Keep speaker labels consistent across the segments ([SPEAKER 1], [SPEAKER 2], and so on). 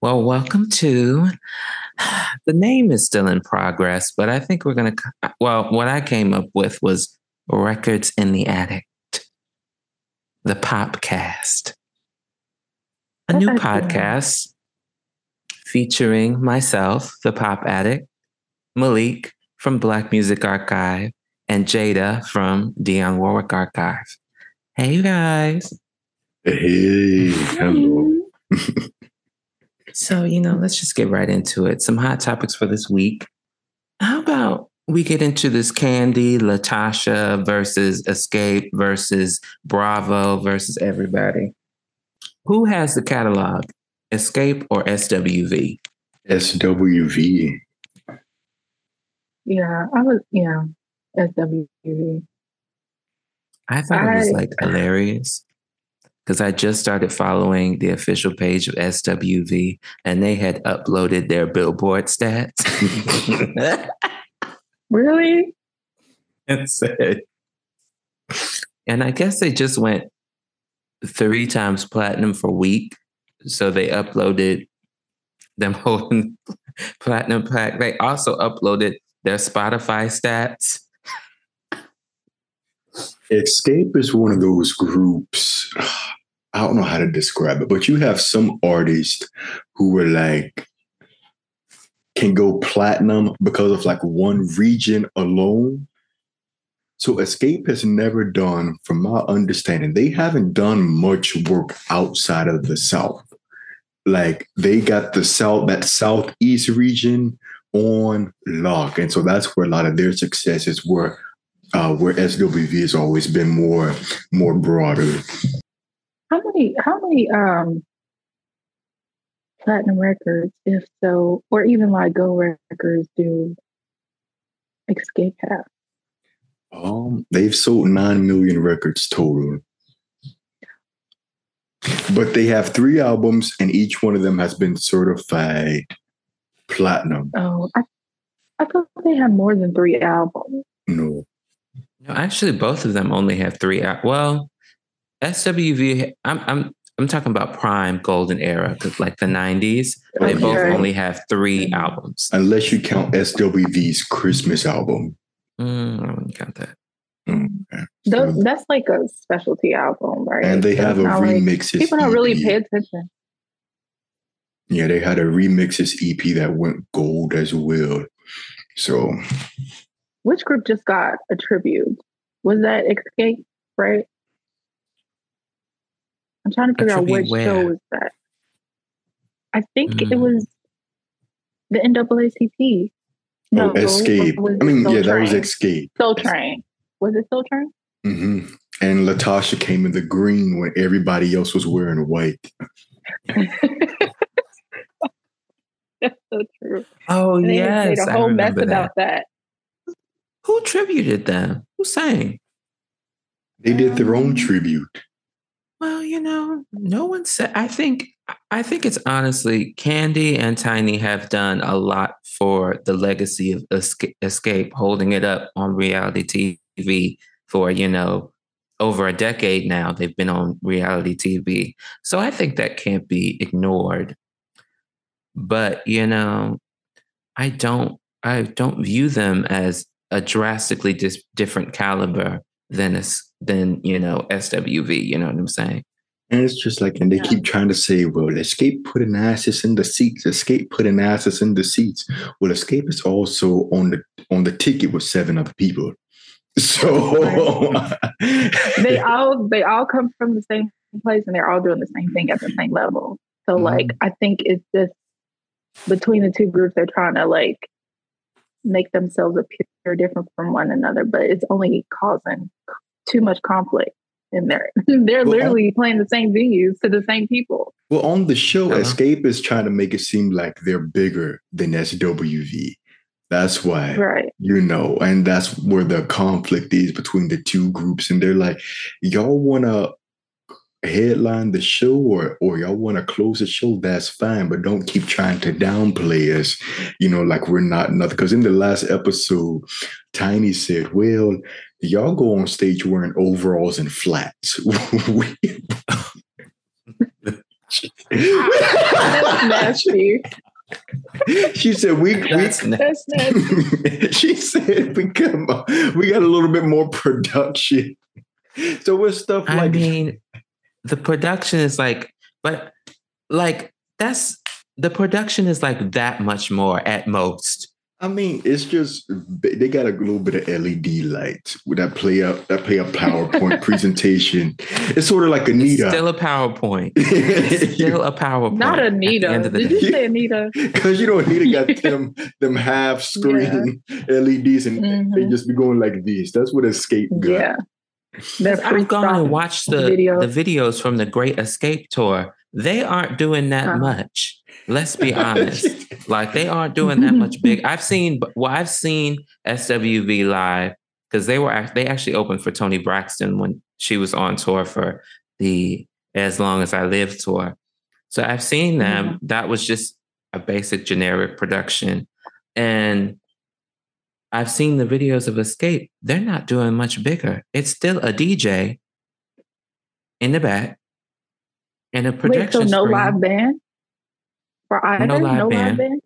[SPEAKER 1] Well, welcome to. The name is still in progress, but I think we're going to. Well, what I came up with was Records in the Attic, the Popcast, a new podcast featuring myself, the Pop Attic, Milik from Black Music Archive, and Jada from Dionne Warwick Archive. Hey, you guys.
[SPEAKER 2] Hey, hello.
[SPEAKER 1] So, you know, let's just get right into it. Some hot topics for this week. How about we get into this Kandi, Latasha versus Xscape versus Bravo versus everybody? Who has the catalog, Xscape or SWV?
[SPEAKER 2] SWV.
[SPEAKER 3] Yeah, I was, yeah, SWV.
[SPEAKER 1] I thought it was like hilarious because I just started following the official page of SWV and they had uploaded their billboard stats.
[SPEAKER 3] really?
[SPEAKER 1] And said, and I guess they just went three times platinum for week. So they uploaded them holding platinum plaque. They also uploaded their Spotify stats.
[SPEAKER 2] Xscape is one of those groups. I don't know how to describe it, but you have some artists who were like can go platinum because of like one region alone. So Xscape has never done, from my understanding, they haven't done much work outside of the South. Like they got the South, that Southeast region on lock. And so that's where a lot of their successes were, uh, where SWV has always been more, more broader.
[SPEAKER 3] How many? How many? Um, platinum records, if so, or even like gold records, do Xscape have?
[SPEAKER 2] Um, they've sold nine million records total. But they have three albums, and each one of them has been certified platinum.
[SPEAKER 3] Oh, I, I thought they had more than three albums.
[SPEAKER 2] No.
[SPEAKER 1] No, actually, both of them only have three. Al- well, SWV, I'm I'm I'm talking about prime golden era, because like the '90s, they both only have three albums.
[SPEAKER 2] Unless you count SWV's Christmas album.
[SPEAKER 1] Mm, I wouldn't count that.
[SPEAKER 2] Mm, okay.
[SPEAKER 3] Those, that's like a specialty album, right?
[SPEAKER 2] And they
[SPEAKER 3] So
[SPEAKER 2] have a
[SPEAKER 3] it's like-
[SPEAKER 2] remixes.
[SPEAKER 3] people don't really
[SPEAKER 2] EP.
[SPEAKER 3] pay attention.
[SPEAKER 2] Yeah, they had a remixes EP that went gold as well. So
[SPEAKER 3] Which group just got a tribute? Was that Xscape, right? I'm trying to figure out which
[SPEAKER 1] where?
[SPEAKER 3] show was that. I think it
[SPEAKER 1] Mm.
[SPEAKER 3] was the NAACP.
[SPEAKER 2] oh, Xscape.
[SPEAKER 3] or was
[SPEAKER 2] I mean,
[SPEAKER 3] Soul
[SPEAKER 2] yeah, that was Xscape.
[SPEAKER 3] Soul Train. Was it Soul Train?
[SPEAKER 2] hmm And Latasha came in the green when everybody else was wearing white.
[SPEAKER 3] That's so true.
[SPEAKER 1] Oh
[SPEAKER 3] And they
[SPEAKER 1] yes,
[SPEAKER 3] made a
[SPEAKER 1] I
[SPEAKER 3] whole mess
[SPEAKER 1] remember
[SPEAKER 3] about
[SPEAKER 1] that.
[SPEAKER 3] that.
[SPEAKER 1] Who tributed them? Who sang?
[SPEAKER 2] They did their own tribute.
[SPEAKER 1] Well, you know, no one said. I think. I think it's honestly Kandi and Tiny have done a lot for the legacy of Esca- Xscape, holding it up on reality TV for you know over a decade now. They've been on reality TV, so I think that can't be ignored. But you know, I don't. I don't view them as a drastically dis- different caliber than us than you know SWV. You know what I'm saying?
[SPEAKER 2] And it's just like, and they
[SPEAKER 3] Yeah.
[SPEAKER 2] keep trying to say, well, Xscape putting asses in the seats. Xscape putting asses in the seats. Well, Xscape is also on the on the ticket with seven other people. So
[SPEAKER 3] they all they all come from the same place and they're all doing the same thing at the same level. So
[SPEAKER 1] Mhm.
[SPEAKER 3] like I think it's just between the two groups they're trying to like make themselves appear different from one another, but it's only causing too much conflict in there. they're
[SPEAKER 2] Well,
[SPEAKER 3] literally playing the same venues to the same people.
[SPEAKER 2] Well, on the show,
[SPEAKER 1] Uh-huh.
[SPEAKER 2] Xscape is trying to make it seem like they're bigger than SWV. That's why,
[SPEAKER 3] Right.
[SPEAKER 2] you know, and that's where the conflict is between the two groups. And they're like, y'all want to headline the show or, or y'all want to close the show, that's fine, but don't keep trying to downplay us, you know, like we're not nothing. Because in the last episode, Tiny said, well, y'all go on stage wearing overalls and flats.
[SPEAKER 3] That's nasty.
[SPEAKER 2] She said we,
[SPEAKER 1] That's
[SPEAKER 2] we
[SPEAKER 1] na-
[SPEAKER 3] That's nasty.
[SPEAKER 2] she said we come we got a little bit more production. So with stuff
[SPEAKER 1] I
[SPEAKER 2] like
[SPEAKER 1] mean, the production is like, but like that's the production is like that much more at most.
[SPEAKER 2] I mean, it's just they got a little bit of LED light with that play up that play up PowerPoint presentation. It's sort of like
[SPEAKER 1] It's
[SPEAKER 2] Anita.
[SPEAKER 1] still a Powerpoint. It's still a PowerPoint.
[SPEAKER 3] Not Anita.
[SPEAKER 1] end of the
[SPEAKER 3] Did you
[SPEAKER 1] day.
[SPEAKER 3] say Anita?
[SPEAKER 2] Because you know Anita got them them half screen LEDs and they
[SPEAKER 3] Mhm.
[SPEAKER 2] just be going like this. That's what Xscape got.
[SPEAKER 3] Yeah.
[SPEAKER 1] I've gone and watched the
[SPEAKER 3] video.
[SPEAKER 1] the videos from the Great Xscape tour. They aren't doing that
[SPEAKER 3] Uh-huh.
[SPEAKER 1] much. Let's be honest. Like they aren't doing that much big. I've seen well, I've seen SWV live because they were they actually opened for Toni Braxton when she was on tour for the As Long as I Live tour. So I've seen them. That was just a basic generic production. And I've seen the videos of Xscape. They're not doing much bigger. It's still a DJ in the back and a projection.
[SPEAKER 3] Wait,
[SPEAKER 1] projection
[SPEAKER 3] so no
[SPEAKER 1] screen.
[SPEAKER 3] live band for either?
[SPEAKER 1] No live
[SPEAKER 3] no
[SPEAKER 1] band.
[SPEAKER 3] live band.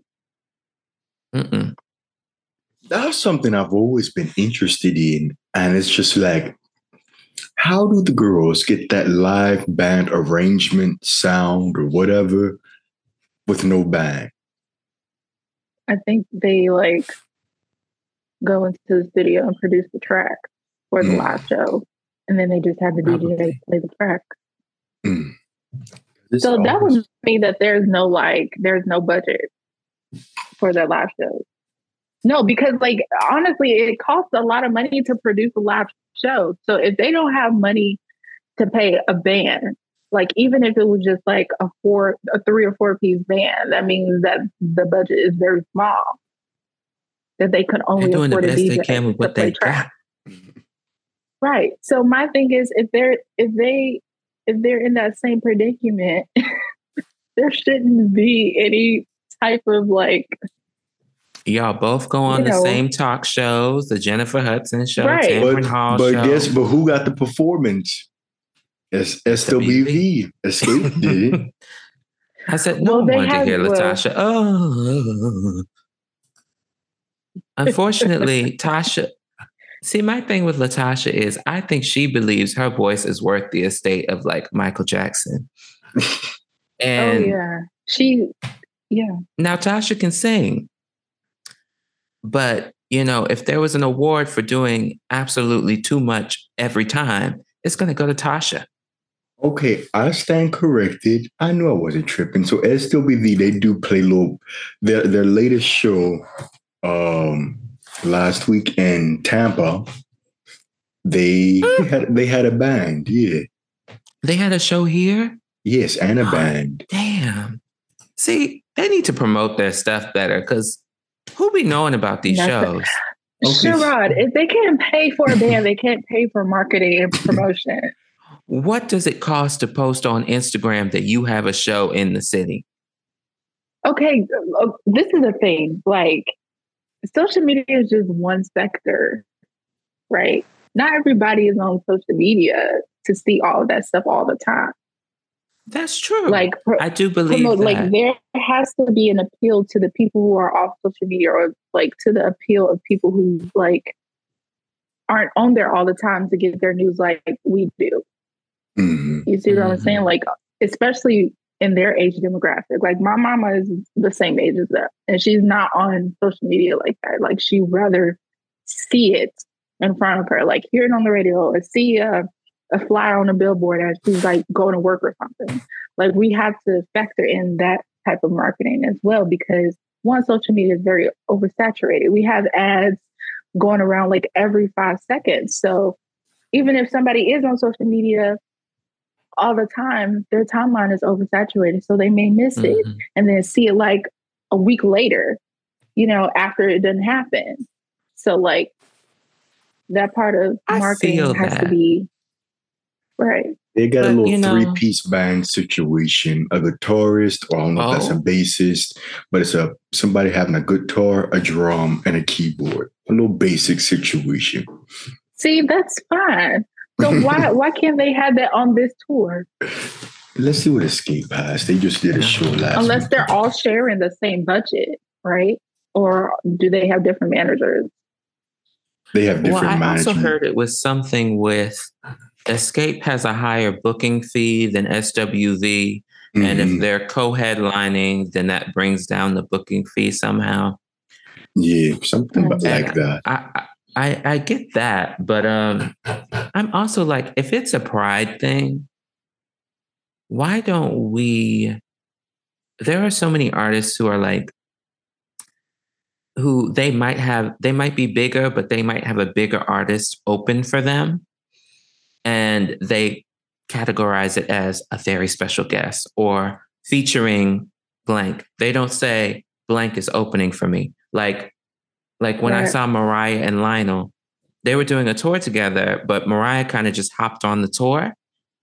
[SPEAKER 1] Mm-mm.
[SPEAKER 2] That's something I've always been interested in. And it's just like, how do the girls get that live band arrangement, sound, or whatever with no band?
[SPEAKER 3] I think they like go into the studio and produce the track for the
[SPEAKER 2] Mm.
[SPEAKER 3] live show, and then they just had the
[SPEAKER 1] Probably.
[SPEAKER 3] DJ play the track.
[SPEAKER 2] Mm.
[SPEAKER 3] So that
[SPEAKER 2] always-
[SPEAKER 3] would mean that there's no like there's no budget for their live show. No, because like honestly, it costs a lot of money to produce a live show. So if they don't have money to pay a band, like even if it was just like a four, a three or four piece band, that means that the budget is very small. That they could
[SPEAKER 1] They're
[SPEAKER 3] only
[SPEAKER 1] doing the
[SPEAKER 3] afford a
[SPEAKER 1] best they can with what they
[SPEAKER 3] play track.
[SPEAKER 1] got.
[SPEAKER 3] Right. So my thing is if they're if they if they're in that same predicament, there shouldn't be any type of like
[SPEAKER 1] Y'all both go on
[SPEAKER 3] You
[SPEAKER 1] the
[SPEAKER 3] know.
[SPEAKER 1] same talk shows, the Jennifer Hudson show,
[SPEAKER 3] Right.
[SPEAKER 1] Tamron
[SPEAKER 2] but,
[SPEAKER 1] Hall
[SPEAKER 2] but
[SPEAKER 1] show.
[SPEAKER 2] guess but who got the performance? S- SWV. Xscape did.
[SPEAKER 1] I said, no
[SPEAKER 3] Well,
[SPEAKER 1] one to hear
[SPEAKER 3] well-
[SPEAKER 1] Latasha. Oh. Unfortunately, Tasha. See, my thing with Latasha is I think she believes her voice is worth the estate of like Michael Jackson. Oh, and
[SPEAKER 3] oh yeah. She yeah.
[SPEAKER 1] now Tasha can sing. But, you know, if there was an award for doing absolutely too much every time, it's going to go to Tasha.
[SPEAKER 2] Okay, I stand corrected. I knew I wasn't tripping. So SWV, they do play little their their latest show um last week in Tampa. They they had they had a band, yeah.
[SPEAKER 1] They had a show here.
[SPEAKER 2] Yes, and a band.
[SPEAKER 1] Damn. See, they need to promote their stuff better because who be knowing about these
[SPEAKER 3] That's
[SPEAKER 1] shows?
[SPEAKER 2] Okay.
[SPEAKER 3] Sherrod, if they can't pay for a band, they can't pay for marketing and promotion.
[SPEAKER 1] What does it cost to post on Instagram that you have a show in the city?
[SPEAKER 3] Okay, uh, this is the thing. Like, social media is just one sector, right? Not everybody is on social media to see all of that stuff all the time.
[SPEAKER 1] That's true.
[SPEAKER 3] Like, pro-
[SPEAKER 1] I do believe
[SPEAKER 3] promote,
[SPEAKER 1] that.
[SPEAKER 3] like there has to be an appeal to the people who are off social media, or like to the appeal of people who like aren't on there all the time to get their news like we do.
[SPEAKER 2] Mhm.
[SPEAKER 3] You see what I'm
[SPEAKER 1] Mhm.
[SPEAKER 3] saying? Like, especially in their age demographic. Like, my mama is the same age as them, and she's not on social media like that. Like, she rather see it in front of her, like hear it on the radio or see a, a flyer on a billboard as she's like going to work or something. Like, we have to factor in that type of marketing as well because one, social media is very oversaturated. We have ads going around like every five seconds. So, even if somebody is on social media all the time, their timeline is oversaturated. So they may miss it
[SPEAKER 1] Mhm.
[SPEAKER 3] and then see it like a week later, you know, after it doesn't happen. So like that part of marketing
[SPEAKER 1] feel
[SPEAKER 3] has to be right.
[SPEAKER 2] They got a little
[SPEAKER 1] you know-
[SPEAKER 2] three piece band situation. A guitarist, or I don't know if that's a
[SPEAKER 1] Oh.
[SPEAKER 2] bassist, but it's a somebody having a guitar, a drum, and a keyboard. A little basic situation.
[SPEAKER 3] See, that's fine. So why why can't they have that on this tour?
[SPEAKER 2] Let's see what Xscape has. They just did a show last.
[SPEAKER 3] Unless
[SPEAKER 2] week.
[SPEAKER 3] they're all sharing the same budget, right? Or do they have different managers?
[SPEAKER 2] They have different
[SPEAKER 1] well, I
[SPEAKER 2] management.
[SPEAKER 1] also heard it was something with Xscape has a higher booking fee than SWV. And if
[SPEAKER 2] Mhm.
[SPEAKER 1] they're co-headlining, then that brings down the booking fee somehow.
[SPEAKER 2] yeah, something
[SPEAKER 3] Mhm.
[SPEAKER 2] like that.
[SPEAKER 1] I, I I I get that, but um, I'm also like, if it's a pride thing, why don't we? There are so many artists who are like, who they might have, they might be bigger, but they might have a bigger artist open for them, and they categorize it as a very special guest or featuring blank. They don't say blank is opening for me. Like, like when I saw Mariah and Lionel, they were doing a tour together, but Mariah kind of just hopped on the tour.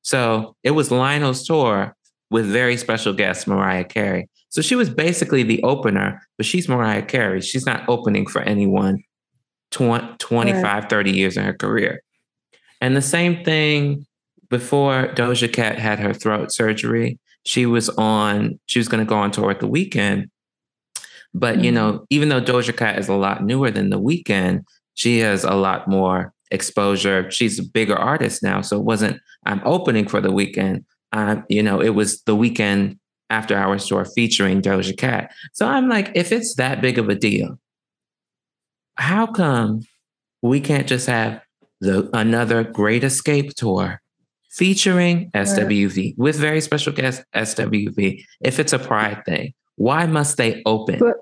[SPEAKER 1] So it was Lionel's tour with very special guest Mariah Carey. So she was basically the opener, but she's Mariah Carey. She's not opening for anyone 20, 25, 30 years in her career. And the same thing before Doja Cat had her throat surgery, she was on, she was going to go on tour at the Weeknd. But, you know, even though Doja Cat is a lot newer than the Weeknd, she has a lot more exposure. She's a bigger artist now. So it wasn't, I'm opening for the Weeknd. Um, you know, it was the Weeknd after hours tour featuring Doja Cat. So I'm like, if it's that big of a deal, how come we can't just have the another Great Xscape tour featuring SWV with very special guest SWV? If it's a pride thing, why must they open?
[SPEAKER 3] But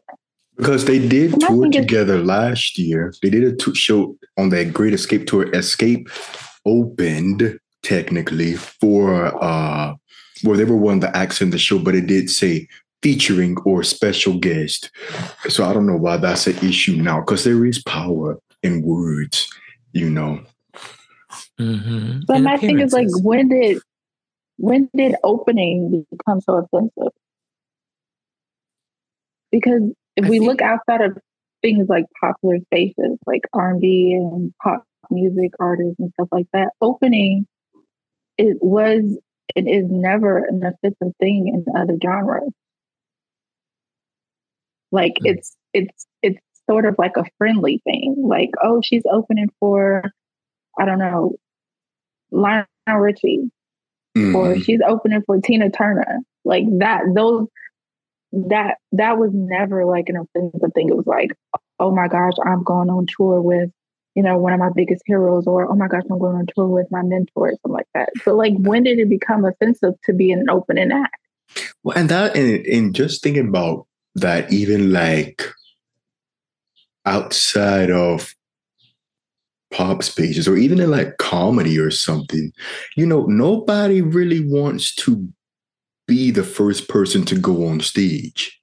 [SPEAKER 2] Because they did
[SPEAKER 3] I
[SPEAKER 2] tour together last year. They did a t- show on that Great Xscape tour. Xscape opened technically for uh well, they were one of the acts in the show, but it did say featuring or special guest. So I don't know why that's an issue now, because there is power in words, you know.
[SPEAKER 1] Mhm.
[SPEAKER 3] but
[SPEAKER 1] And
[SPEAKER 3] my thing is like, when did when did opening become so offensive? Because if
[SPEAKER 1] I
[SPEAKER 3] we look outside of things like popular spaces, like R and pop music artists and stuff like that, opening it was and is never an offensive thing in other genres. Like
[SPEAKER 1] Mm.
[SPEAKER 3] it's it's it's sort of like a friendly thing. Like, oh, she's opening for I don't know, Lionel Richie, or
[SPEAKER 2] Mhm.
[SPEAKER 3] she's opening for Tina Turner. Like that, those that that was never like an offensive thing. It was like, oh my gosh, I'm going on tour with, you know, one of my biggest heroes, or oh my gosh, I'm going on tour with my mentor, or something like that. But like, when did it become offensive to be an opening act?
[SPEAKER 2] Well, and that and, and just thinking about that, even like outside of pop spaces or even in like comedy or something, you know, nobody really wants to be the first person to go on stage.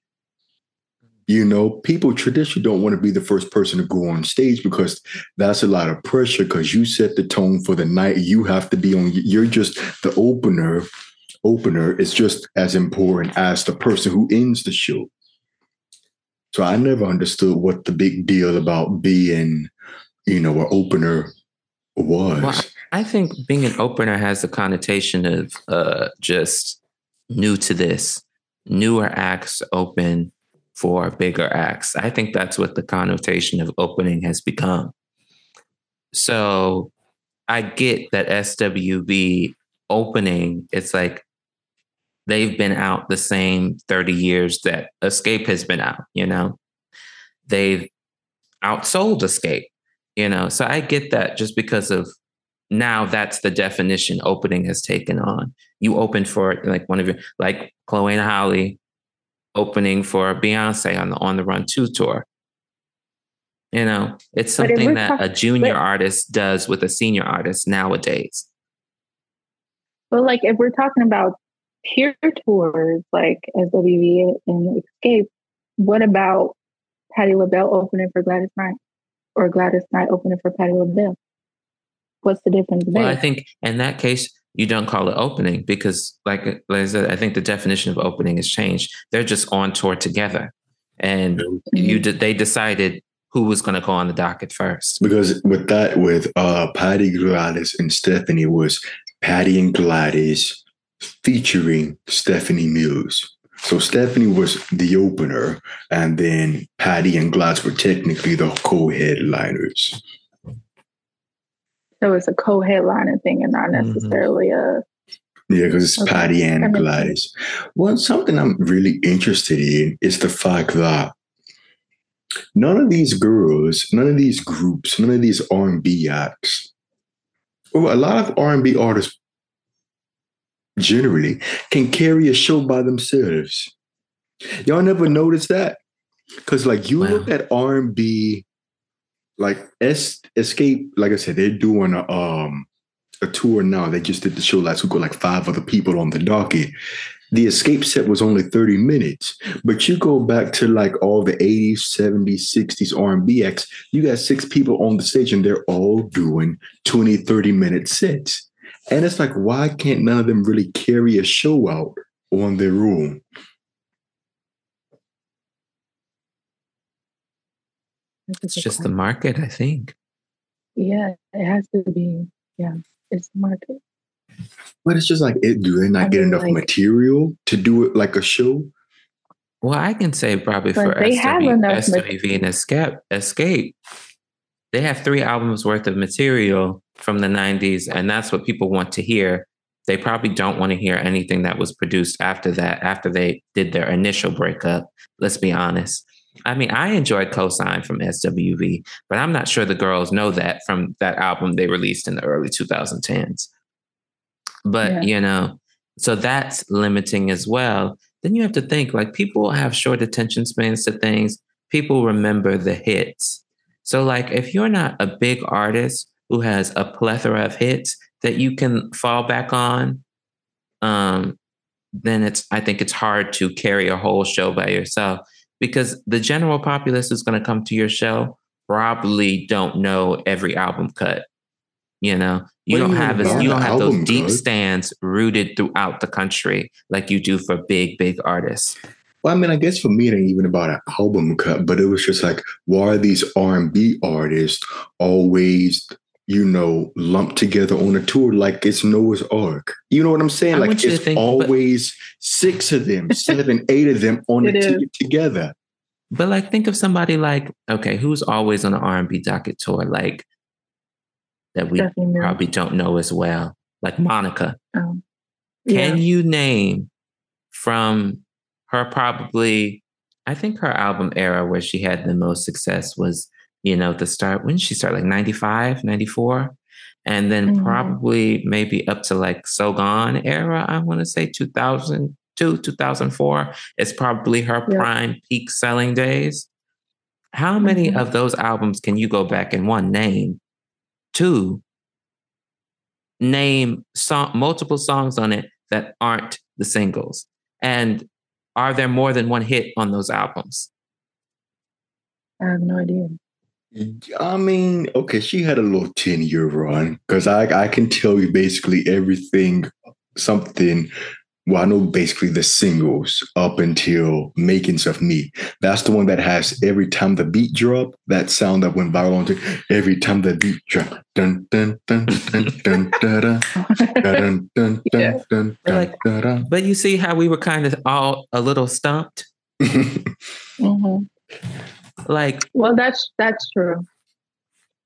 [SPEAKER 2] You know, people traditionally don't want to be the first person to go on stage because that's a lot of pressure because you set the tone for the night. You have to be on, you're just the opener. Opener is just as important as the person who ends the show. So I never understood what the big deal about being, you know, an opener was.
[SPEAKER 1] Well, I think being an opener has the connotation of uh, just new to this, newer acts open for bigger acts. I think that's what the connotation of opening has become. So I get that SWV opening, it's like they've been out the same 30 years that Xscape has been out, you know? They've outsold Xscape, you know? So I get that just because of now that's the definition opening has taken on. You open for like one of your like Chloe and Halle opening for Beyonce on the On the Run 2 tour. You know, it's something that a junior
[SPEAKER 3] but-
[SPEAKER 1] artist does with a senior artist nowadays.
[SPEAKER 3] But like, if we're talking about peer tours like SWV and Xscape, what about Patti LaBelle opening for Gladys Knight or Gladys Knight opening for Patti LaBelle? What's the difference there?
[SPEAKER 1] Well, I think in that case, you don't call it opening because, like, like I said, I think the definition of opening has changed. They're just on tour together, and you de- they decided who was going to go on the docket first.
[SPEAKER 2] Because with that, with uh Patti Gladys and Stephanie was Patti and Gladys featuring Stephanie Mills. So Stephanie was the opener, and then Patty and Gladys were technically the co-headliners.
[SPEAKER 3] So it's a co-headliner thing and not
[SPEAKER 1] Mhm.
[SPEAKER 3] necessarily a
[SPEAKER 2] Yeah, because it's
[SPEAKER 3] Okay.
[SPEAKER 2] Patti
[SPEAKER 3] That
[SPEAKER 2] and
[SPEAKER 3] makes
[SPEAKER 2] Gladys. Well, something I'm really interested in is the fact that none of these girls, none of these groups, none of these R&B acts, well, a lot of R&B artists generally can carry a show by themselves. Y'all never noticed that? Because like you
[SPEAKER 1] Wow.
[SPEAKER 2] look at R&B, like Es- Xscape, like I said, they're doing a um a tour now. They just did the show last week with like five other people on the docket. The Xscape set was only 30 minutes, but you go back to like all the 80s, 70s, 60s R&B acts, you got six people on the stage and they're all doing 20, 30 minute sets. And it's like, why can't none of them really carry a show out on their own?
[SPEAKER 1] It's just the market, I think.
[SPEAKER 3] yeah. It has to be. Yeah, it's the market.
[SPEAKER 2] But it's just like, it, do they not
[SPEAKER 3] I
[SPEAKER 2] get
[SPEAKER 3] mean,
[SPEAKER 2] enough
[SPEAKER 3] like-
[SPEAKER 2] material to do it like a show?
[SPEAKER 1] Well, I can say probably
[SPEAKER 3] But
[SPEAKER 1] for
[SPEAKER 3] they have
[SPEAKER 1] SW,
[SPEAKER 3] enough mat-
[SPEAKER 1] SWV and Xscape, Xscape, they have three albums worth of material from the 90s, and that's what people want to hear. They probably don't want to hear anything that was produced after that, after they did their initial breakup. Let's be honest. I mean, I enjoyed Cosign from SWV, but I'm not sure the girls know that from that album they released in the early 2010s. But,
[SPEAKER 3] Yeah.
[SPEAKER 1] you know, so that's limiting as well. Then you have to think like people have short attention spans to things. People remember the hits. So, like, if you're not a big artist who has a plethora of hits that you can fall back on, um, then it's I think it's hard to carry a whole show by yourself because the general populace is going to come to your show probably don't know every album cut. You know, you
[SPEAKER 2] What
[SPEAKER 1] don't have
[SPEAKER 2] mean
[SPEAKER 1] a,
[SPEAKER 2] by
[SPEAKER 1] you don't have those deep
[SPEAKER 2] cut?
[SPEAKER 1] stands rooted throughout the country like you do for big big artists.
[SPEAKER 2] Well, I mean, I guess for me, it ain't even about an album cut, but it was just like, why are these R and B artists always, you know, lumped together on a tour like it's Noah's Ark? You know what I'm saying?
[SPEAKER 1] I
[SPEAKER 2] like
[SPEAKER 1] want you to
[SPEAKER 2] it's
[SPEAKER 1] think- but-
[SPEAKER 2] always six of them, seven, eight of them on
[SPEAKER 3] It
[SPEAKER 2] a
[SPEAKER 3] is.
[SPEAKER 2] ticket together.
[SPEAKER 1] But like, think of somebody like okay, who's always on an R and B docket tour, like that we
[SPEAKER 3] Stephanie Mills.
[SPEAKER 1] probably don't know as well, like Monica.
[SPEAKER 3] Um,
[SPEAKER 1] Can
[SPEAKER 3] yeah.
[SPEAKER 1] you name from her probably? I think her album era where she had the most success was, you know, the start when did she start like 95, 94? And then
[SPEAKER 3] Mhm.
[SPEAKER 1] probably maybe up to like So Gone era, I want to say 2002, 2004 is probably her
[SPEAKER 3] Yeah.
[SPEAKER 1] prime peak selling days. How many
[SPEAKER 3] Mhm.
[SPEAKER 1] of those albums can you go back and one name? Two, name song, multiple songs on it that aren't the singles? And are there more than one hit on those albums?
[SPEAKER 3] I have no idea.
[SPEAKER 2] I mean, okay, she had a little 10 year run because I, I can tell you basically everything, something. Well, I know basically the singles up until Makings of Me. That's the one that has every time the beat drop, that sound that went viral on to every time the beat drop. Dun dun dun dun dun dun dun dun dun dun dun
[SPEAKER 1] Like-
[SPEAKER 2] dun dun.
[SPEAKER 1] But you see how we were kind of all a little stumped?
[SPEAKER 3] hmm
[SPEAKER 1] Like,
[SPEAKER 3] Well, that's that's true.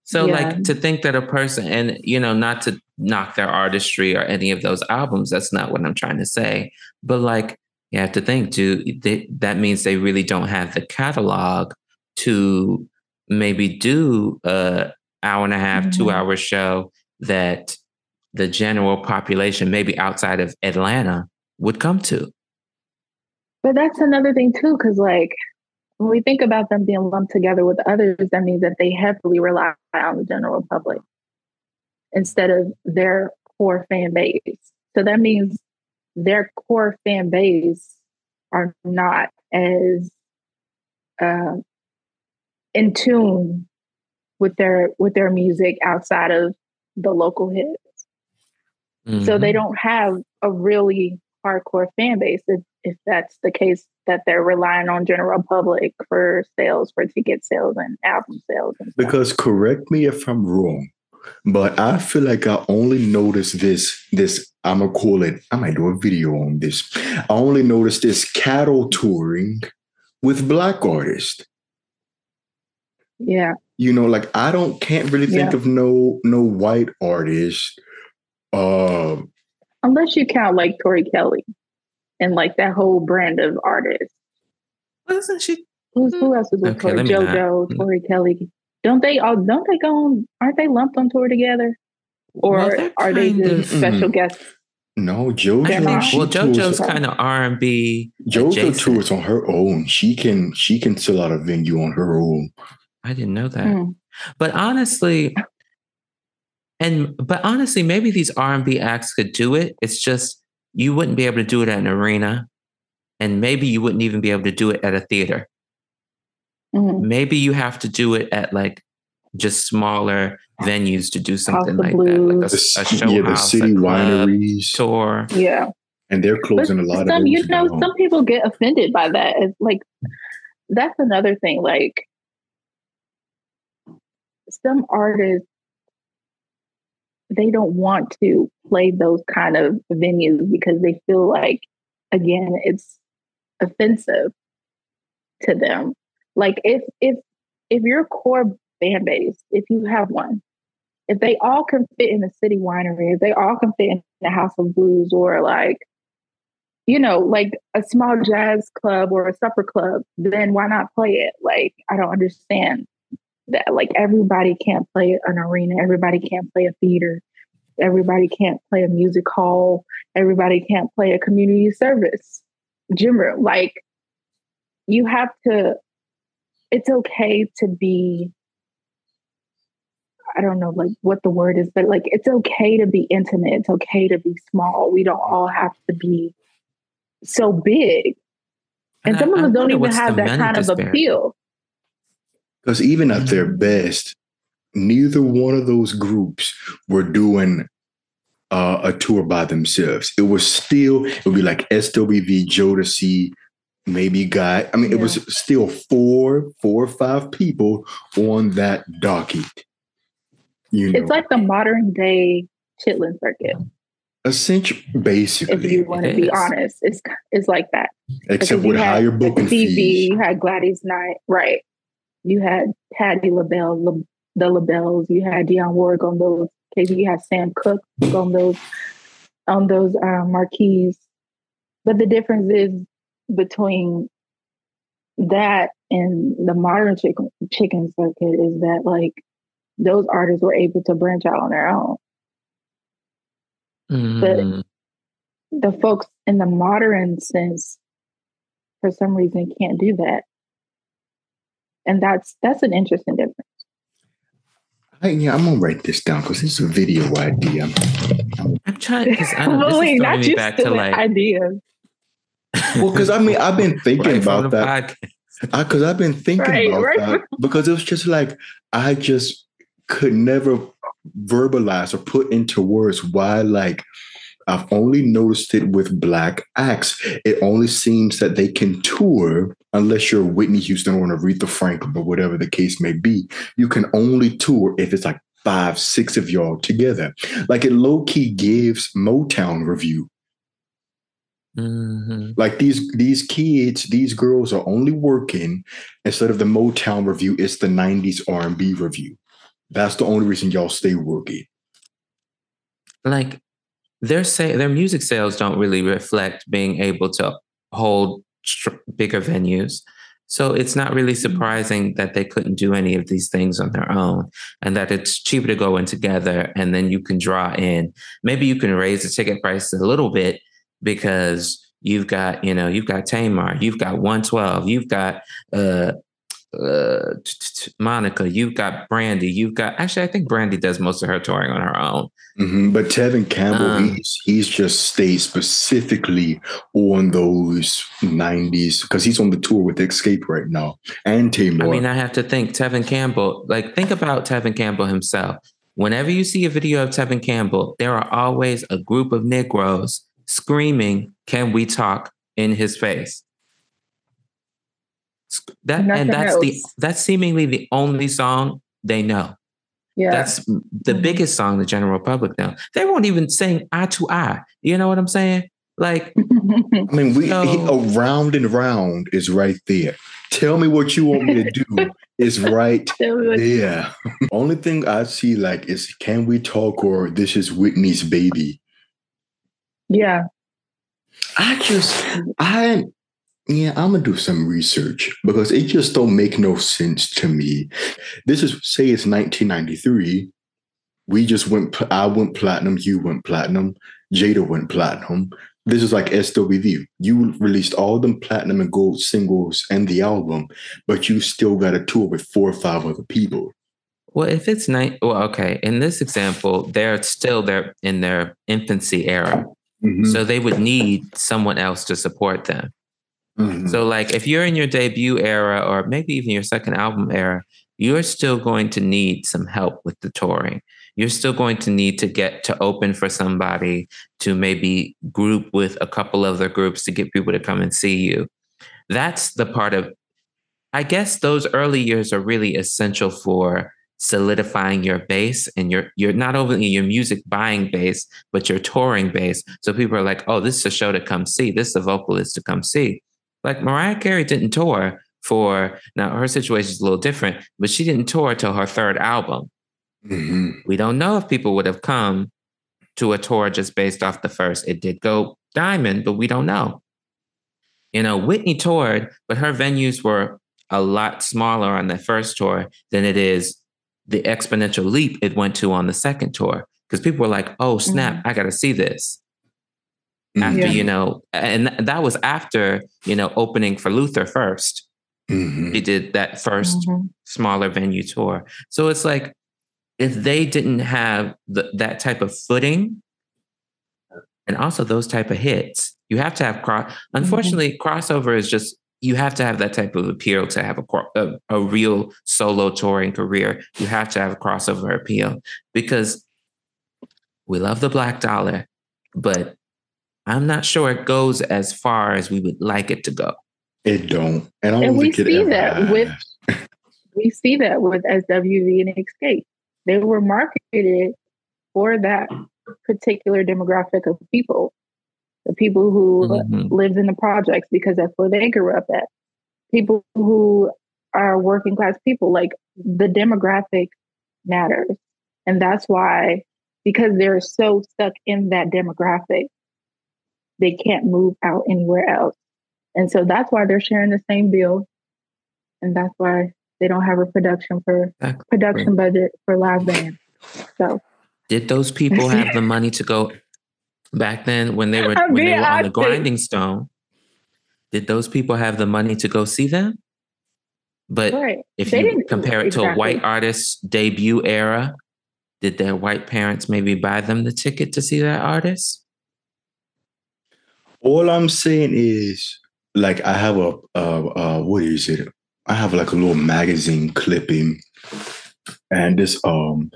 [SPEAKER 1] So
[SPEAKER 3] Yeah.
[SPEAKER 1] like to think that a person and you know not to knock their artistry or any of those albums that's not what I'm trying to say but like you have to think do they, that means they really don't have the catalog to maybe do a hour and a half 2
[SPEAKER 3] Mhm.
[SPEAKER 1] hour show that the general population maybe outside of Atlanta would come to
[SPEAKER 3] But that's another thing too, because like when we think about them being lumped together with others, that means that they heavily rely on the general public instead of their core fan base. So that means their core fan base are not as uh, in tune with their with their music outside of the local hits. So they
[SPEAKER 1] Mhm.
[SPEAKER 3] don't have a really hardcore fan base if, if that's the case that they're relying on general public for sales for ticket sales and album sales and.
[SPEAKER 2] Because correct me if I'm wrong, But I feel like I only noticed this. This I'm gonna call it. I might do a video on this. I only noticed this cattle touring with black artists.
[SPEAKER 3] Yeah.
[SPEAKER 2] You know, like I don't can't really think
[SPEAKER 3] Yeah.
[SPEAKER 2] of no no white artists. Uh,
[SPEAKER 3] Unless you count like Tori Kelly and like that whole brand of artists.
[SPEAKER 1] Wasn't she?
[SPEAKER 3] Who's who else is with
[SPEAKER 1] Okay,
[SPEAKER 3] Tori?
[SPEAKER 1] let me not-
[SPEAKER 3] JoJo, Tori Kelly. Don't they all don't they go on aren't they lumped on tour together? Or
[SPEAKER 1] Well, they're
[SPEAKER 3] they
[SPEAKER 1] kind
[SPEAKER 3] just
[SPEAKER 1] of-
[SPEAKER 3] special guests?
[SPEAKER 2] no,
[SPEAKER 1] I
[SPEAKER 2] JoJo.
[SPEAKER 3] They're
[SPEAKER 1] think,
[SPEAKER 3] not.
[SPEAKER 2] she
[SPEAKER 1] well, JoJo's kind of R and B.
[SPEAKER 2] JoJo
[SPEAKER 1] adjacent.
[SPEAKER 2] tours on her own. She can she can sell out a venue on her own.
[SPEAKER 1] I didn't know that.
[SPEAKER 3] Hmm.
[SPEAKER 1] But honestly, and but honestly, maybe these R and B acts could do it. It's just you wouldn't be able to do it at an arena, and maybe you wouldn't even be able to do it at a theater.
[SPEAKER 3] Mhm.
[SPEAKER 1] Maybe you have to do it at like just smaller venues to do something
[SPEAKER 3] of
[SPEAKER 1] like that, like a,
[SPEAKER 3] Blues.
[SPEAKER 2] The,
[SPEAKER 1] show
[SPEAKER 2] yeah, the
[SPEAKER 1] house,
[SPEAKER 2] city
[SPEAKER 1] a club,
[SPEAKER 2] wineries,
[SPEAKER 1] tour.
[SPEAKER 3] Yeah.
[SPEAKER 2] and they're
[SPEAKER 3] But
[SPEAKER 2] closing a lot of
[SPEAKER 3] some,
[SPEAKER 2] those
[SPEAKER 3] you know,
[SPEAKER 2] down.
[SPEAKER 3] some people get offended by that. It's like that's another thing. Like some artists, they don't want to play those kind of venues because they feel like, again, it's offensive to them. Like if if if your core fan base, if you have one, if they all can fit in the city winery, if they all can fit in the House of Blues or like you know, like a small jazz club or a supper club, then why not play it? Like, I don't understand that. Like, everybody can't play an arena, everybody can't play a theater, everybody can't play a music hall, everybody can't play a community service gym room. Like, you have to, it's okay to be. I don't know like what the word is, but like it's okay to be intimate. It's okay to be small. We don't all have to be so big. And,
[SPEAKER 1] I-
[SPEAKER 3] some of
[SPEAKER 1] I
[SPEAKER 3] us don't even have that kind of
[SPEAKER 1] disparity.
[SPEAKER 3] appeal.
[SPEAKER 2] Because even at their
[SPEAKER 1] Mhm.
[SPEAKER 2] best, neither one of those groups were doing uh, a tour by themselves. It was still, it would be like SWV, Jodeci, maybe Guy. I mean, it was still four, four or five people on that docket. You know,
[SPEAKER 3] It's like the modern day Chitlin circuit,
[SPEAKER 2] essentially, basically,
[SPEAKER 3] if you want to be honest. It's it's like that.
[SPEAKER 2] except with higher booking
[SPEAKER 3] Stevie,
[SPEAKER 2] fees.
[SPEAKER 3] you had Gladys Knight, right? You had Patti LaBelle, La, the LaBelles. You had Dionne Warwick on those cases. You had Sam Cooke on those on those uh, marquees. But the difference is between that and the modern chicken chicken circuit is that like those artists were able to branch out on their own.
[SPEAKER 1] Mm,
[SPEAKER 3] The folks in the modern sense, for some reason, can't do that, and that's that's an interesting difference.
[SPEAKER 2] I, yeah, I'm gonna write this down because this is a video idea.
[SPEAKER 1] I'm trying because I don't, this
[SPEAKER 3] Well,
[SPEAKER 1] is
[SPEAKER 3] wait,
[SPEAKER 1] throwing
[SPEAKER 3] not
[SPEAKER 1] me back to like
[SPEAKER 3] ideas.
[SPEAKER 2] Well, because I mean, I've been thinking
[SPEAKER 1] right
[SPEAKER 2] about that.
[SPEAKER 1] podcast.
[SPEAKER 2] because I've been thinking
[SPEAKER 3] Right,
[SPEAKER 2] about
[SPEAKER 3] right.
[SPEAKER 2] that because it was just like I just could never verbalize or put into words why like I've only noticed it with black acts. It only seems that they can tour unless you're Whitney Houston or an Aretha Franklin or whatever the case may be. You can only tour if it's like five, six of y'all together. Like it low key gives Motown Revue
[SPEAKER 1] Mhm.
[SPEAKER 2] like these these kids these girls are only working instead of the motown revue it's the 90s r&b review that's the only reason y'all stay working
[SPEAKER 1] Like their say their music sales don't really reflect being able to hold str- bigger venues. So it's not really surprising that they couldn't do any of these things on their own and that it's cheaper to go in together and then you can draw in. Maybe you can raise the ticket price a little bit because you've got, you know, you've got Tamar, you've got 112, you've got uh uh t- t- t- Monica, you've got Brandy, you've got actually I think Brandy does most of her touring on her own.
[SPEAKER 2] Mhm. but tevin campbell
[SPEAKER 1] Um,
[SPEAKER 2] he's, he's just stayed specifically on those 90s because he's on the tour with Xscape right now and Tamar.
[SPEAKER 1] I mean, I have to think Tevin Campbell, like think about Tevin Campbell himself. Whenever you see a video of Tevin Campbell, there are always a group of Negroes screaming, Can we talk in his face? That
[SPEAKER 3] Nothing
[SPEAKER 1] and that's the that's seemingly the only song they know.
[SPEAKER 3] Yeah.
[SPEAKER 1] That's the
[SPEAKER 3] Mhm.
[SPEAKER 1] biggest song the general public know. They won't even sing eye to eye. You know what I'm saying? Like,
[SPEAKER 2] I mean, we
[SPEAKER 1] No.
[SPEAKER 2] he, around and round is right there. Tell me what you want me to do is right
[SPEAKER 3] Tell me what-
[SPEAKER 2] there. Only thing I see like is can we talk or this is Whitney's baby.
[SPEAKER 3] yeah.
[SPEAKER 2] I just I yeah, I'm gonna do some research because it just don't make no sense to me. This is say it's 1993. We just went. I went platinum. You went platinum. Jada went platinum. This is like SWV. You released all them platinum and gold singles and the album, but you still got a tour with four or five other people.
[SPEAKER 1] well, if it's night, well, okay. In this example, they're still there in their infancy era,
[SPEAKER 2] Mhm.
[SPEAKER 1] so they would need someone else to support them.
[SPEAKER 2] Mhm.
[SPEAKER 1] So, like, if you're in your debut era, or maybe even your second album era, you're still going to need some help with the touring. You're still going to need to get to open for somebody to maybe group with a couple other groups to get people to come and see you. That's the part of, I guess, those early years are really essential for solidifying your base and your you're not only your music buying base but your touring base so people are like oh this is a show to come see this is a vocalist to come see like Mariah Carey didn't tour for now her situation is a little different, but she didn't tour till her third album.
[SPEAKER 2] Mhm.
[SPEAKER 1] We don't know if people would have come to a tour just based off the first. It did go diamond, but we don't know. You know, Whitney toured, but her venues were a lot smaller on the first tour than it is the exponential leap it went to on the second tour. Because people were like, oh, snap, I got to see this after
[SPEAKER 3] Yeah.
[SPEAKER 1] you know and that was after you know opening for luther first
[SPEAKER 2] Mhm.
[SPEAKER 1] he did that 1st
[SPEAKER 3] Mhm.
[SPEAKER 1] smaller venue tour so it's like if they didn't have the, that type of footing and also those type of hits you have to have cross unfortunately crossover is just you have to have that type of appeal to have a, cro- a a real solo touring career you have to have a crossover appeal because we love the black dollar but i'm not sure it goes as far as we would like it to go
[SPEAKER 2] It don't. And I
[SPEAKER 3] And we
[SPEAKER 2] think it
[SPEAKER 3] see that with- We see that with SWV and Xscape. They were marketed for that particular demographic of people, the people who
[SPEAKER 1] Mhm.
[SPEAKER 3] lives in the projects because that's where they grew up at. People who are working class people, like the demographic matters. And that's why, because they're so stuck in that demographic, they can't move out anywhere else. And so that's why they're sharing the same bill. And that's why they don't have a production for
[SPEAKER 1] Exactly.
[SPEAKER 3] production budget for live band. So
[SPEAKER 1] Did those people have the money to go back then when they were
[SPEAKER 3] I'm
[SPEAKER 1] when they were on the grinding stone? Did those people have the money to go see them? But
[SPEAKER 3] right.
[SPEAKER 1] if
[SPEAKER 3] They
[SPEAKER 1] you compare it to a white artist's debut era, did their white parents maybe buy them the ticket to see that artist?
[SPEAKER 2] All I'm saying is, like, I have a, uh, uh, what is it? I have like a little magazine clipping, and this, um,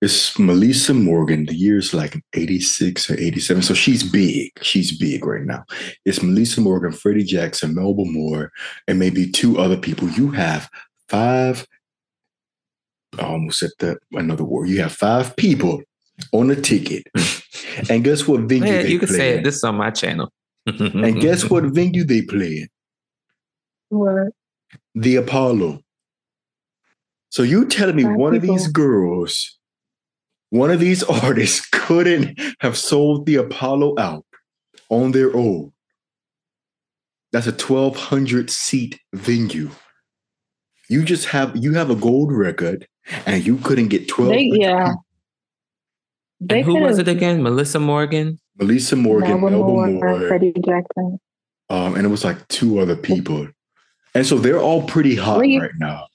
[SPEAKER 2] it's Meli'sa Morgan. The year's like 86 or 87. So she's big. She's big right now. It's Meli'sa Morgan, Freddie Jackson, Melba Moore, and maybe two other people. You have five, I almost said that another word. You have five people on a ticket. And guess what venue
[SPEAKER 1] Yeah,
[SPEAKER 2] they
[SPEAKER 1] you can say it. This is on my channel.
[SPEAKER 2] And guess what venue they play?
[SPEAKER 3] What?
[SPEAKER 2] The Apollo. So you telling me
[SPEAKER 3] Five
[SPEAKER 2] one of these girls, one of these artists couldn't have sold the Apollo out on their own? That's a 1200 seat venue. You just have you have a gold record and you couldn't get 12
[SPEAKER 3] They, yeah.
[SPEAKER 1] And who was it again? Meli'sa Morgan.
[SPEAKER 2] Meli'sa Morgan,
[SPEAKER 3] Melba
[SPEAKER 2] Melba
[SPEAKER 3] Moore,
[SPEAKER 2] Moore,
[SPEAKER 3] Freddie Jackson.
[SPEAKER 2] um, and it was like two other people. And so they're all pretty hot
[SPEAKER 3] Well, you-
[SPEAKER 2] right now.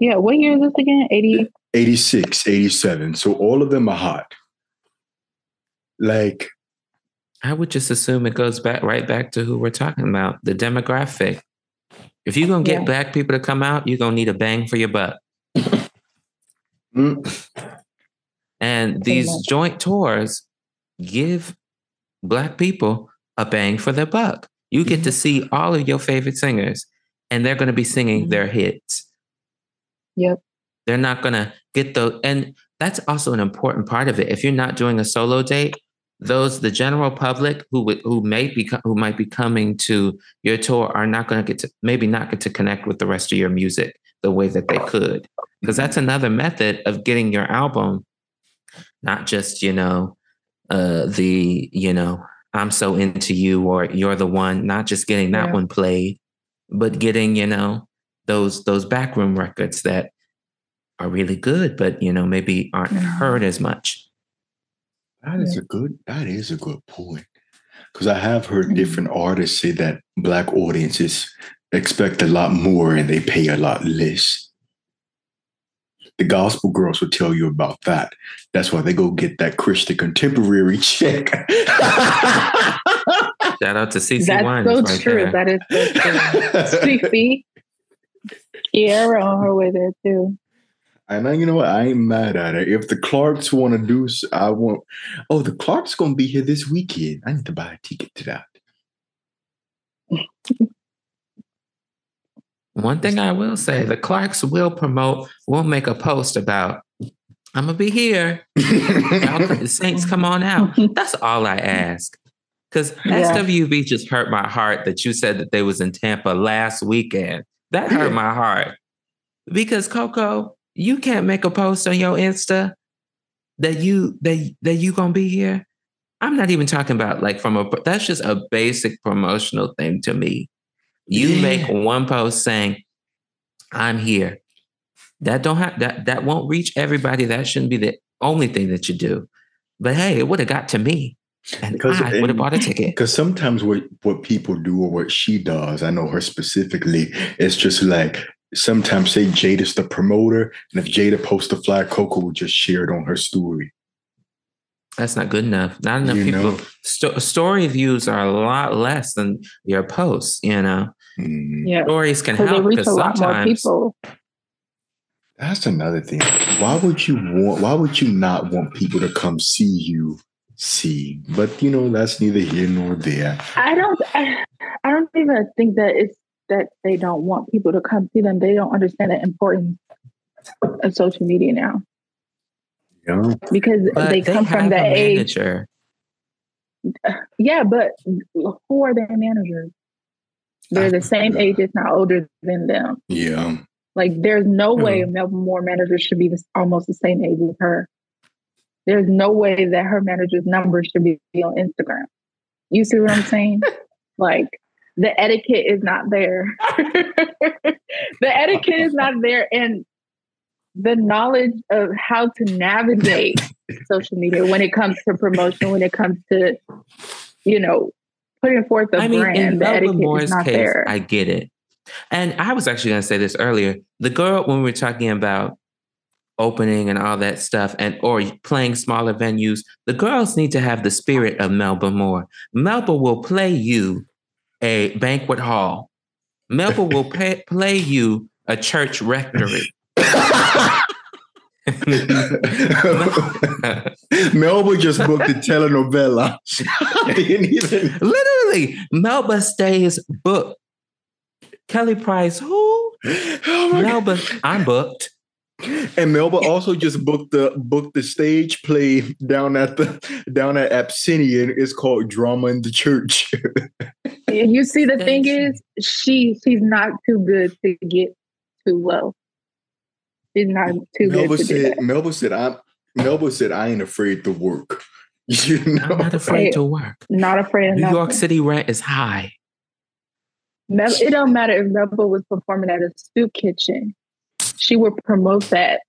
[SPEAKER 3] Yeah, what year is this again? 80.
[SPEAKER 2] 86, 87. So all of them are hot. Like,
[SPEAKER 1] I would just assume it goes back right back to who we're talking about, the demographic. If you're gonna get
[SPEAKER 3] Yeah.
[SPEAKER 1] black people to come out, you're gonna need a bang for your buck.
[SPEAKER 2] mm,
[SPEAKER 1] And these joint tours give black people a bang for their buck. You get to see all of your favorite singers, and they're going to be singing
[SPEAKER 3] Mhm.
[SPEAKER 1] their hits.
[SPEAKER 3] Yep.
[SPEAKER 1] They're not going to get the, and that's also an important part of it. If you're not doing a solo date, those the general public who would who may be who might be coming to your tour are not going to get to maybe not get to connect with the rest of your music the way that they could because that's another method of getting your album not just you know uh the you know i'm so into you or you're the one not just getting that yeah. one played but getting you know those those backroom records that are really good but you know maybe aren't mm-hmm. heard as much
[SPEAKER 2] that is a good. That is a good point. Because I have heard mm-hmm. different artists say that black audiences expect a lot more and they pay a lot less. The gospel girls will tell you about that. That's why they go get that Christian contemporary check.
[SPEAKER 1] Shout out to CeCe
[SPEAKER 3] That's
[SPEAKER 1] Winans
[SPEAKER 3] so right true. There. That is so true. CeCe, Kierra on her way there too.
[SPEAKER 2] And I, you know what? I ain't mad at it. If the Clarks want to do, I want. Oh, the Clarks gonna be here this weekend. I need to buy a ticket to that.
[SPEAKER 1] One thing I will say, the Clarks will promote. We'll make a post about. I'm gonna be here. the Saints, come on out. That's all I ask. Because yeah. SWV just hurt my heart that you said that they was in Tampa last weekend. That hurt my heart. Because Coko, you can't make a post on your Insta that you that that you gonna be here. I'm not even talking about like from a that's just a basic promotional thing to me. You make one post saying, I'm here. That don't have that that won't reach everybody. That shouldn't be the only thing that you do. But hey, it would have got to me. And because I would have bought a ticket.
[SPEAKER 2] Because sometimes what what people do or what she does, I know her specifically, it's just like sometimes say Jada's the promoter, and if Jada posts a flyer, Coko will just share it on her story.
[SPEAKER 1] That's not good enough. Not enough you people. St- story views are a lot less than your posts. You know,
[SPEAKER 3] mm. yeah.
[SPEAKER 1] stories can help because sometimes.
[SPEAKER 2] That's another thing. Why would you want? Why would you not want people to come see you? See, but you know that's neither here nor there.
[SPEAKER 3] I don't. I, I don't even think that it's that they don't want people to come see them. They don't understand the importance of social media now.
[SPEAKER 2] Yeah.
[SPEAKER 3] Because but they, they come from the age. Manager. Yeah, but who are their managers? They're the same age, if not older than them.
[SPEAKER 2] Yeah.
[SPEAKER 3] Like there's no mm. way Melba Moore manager should be this, almost the same age as her. There's no way that her manager's number should be on Instagram. You see what I'm saying? like the etiquette is not there. the etiquette is not there. And the knowledge of how to navigate social media when it comes to promotion, when it comes to, you know, putting forth a I mean, brand, in the etiquette Moore's is not case, there.
[SPEAKER 1] I get it. And I was actually going to say this earlier. The girl, when we were talking about opening and all that stuff and or playing smaller venues the girls need to have the spirit of melba moore melba will play you a banquet hall. Melba will pay, play you a church rectory.
[SPEAKER 2] Melba just booked a telenovela.
[SPEAKER 1] even... Literally, Melba stays booked. Kelly Price, who? Oh Melba, God. I'm booked.
[SPEAKER 2] And Melba also just booked the booked the stage play down at the down at Abyssinian. It's called Drama in the Church.
[SPEAKER 3] you see, the thing is, she she's not too good to get too low. She's not too Melba good to
[SPEAKER 2] said,
[SPEAKER 3] do that.
[SPEAKER 2] Melba said, "I'm." Melba said, "I ain't afraid to work."
[SPEAKER 1] You know? I'm not afraid hey, to work.
[SPEAKER 3] Not afraid.
[SPEAKER 1] Of New
[SPEAKER 3] nothing.
[SPEAKER 1] York City rent is high.
[SPEAKER 3] it don't matter if Melba was performing at a soup kitchen she would promote that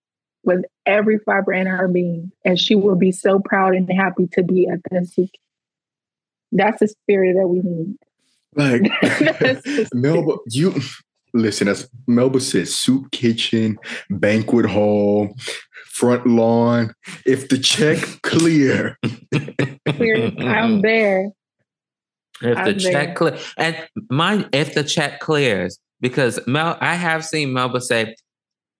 [SPEAKER 3] with every fiber in her being. And she will be so proud and happy to be at the That's the spirit that we need.
[SPEAKER 2] Like Melba, you listen, as Melba says, soup kitchen, banquet hall, front lawn. If the check clear,
[SPEAKER 3] clear I'm there.
[SPEAKER 1] If I'm the there. check clear, and mind if the check clears, because Mel, I have seen Melba say,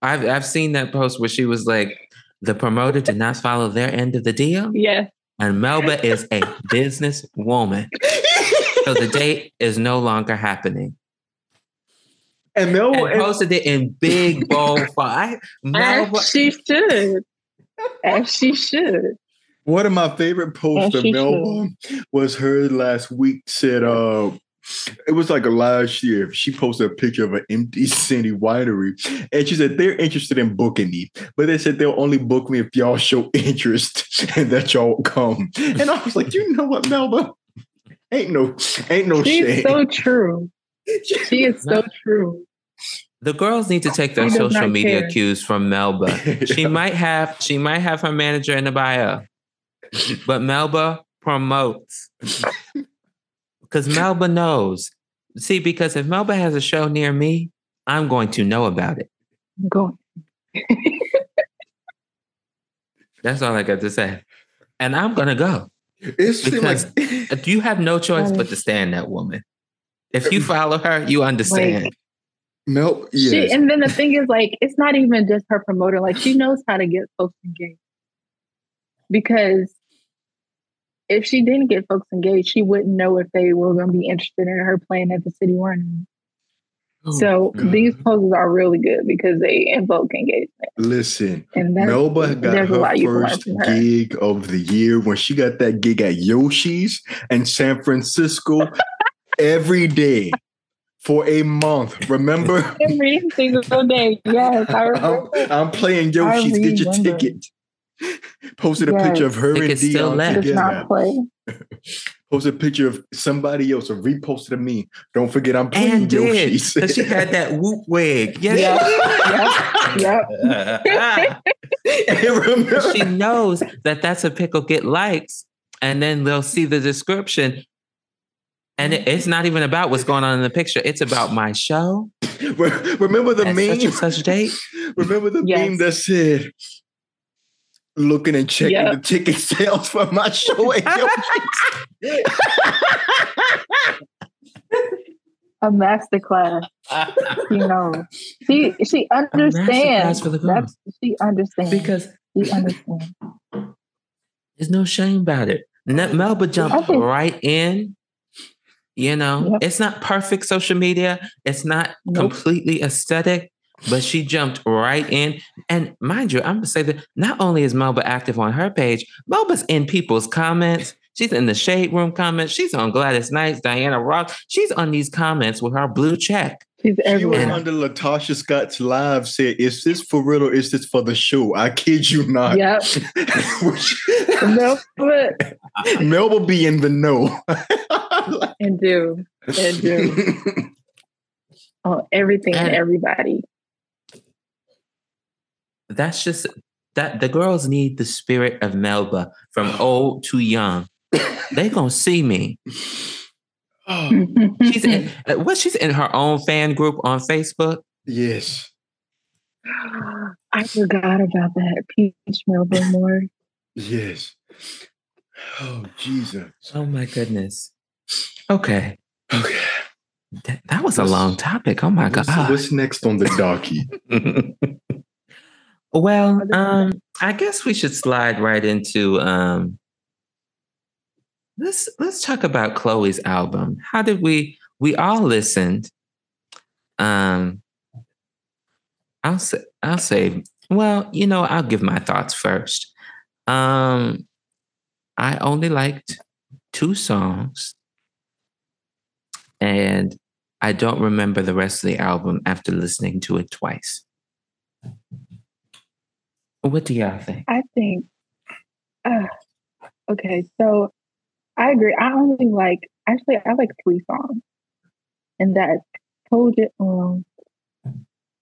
[SPEAKER 1] I've I've seen that post where she was like, the promoter did not follow their end of the deal.
[SPEAKER 3] Yeah.
[SPEAKER 1] And Melba is a business woman. so the date is no longer happening.
[SPEAKER 2] And Melba
[SPEAKER 1] and posted it in big bold font.
[SPEAKER 3] Melba, As she should. As she should.
[SPEAKER 2] One of my favorite posts of Melba should. was her last week said, uh, it was like a last year. She posted a picture of an empty city winery, and she said they're interested in booking me, but they said they'll only book me if y'all show interest and that y'all come. And I was like, you know what, Melba? Ain't no, ain't no
[SPEAKER 3] She's
[SPEAKER 2] shame.
[SPEAKER 3] so true. She is so true.
[SPEAKER 1] The girls need to take their social media care. cues from Melba. She might have, she might have her manager in the bio, but Melba promotes because Melba knows. See, because if Melba has a show near me, I'm going to know about it.
[SPEAKER 3] Go.
[SPEAKER 1] That's all I got to say. And I'm going to go.
[SPEAKER 2] It's
[SPEAKER 1] because like- you have no choice but to stand that woman. If you um, follow her, you understand. Like,
[SPEAKER 2] nope. Yes.
[SPEAKER 3] She, and then the thing is, like, it's not even just her promoter. Like, she knows how to get folks engaged. Because if she didn't get folks engaged, she wouldn't know if they were going to be interested in her playing at the city winery. Oh, so God. these poses are really good because they invoke engagement.
[SPEAKER 2] Listen, and Melba got her first her. gig of the year when she got that gig at Yoshi's in San Francisco every day for a month. Remember?
[SPEAKER 3] Every single day. Yes, I
[SPEAKER 2] remember. I'm, I'm playing Yoshi's. Get your ticket. Posted yes. a picture of her and Dionne together. Posted a picture of somebody else or reposted a me. Don't forget I'm playing and Yoshi.
[SPEAKER 1] Because she had that whoop wig. Yes. Yep. yep. she knows that that's a pickle get likes. And then they'll see the description. And it, it's not even about what's going on in the picture. It's about my show.
[SPEAKER 2] Remember the meme?
[SPEAKER 1] Such, such date.
[SPEAKER 2] Remember the yes. meme that said, looking and checking yep. the ticket sales for my show
[SPEAKER 3] A master class. you know, she she understands. That's, she understands
[SPEAKER 1] because
[SPEAKER 3] she understands.
[SPEAKER 1] There's no shame about it. Melba jumped think, right in. You know, yep. it's not perfect social media. It's not nope. completely aesthetic, but she jumped right in. And mind you, I'm gonna say that not only is Melba active on her page, Melba's in people's comments. She's in the shade room comments. She's on Gladys Knights, Diana Ross. She's on these comments with her blue check.
[SPEAKER 3] She's everywhere.
[SPEAKER 2] She was under LaTocha Scott's live said, Is this for real or is this for the show? I kid you not.
[SPEAKER 3] Yep. no,
[SPEAKER 2] but Melba be in the know.
[SPEAKER 3] and do. And do. oh, everything and, and everybody
[SPEAKER 1] that's just that the girls need the spirit of Melba from old to young. they gonna see me. Oh. she's in uh, what? She's in her own fan group on Facebook.
[SPEAKER 2] Yes.
[SPEAKER 3] I forgot about that. Peach Melba Moore.
[SPEAKER 2] Yes. Oh Jesus.
[SPEAKER 1] Oh my goodness. Okay.
[SPEAKER 2] Okay.
[SPEAKER 1] That, that was a long topic. Oh my
[SPEAKER 2] what's,
[SPEAKER 1] god.
[SPEAKER 2] What's next on the docky?
[SPEAKER 1] Well, um, I guess we should slide right into um, let's let's talk about Chloe's album. How did we we all listened? Um, I'll say I'll say well, you know, I'll give my thoughts first. Um, I only liked two songs, and I don't remember the rest of the album after listening to it twice. What do y'all think?
[SPEAKER 3] I think, uh, okay, so I agree. I only like, actually, I like three songs. And that's told it, um,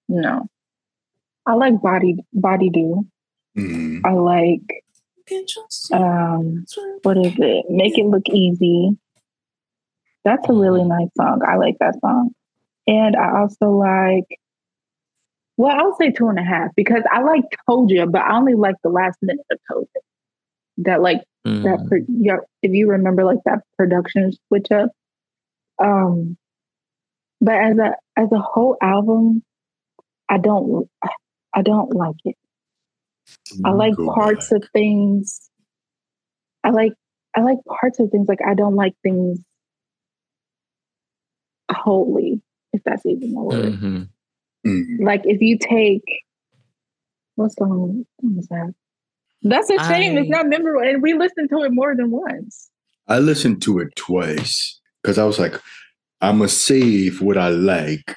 [SPEAKER 3] no. I like Body Body Do. Mm-hmm. I like, um, what is it? Make It Look Easy. That's a really nice song. I like that song. And I also like well, I'll say two and a half because I like Told You, but I only like the last minute of Told You. That like mm. that yeah, if you remember like that production switch up. Um, but as a as a whole album, I don't I don't like it. I like parts back. of things. I like I like parts of things. Like I don't like things wholly. if that's even a word.
[SPEAKER 1] Mhm.
[SPEAKER 2] Mhm.
[SPEAKER 3] Like if you take what song what was that? That's a shame. it's not memorable, and we listened to it more than once.
[SPEAKER 2] I listened to it twice because I was like, I'm gonna save what I like.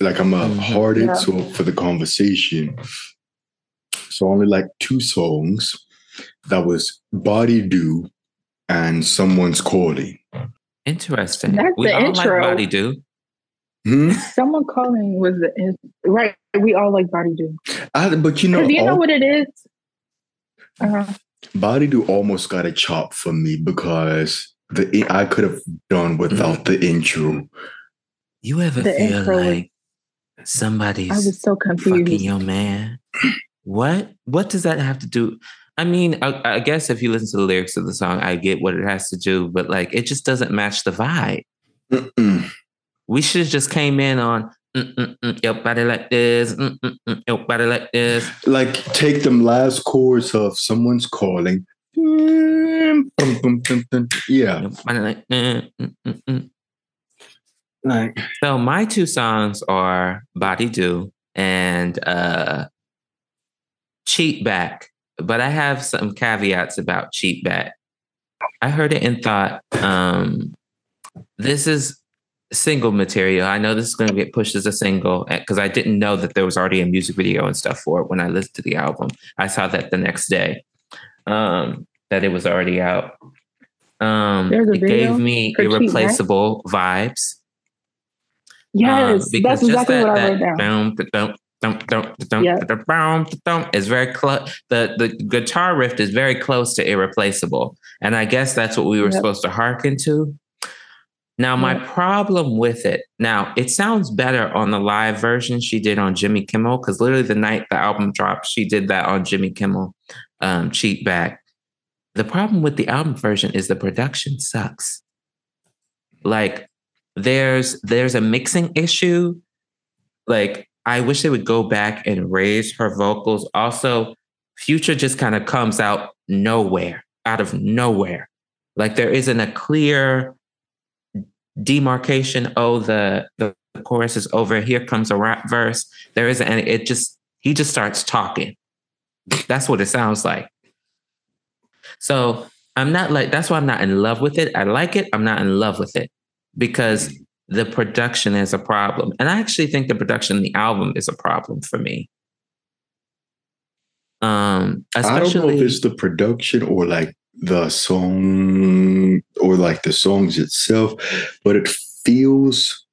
[SPEAKER 2] Like I'm a
[SPEAKER 1] hearted
[SPEAKER 2] hard
[SPEAKER 3] Yeah.
[SPEAKER 2] so for the conversation. So only like two songs. That was Body Do and Someone's Calling.
[SPEAKER 1] Interesting.
[SPEAKER 3] That's
[SPEAKER 1] we
[SPEAKER 3] the
[SPEAKER 1] all
[SPEAKER 3] intro.
[SPEAKER 1] like Body Do.
[SPEAKER 2] Hmm?
[SPEAKER 3] Someone calling was the, right. We all like body do.
[SPEAKER 2] I, but you know,
[SPEAKER 3] Because you know what it is. Uh,
[SPEAKER 2] Body Do almost got a chop for me because the I could have done without the intro.
[SPEAKER 1] You ever
[SPEAKER 3] The
[SPEAKER 1] feel
[SPEAKER 3] intro was-
[SPEAKER 1] like somebody's
[SPEAKER 3] I was so confused.
[SPEAKER 1] fucking
[SPEAKER 3] confused.
[SPEAKER 1] your man? what? What does that have to do? I mean, I, I guess if you listen to the lyrics of the song, I get what it has to do, but like it just doesn't match the vibe.
[SPEAKER 2] Mm-mm.
[SPEAKER 1] We should have just came in on your body like this, your body like this.
[SPEAKER 2] Like take them last chords of Someone's Calling. Yeah,
[SPEAKER 1] like So my two songs are Body Do and uh Cheat Back. But I have some caveats about Cheat Back. I heard it and thought, um, this is single material. I know this is going to get pushed as a single because I didn't know that there was already a music video and stuff for it when I listened to the album. I saw that the next day, um, that it was already out. Um,
[SPEAKER 3] There's a
[SPEAKER 1] it gave me
[SPEAKER 3] for Cheat Back?
[SPEAKER 1] irreplaceable vibes.
[SPEAKER 3] Yes,
[SPEAKER 1] Um, because
[SPEAKER 3] that's
[SPEAKER 1] just
[SPEAKER 3] exactly
[SPEAKER 1] that,
[SPEAKER 3] what I wrote down.
[SPEAKER 1] dum, dum, dum, dum, dum,
[SPEAKER 3] Yeah.
[SPEAKER 1] is very close. The the guitar riff is very close to irreplaceable, and I guess that's what we were
[SPEAKER 3] Yep.
[SPEAKER 1] supposed to hearken to. Now, my
[SPEAKER 3] Yep.
[SPEAKER 1] problem with it, now it sounds better on the live version she did on Jimmy Kimmel, because literally the night the album dropped, she did that on Jimmy Kimmel, um, Cheat Back. The problem with the album version is the production sucks. Like there's there's a mixing issue. Like I wish they would go back and raise her vocals. Also, Future just kind of comes out nowhere, out of nowhere. Like there isn't a clear demarcation. Oh, the the chorus is over. Here comes a rap verse. There isn't any. It just he just starts talking. That's what it sounds like. So I'm not like that's why I'm not in love with it. I like it. I'm not in love with it because the production is a problem. And I actually think the production in the album is a problem for me. Um,
[SPEAKER 2] I don't know
[SPEAKER 1] especially
[SPEAKER 2] if it's the production or like the song or like the songs itself, but it feels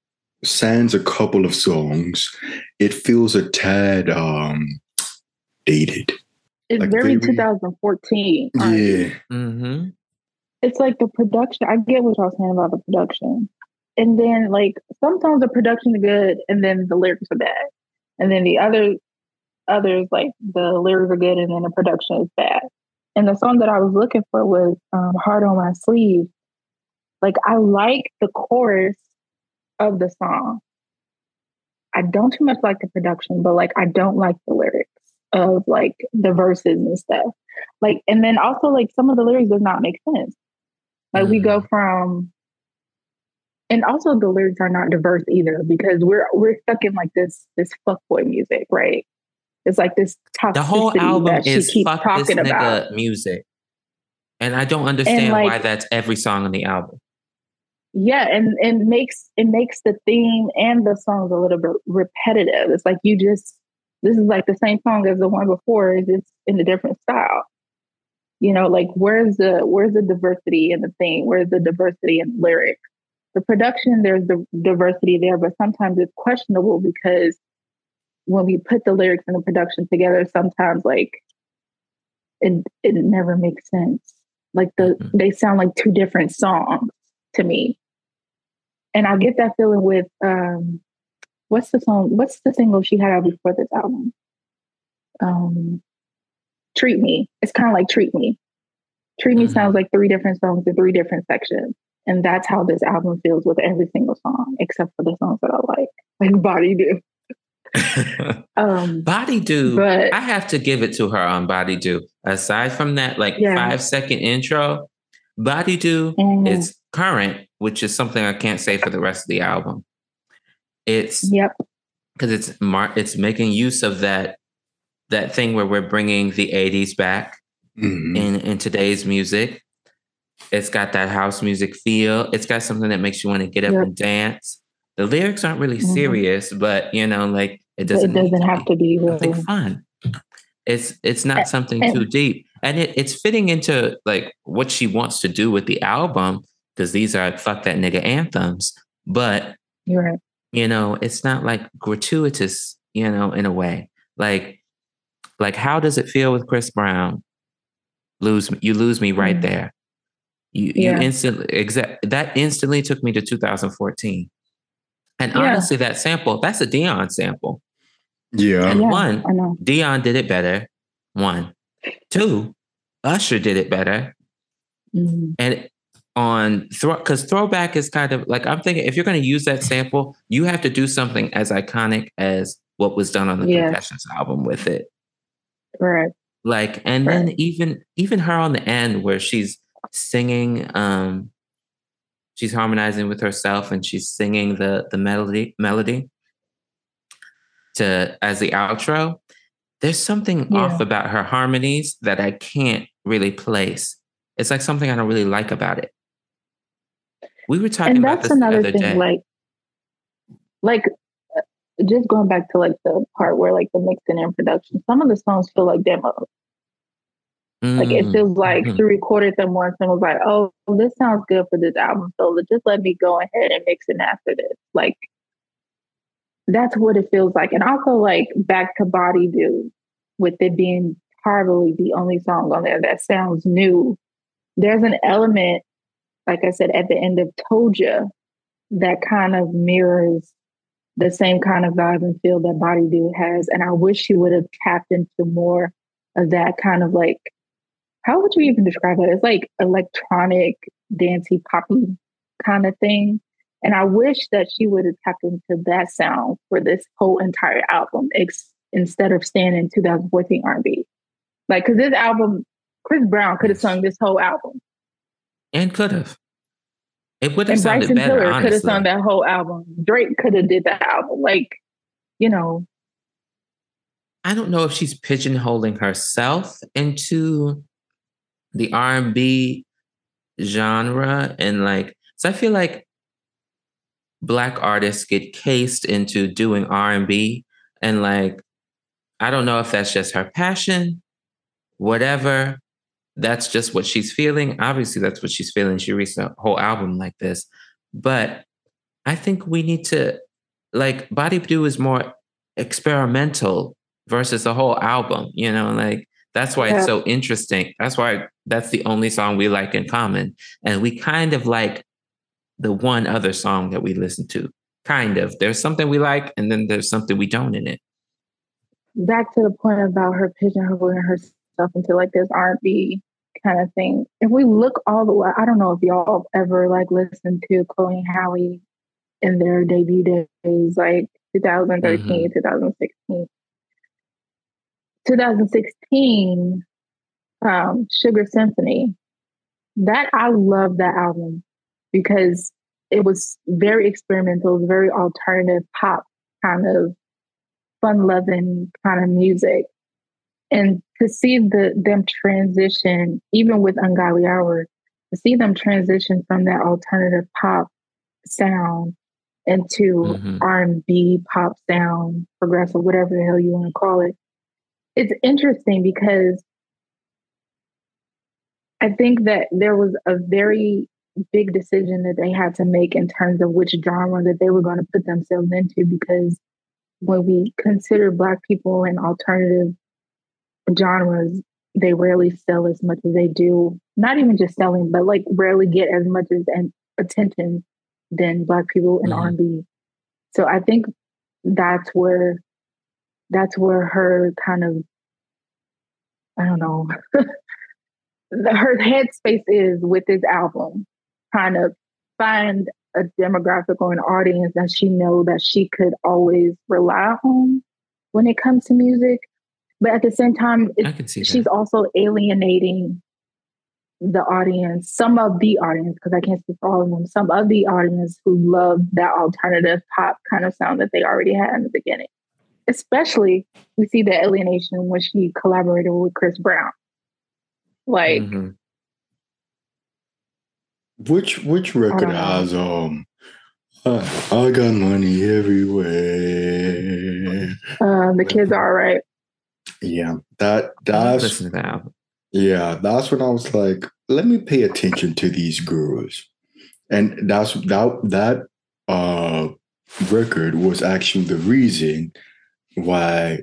[SPEAKER 2] sans a couple of songs. It feels a tad um dated.
[SPEAKER 3] It's
[SPEAKER 2] like
[SPEAKER 3] very
[SPEAKER 2] very-
[SPEAKER 3] 2014. honestly.
[SPEAKER 2] Yeah.
[SPEAKER 1] Mhm.
[SPEAKER 3] It's like the production. I get what y'all saying about the production. And then like sometimes the production is good and then the lyrics are bad. And then the other others like the lyrics are good and then the production is bad. And the song that I was looking for was um, Heart on My Sleeve. Like I like the chorus of the song. I don't too much like the production, but like I don't like the lyrics of like the verses and stuff. Like and then also like some of the lyrics does not make sense. Like we go from and also the lyrics are not diverse either because we're we're stuck in like this this fuckboy music, right? It's like this
[SPEAKER 1] The whole album is fuck this
[SPEAKER 3] talking
[SPEAKER 1] nigga
[SPEAKER 3] about.
[SPEAKER 1] music. And I don't understand
[SPEAKER 3] like-
[SPEAKER 1] why that's every song on the album.
[SPEAKER 3] Yeah, and and makes it makes the theme and the songs a little bit repetitive. It's like you just this is like the same song as the one before, it's just in a different style. You know, like where's the where's the diversity in the theme? Where's the diversity in lyrics? The production, there's the diversity there, but sometimes it's questionable because when we put the lyrics and the production together, sometimes like it it never makes sense. Like the
[SPEAKER 1] Mhm.
[SPEAKER 3] they sound like two different songs to me. And I get that feeling with um what's the song what's the single she had out before this album? Um Treat Me. It's kind of like Treat Me. Treat Me
[SPEAKER 1] Mhm.
[SPEAKER 3] sounds like three different songs in three different sections. And that's how this album feels with every single song, except for the songs that I like, like Body Do. Um,
[SPEAKER 1] Body Do,
[SPEAKER 3] but
[SPEAKER 1] I have to give it to her on Body Do. Aside from that, like
[SPEAKER 3] Yeah.
[SPEAKER 1] five second intro, Body Do
[SPEAKER 3] mm,
[SPEAKER 1] is current, which is something I can't say for the rest of the album. It's
[SPEAKER 3] yep
[SPEAKER 1] because it's mar- it's making use of that that thing where we're bringing the 80s back mm-hmm. in in today's music. It's got that house music feel. It's got something that makes you want to get up yep. and dance. The lyrics aren't really mm-hmm. serious, but you know, like it doesn't.
[SPEAKER 3] It doesn't have to be
[SPEAKER 1] really fun. It's it's not something and, too deep, and it, it's fitting into like what she wants to do with the album because these are fuck that nigga anthems. But
[SPEAKER 3] right.
[SPEAKER 1] You know, it's not like gratuitous. You know, in a way, like like how does it feel with Chris Brown? Lose you lose me right mm-hmm. there. You yeah. you instantly exact that instantly took me to 2014. And yeah. honestly, that sample, that's a Dionne sample.
[SPEAKER 2] Yeah.
[SPEAKER 1] And yeah, one, Dionne did it better. One. Two, Usher did it better. Mm-hmm. And on throw because throwback is kind of like I'm thinking if you're going to use that sample, you have to do something as iconic as what was done on the yeah. Confessions album with it.
[SPEAKER 3] Right.
[SPEAKER 1] Like, and right. then even even her on the end where she's singing, um, she's harmonizing with herself and she's singing the the melody melody to as the outro. There's something yeah. off about her harmonies that I can't really place. It's like something I don't really like about it. We were talking and about this another the other thing, day.
[SPEAKER 3] Like, like uh, just going back to like the part where like the mixing and production, some of the songs feel like demos. Mm-hmm. Like it feels like mm-hmm. she recorded them once and was like, "Oh, this sounds good for this album, so just let me go ahead and mix it after this." Like that's what it feels like. And also like back to Body Do, with it being probably the only song on there that sounds new. There's an element, like I said, at the end of Told Ya that kind of mirrors the same kind of vibe and feel that Body Do has. And I wish she would have tapped into more of that kind of like, how would you even describe it? It's like electronic, dancey, poppy kind of thing. And I wish that she would have tapped into that sound for this whole entire album ex- instead of staying in 2014 R&B. Like, because this album, Chris Brown could have sung this whole album.
[SPEAKER 1] And could have. It would have sounded Bryson better, Tiller
[SPEAKER 3] could have sung that whole album. Drake could have did that album. Like, you know.
[SPEAKER 1] I don't know if she's pigeonholing herself into the R&B genre and like so I feel like black artists get cased into doing R&B and like I don't know if that's just her passion, whatever. That's just what she's feeling. Obviously, that's what she's feeling. She released a whole album like this. But I think we need to, like, Body Do is more experimental versus the whole album, you know, like that's why yeah. it's so interesting. That's why that's the only song we like in common. And we kind of like the one other song that we listen to. Kind of. There's something we like, and then there's something we don't in it.
[SPEAKER 3] Back to the point about her pigeonholing herself into like this R&B kind of thing. If we look all the way, I don't know if y'all ever like listened to Chloe and Halle in their debut days, like 2013, mm-hmm. 2016. 2016, um, Sugar Symphony. That I love that album because it was very experimental, very alternative pop kind of fun loving kind of music. And to see the them transition, even with Ungodly Hour, to see them transition from that alternative pop sound into mm-hmm. R&B pop sound, progressive, whatever the hell you want to call it. It's interesting because I think that there was a very big decision that they had to make in terms of which genre that they were going to put themselves into because when we consider black people in alternative genres they rarely sell as much as they do not even just selling but like rarely get as much as an attention than black people in mm-hmm. r&b so i think that's where that's where her kind of i don't know her headspace is with this album trying to find a demographic or an audience that she know that she could always rely on when it comes to music. But at the same time, she's also alienating the audience, some of the audience, because I can't speak for all of them, some of the audience who love that alternative pop kind of sound that they already had in the beginning. Especially, we see the alienation when she collaborated with Chris Brown. Like, mm-hmm.
[SPEAKER 2] which which record has um uh, I got money everywhere.
[SPEAKER 3] Uh, the kids are all right.
[SPEAKER 2] Yeah, that that's listen to that. Yeah, that's when I was like, let me pay attention to these girls, and that's that that uh record was actually the reason why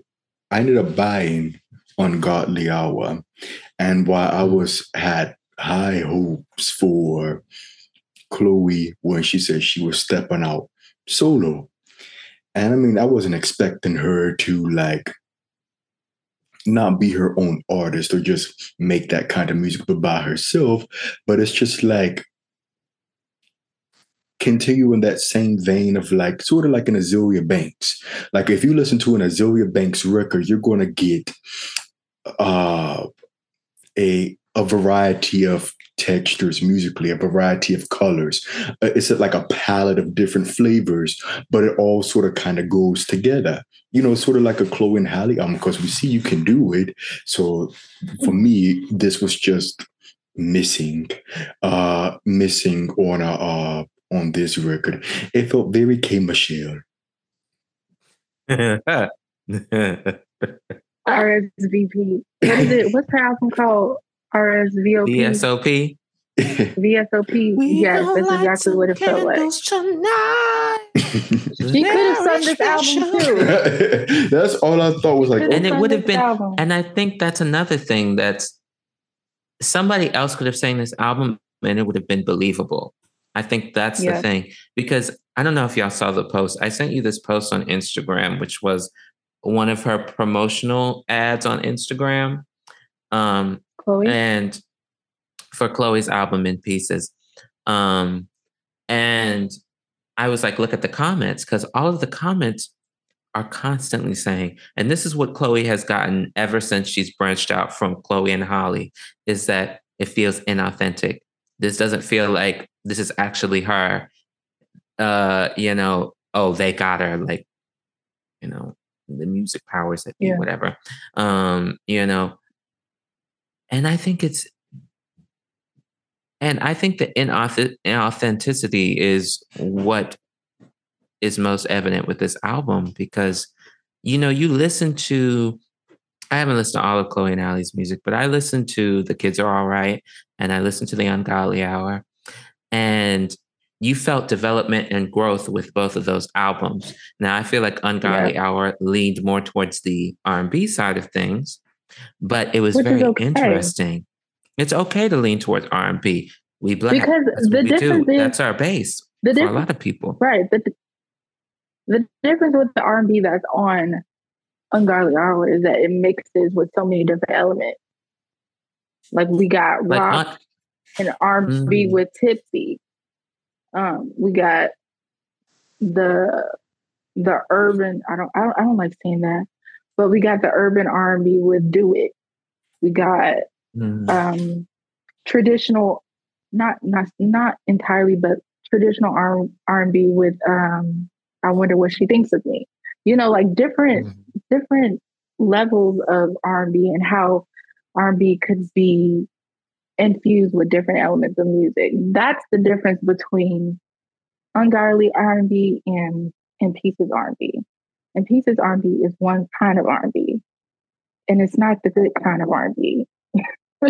[SPEAKER 2] I ended up buying Ungodly Hour, and why I was had high hopes for Chloe when she said she was stepping out solo. And I mean, I wasn't expecting her to like not be her own artist or just make that kind of music but by herself. But it's just like continue in that same vein of like sort of like an Azealia Banks. Like if you listen to an Azealia Banks record, you're gonna get uh a a variety of textures musically, a variety of colors. Uh, it's like a palette of different flavors, but it all sort of kind of goes together. You know, sort of like a Chloe and Halle album, because we see you can do it. So for me, this was just missing, uh, missing on a uh, on this record. It felt very K Michelle.
[SPEAKER 3] RSVP. What is it? What's her album called? RSVOP.
[SPEAKER 1] VSOP.
[SPEAKER 3] VSOP. yes, that's like exactly what it felt like. she could have sung this album
[SPEAKER 2] too. that's all I thought was like,
[SPEAKER 1] and it would have been. Album. And I think that's another thing that's somebody else could have sang this album and it would have been believable. I think that's yes. the thing because I don't know if y'all saw the post. I sent you this post on Instagram, which was one of her promotional ads on Instagram. Um, Chloe? And for Chloe's album in pieces. Um, and I was like, look at the comments, because all of the comments are constantly saying, and this is what Chloe has gotten ever since she's branched out from Chloe and Halle, is that it feels inauthentic. This doesn't feel like this is actually her. Uh, you know, oh, they got her, like, you know, the music powers that be, yeah. whatever. Um, you know, and I think it's, and I think the inauthenticity is what is most evident with this album because, you know, you listen to, I haven't listened to all of Chloe and Halle's music, but I listened to The Kids Are All Right and I listened to The Ungodly Hour. And you felt development and growth with both of those albums. Now I feel like Ungodly yeah. Hour leaned more towards the R&B side of things, but it was Which very okay. interesting. It's okay to lean towards R and B. We black because the difference is that's our base the for a lot of people,
[SPEAKER 3] right? But the, the difference with the R and B that's on Ungodly Hour is that it mixes with so many different elements. Like we got like, rock and R and B mm-hmm. with Tipsy. Um, we got the the urban. I don't. I don't. I don't like saying that but we got the urban R&B with Do It. We got mm. um, traditional, not not not entirely, but traditional R R&B with um, I wonder what she thinks of me. You know, like different mm. Different levels of R&B and how R&B could be infused with different elements of music. That's the difference between ungodly R&B and and pieces R&B. And pieces R&B is one kind of R&B, and it's not the good kind of R&B.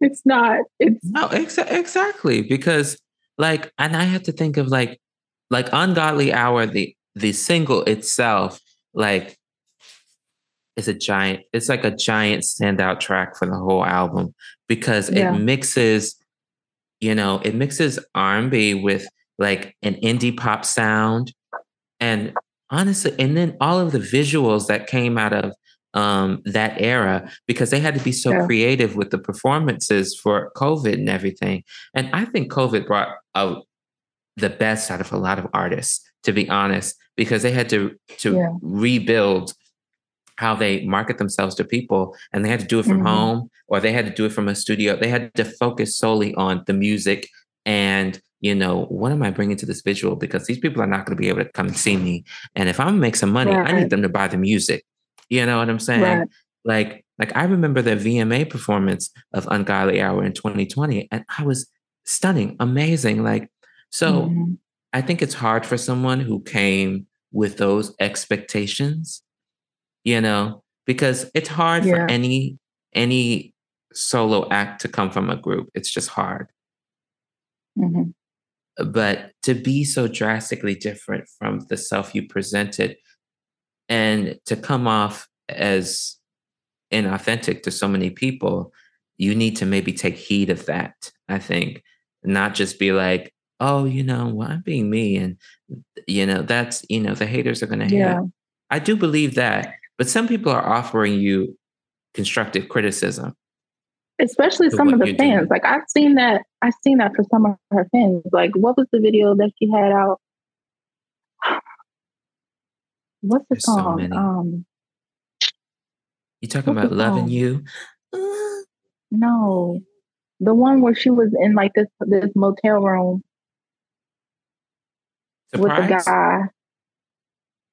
[SPEAKER 3] it's not. It's
[SPEAKER 1] no, ex- exactly because like, and I have to think of like, like ungodly hour the the single itself like is a giant it's like a giant standout track for the whole album because yeah. it mixes you know it mixes r&b with like an indie pop sound and honestly, and then all of the visuals that came out of um, that era because they had to be so yeah. creative with the performances for COVID and everything. And I think COVID brought out the best out of a lot of artists, to be honest, because they had to to yeah. rebuild how they market themselves to people and they had to do it from mm-hmm. home or they had to do it from a studio they had to focus solely on the music and you know what am i bringing to this visual because these people are not going to be able to come and see me and if i'm going to make some money right. i need them to buy the music you know what i'm saying right. like like i remember the vma performance of ungodly hour in 2020 and i was stunning amazing like so mm-hmm. i think it's hard for someone who came with those expectations you know, because it's hard yeah. for any any solo act to come from a group. It's just hard. Mm-hmm. But to be so drastically different from the self you presented and to come off as inauthentic to so many people, you need to maybe take heed of that, I think. Not just be like, oh, you know, well, I'm being me. And, you know, that's, you know, the haters are going to hate. Yeah. I do believe that. But some people are offering you constructive criticism.
[SPEAKER 3] Especially some of the fans. Doing. Like I've seen that I've seen that for some of her fans. Like what was the video that she had out? What's the There's song? So um
[SPEAKER 1] You talking about loving you?
[SPEAKER 3] No. The one where she was in like this this motel room surprise? with the guy.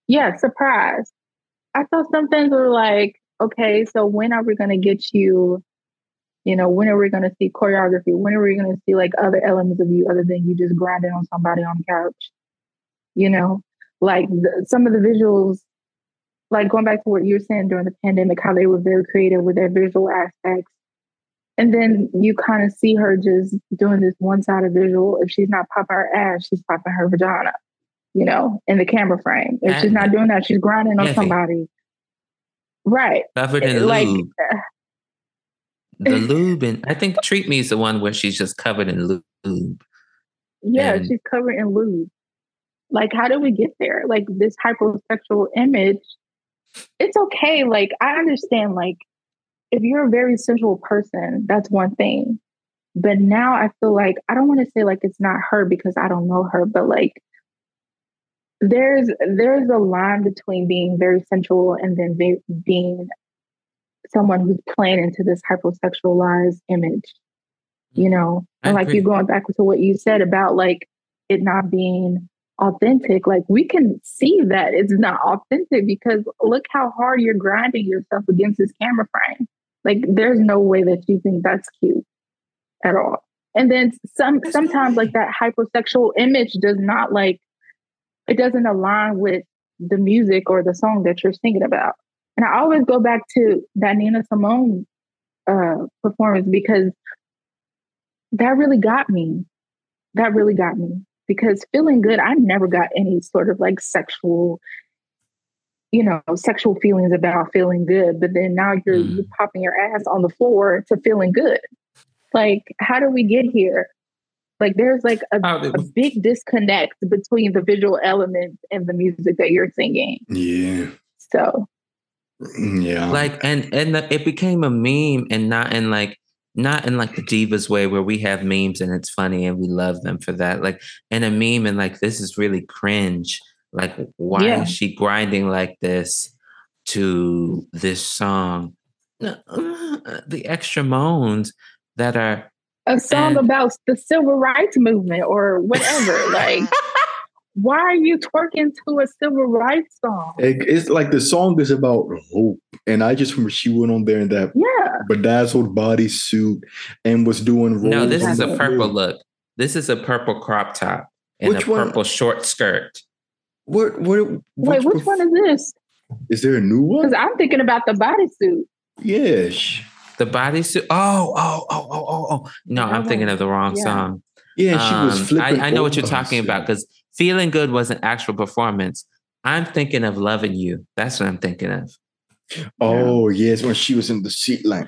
[SPEAKER 3] Yeah, surprise. I thought some things were like, okay, so when are we going to get you? You know, when are we going to see choreography? When are we going to see like other elements of you other than you just grinding on somebody on the couch? You know, like the, some of the visuals, like going back to what you were saying during the pandemic, how they were very creative with their visual aspects. And then you kind of see her just doing this one sided visual. If she's not popping her ass, she's popping her vagina you know, in the camera frame. If she's not doing that, she's grinding on somebody. Right.
[SPEAKER 1] Covered in like, lube. the lube and I think Treat Me is the one where she's just covered in lube.
[SPEAKER 3] Yeah, and, she's covered in lube. Like, how do we get there? Like this hypersexual image. It's okay. Like, I understand, like, if you're a very sensual person, that's one thing. But now I feel like I don't want to say like it's not her because I don't know her, but like there's there's a line between being very sensual and then be, being someone who's playing into this hypersexualized image you know? And like you're going back to what you said about like it not being authentic like we can see that it's not authentic because look how hard you're grinding yourself against this camera frame. Like there's no way that you think that's cute at all. And then some sometimes like that hypersexual image does not like it doesn't align with the music or the song that you're singing about. And I always go back to that Nina Simone uh, performance because that really got me. That really got me because feeling good, I never got any sort of like sexual, you know, sexual feelings about feeling good. But then now you're, mm. you're popping your ass on the floor to feeling good. Like, how do we get here? Like there's like a, a, big disconnect between the visual elements and the music that you're singing.
[SPEAKER 2] Yeah.
[SPEAKER 3] So.
[SPEAKER 2] Mm, yeah.
[SPEAKER 1] Like and and the, it became a meme and not in like not in like the divas way where we have memes and it's funny and we love them for that. Like in a meme and like this is really cringe. Like why yeah. is she grinding like this to this song? The extra moans that are
[SPEAKER 3] a song and, about the civil rights movement or whatever. like, why are you twerking to a civil rights song?
[SPEAKER 2] It, it's like the song is about hope. And I just remember she went on there in that
[SPEAKER 3] yeah.
[SPEAKER 2] bedazzled bodysuit and was doing
[SPEAKER 1] No, this is a purple look. This is a purple crop top and which a purple one? short skirt.
[SPEAKER 2] What what
[SPEAKER 3] wait, which one is this?
[SPEAKER 2] Is there a new one?
[SPEAKER 3] Because I'm thinking about the bodysuit.
[SPEAKER 2] Yes.
[SPEAKER 1] The bodysuit. Oh, oh, oh, oh, oh, oh. No, I'm thinking of the wrong
[SPEAKER 2] yeah.
[SPEAKER 1] song.
[SPEAKER 2] Yeah, she um, was flipping.
[SPEAKER 1] I, I know what you're talking about because feeling good was an actual performance. I'm thinking of loving you. That's what I'm thinking of.
[SPEAKER 2] Oh yeah. yes, when she was in the seat like.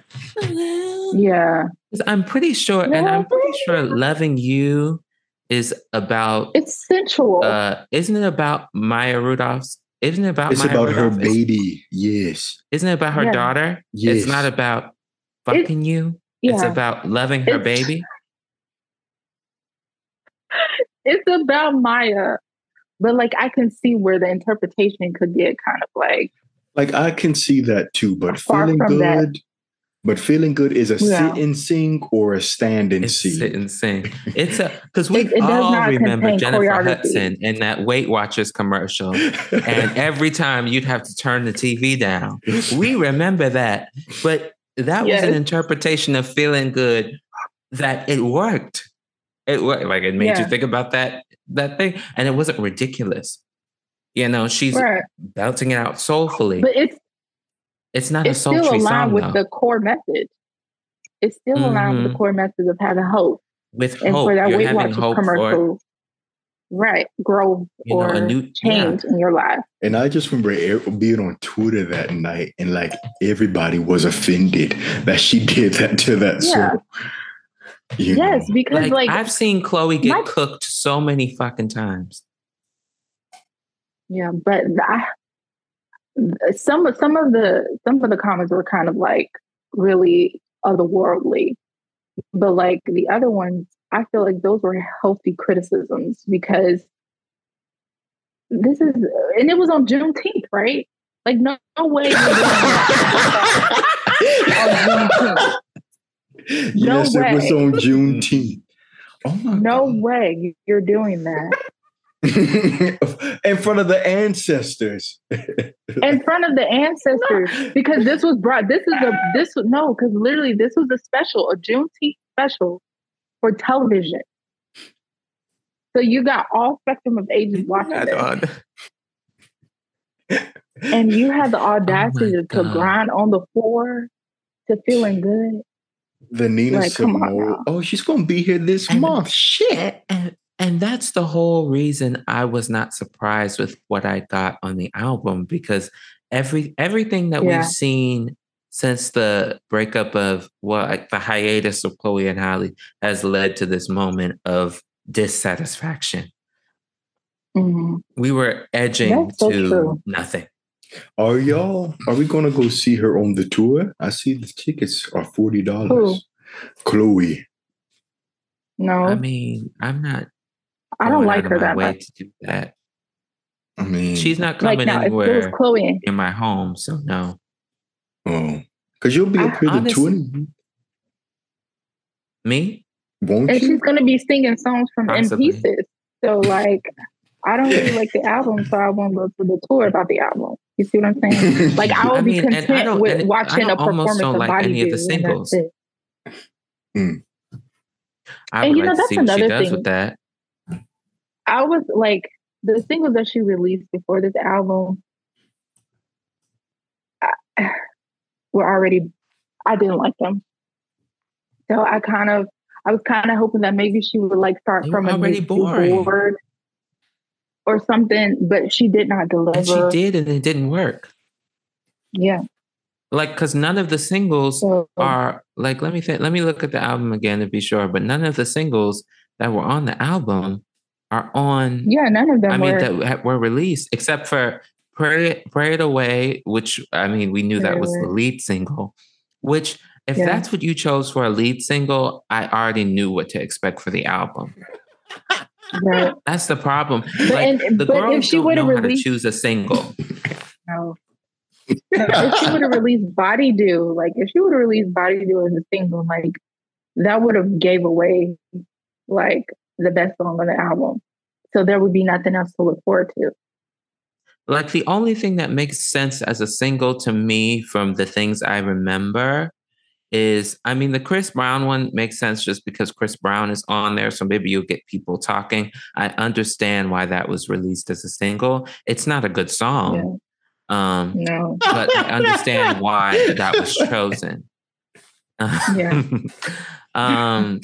[SPEAKER 3] Yeah,
[SPEAKER 1] I'm pretty sure, and I'm pretty sure loving you is about.
[SPEAKER 3] It's sensual.
[SPEAKER 1] Uh, isn't it about Maya Rudolph's? Isn't it about?
[SPEAKER 2] It's
[SPEAKER 1] Maya
[SPEAKER 2] about Rudolph? her baby. Yes.
[SPEAKER 1] Isn't it about her yeah. daughter? Yes. It's not about fucking it, you. Yeah. It's about loving her it's, baby.
[SPEAKER 3] It's about Maya, but like I can see where the interpretation could get kind of like
[SPEAKER 2] Like I can see that too, but feeling good.
[SPEAKER 3] that.
[SPEAKER 2] But feeling good is a
[SPEAKER 3] Yeah.
[SPEAKER 2] sit and sing or a stand and
[SPEAKER 1] It's
[SPEAKER 2] sing.
[SPEAKER 1] sit and sing. It's a because we
[SPEAKER 3] It- it
[SPEAKER 1] all remember Jennifer. Hudson in that Weight Watchers commercial. and every time you'd have to turn the TV down. We remember that, but that was an interpretation of feeling good that it worked. It worked. Like it made you think about that that thing, and it wasn't ridiculous. You know, she's
[SPEAKER 3] Right.
[SPEAKER 1] belting it out soulfully.
[SPEAKER 3] But it's
[SPEAKER 1] it's not
[SPEAKER 3] it's
[SPEAKER 1] a
[SPEAKER 3] still
[SPEAKER 1] sultry
[SPEAKER 3] aligned
[SPEAKER 1] song
[SPEAKER 3] with
[SPEAKER 1] though.
[SPEAKER 3] the core message. It's still aligned with the mm-hmm. core message of having hope.
[SPEAKER 1] with
[SPEAKER 3] And
[SPEAKER 1] hope,
[SPEAKER 3] for that
[SPEAKER 1] you're
[SPEAKER 3] Weight
[SPEAKER 1] having
[SPEAKER 3] Watchers commercial, right, growth
[SPEAKER 1] You know,
[SPEAKER 3] or
[SPEAKER 1] a new-
[SPEAKER 3] change in your life.
[SPEAKER 2] And I just remember er- being on Twitter that night, and like everybody was offended that she did that to that
[SPEAKER 3] Yeah.
[SPEAKER 2] song. You
[SPEAKER 3] Yes,
[SPEAKER 2] know?
[SPEAKER 3] because
[SPEAKER 1] like,
[SPEAKER 3] like,
[SPEAKER 1] I've seen Chloe get
[SPEAKER 3] my-
[SPEAKER 1] cooked so many fucking times.
[SPEAKER 3] yeah, but I, some of some of the some of the comments were kind of like really otherworldly, but like the other ones, I feel like those were healthy criticisms because this is and it was on Juneteenth, right? Like no, no way. you're doing that on Juneteenth. No
[SPEAKER 2] yes, it was on Juneteenth. Oh my
[SPEAKER 3] No
[SPEAKER 2] God.
[SPEAKER 3] way you're doing that
[SPEAKER 2] in front of the ancestors.
[SPEAKER 3] in front of the ancestors because this was brought. This is a this was no because literally this was a special, a Juneteenth special for television. So you got all spectrum of ages watching
[SPEAKER 1] That's
[SPEAKER 3] this, and you had the oh audacity to, to
[SPEAKER 1] God.
[SPEAKER 3] grind on the floor to feeling good.
[SPEAKER 2] The Nina
[SPEAKER 3] Like, come
[SPEAKER 2] Simone. Oh, she's gonna be here this
[SPEAKER 1] And-
[SPEAKER 2] month. Shit.
[SPEAKER 1] And, and, and that's the whole reason I was not surprised with what I got on the album because every everything that
[SPEAKER 3] Yeah.
[SPEAKER 1] we've seen since the breakup of well, like the hiatus of Chloe and Halle has led to this moment of dissatisfaction.
[SPEAKER 3] Mhm.
[SPEAKER 1] We were edging
[SPEAKER 3] That's so
[SPEAKER 1] to
[SPEAKER 3] true.
[SPEAKER 1] nothing.
[SPEAKER 2] Are y'all? Are we gonna go see her on the tour? I see the tickets are forty dollars. Chloe.
[SPEAKER 3] No,
[SPEAKER 1] I mean, I'm not.
[SPEAKER 3] I don't like her that
[SPEAKER 1] way
[SPEAKER 3] much.
[SPEAKER 1] to do that.
[SPEAKER 2] I mean,
[SPEAKER 1] She's not coming
[SPEAKER 3] now, if it was
[SPEAKER 1] anywhere
[SPEAKER 3] Chloe,
[SPEAKER 1] in my home, so no.
[SPEAKER 2] Oh, because you'll be
[SPEAKER 3] I
[SPEAKER 2] up here the
[SPEAKER 1] honestly-
[SPEAKER 2] twenty,
[SPEAKER 1] Me?
[SPEAKER 2] won't
[SPEAKER 3] and
[SPEAKER 2] you?
[SPEAKER 3] she's gonna be singing songs from
[SPEAKER 1] Possibly.
[SPEAKER 3] in pieces. So like, I don't really like the album, so I won't go to the tour about the album. You see what I'm saying? Like I will
[SPEAKER 1] I
[SPEAKER 3] be
[SPEAKER 1] mean, and I
[SPEAKER 3] content
[SPEAKER 1] don't-
[SPEAKER 3] with
[SPEAKER 1] and
[SPEAKER 3] watching
[SPEAKER 1] I
[SPEAKER 3] a
[SPEAKER 1] don't- almost
[SPEAKER 3] performance
[SPEAKER 1] don't
[SPEAKER 3] of
[SPEAKER 1] like
[SPEAKER 3] Body
[SPEAKER 1] any of the
[SPEAKER 3] Do, and that's
[SPEAKER 1] singles.
[SPEAKER 3] it. Hmm.
[SPEAKER 1] I
[SPEAKER 3] And you know,
[SPEAKER 1] like to
[SPEAKER 3] that's
[SPEAKER 1] see what she
[SPEAKER 3] another thing.
[SPEAKER 1] with that.
[SPEAKER 3] I was like the singles that she released before this album I- were already I didn't like them. So I kind of I was kind of hoping that maybe she would like start
[SPEAKER 1] They
[SPEAKER 3] from
[SPEAKER 1] were
[SPEAKER 3] a
[SPEAKER 1] already boring.
[SPEAKER 3] board or something, but she did not deliver.
[SPEAKER 1] And she did, and it didn't work.
[SPEAKER 3] Yeah.
[SPEAKER 1] Like, because none of the singles
[SPEAKER 3] So
[SPEAKER 1] are like. Let me think. Let me look at the album again to be sure. But none of the singles that were on the album are on.
[SPEAKER 3] yeah, none of them
[SPEAKER 1] I mean, that were released except for "Pray, Pray It Away," which I mean, we knew
[SPEAKER 3] Pray
[SPEAKER 1] that was the lead single. Which, if
[SPEAKER 3] Yeah.
[SPEAKER 1] that's what you chose for a lead single, I already knew what to expect for the album.
[SPEAKER 3] right.
[SPEAKER 1] That's the problem.
[SPEAKER 3] But,
[SPEAKER 1] like,
[SPEAKER 3] and,
[SPEAKER 1] the
[SPEAKER 3] but if she would have
[SPEAKER 1] to
[SPEAKER 3] released,
[SPEAKER 1] choose a single.
[SPEAKER 3] no. if she would have released Body Do, like if she would have released Body Do as a single, like that would have gave away like the best song on the album. So there would be nothing else to look forward to.
[SPEAKER 1] Like the only thing that makes sense as a single to me from the things I remember is I mean the Chris Brown one makes sense just because Chris Brown is on there so maybe you'll get people talking. I understand why that was released as a single. It's not a good song. Um
[SPEAKER 3] No.
[SPEAKER 1] but I understand why that was chosen.
[SPEAKER 3] Yeah.
[SPEAKER 1] um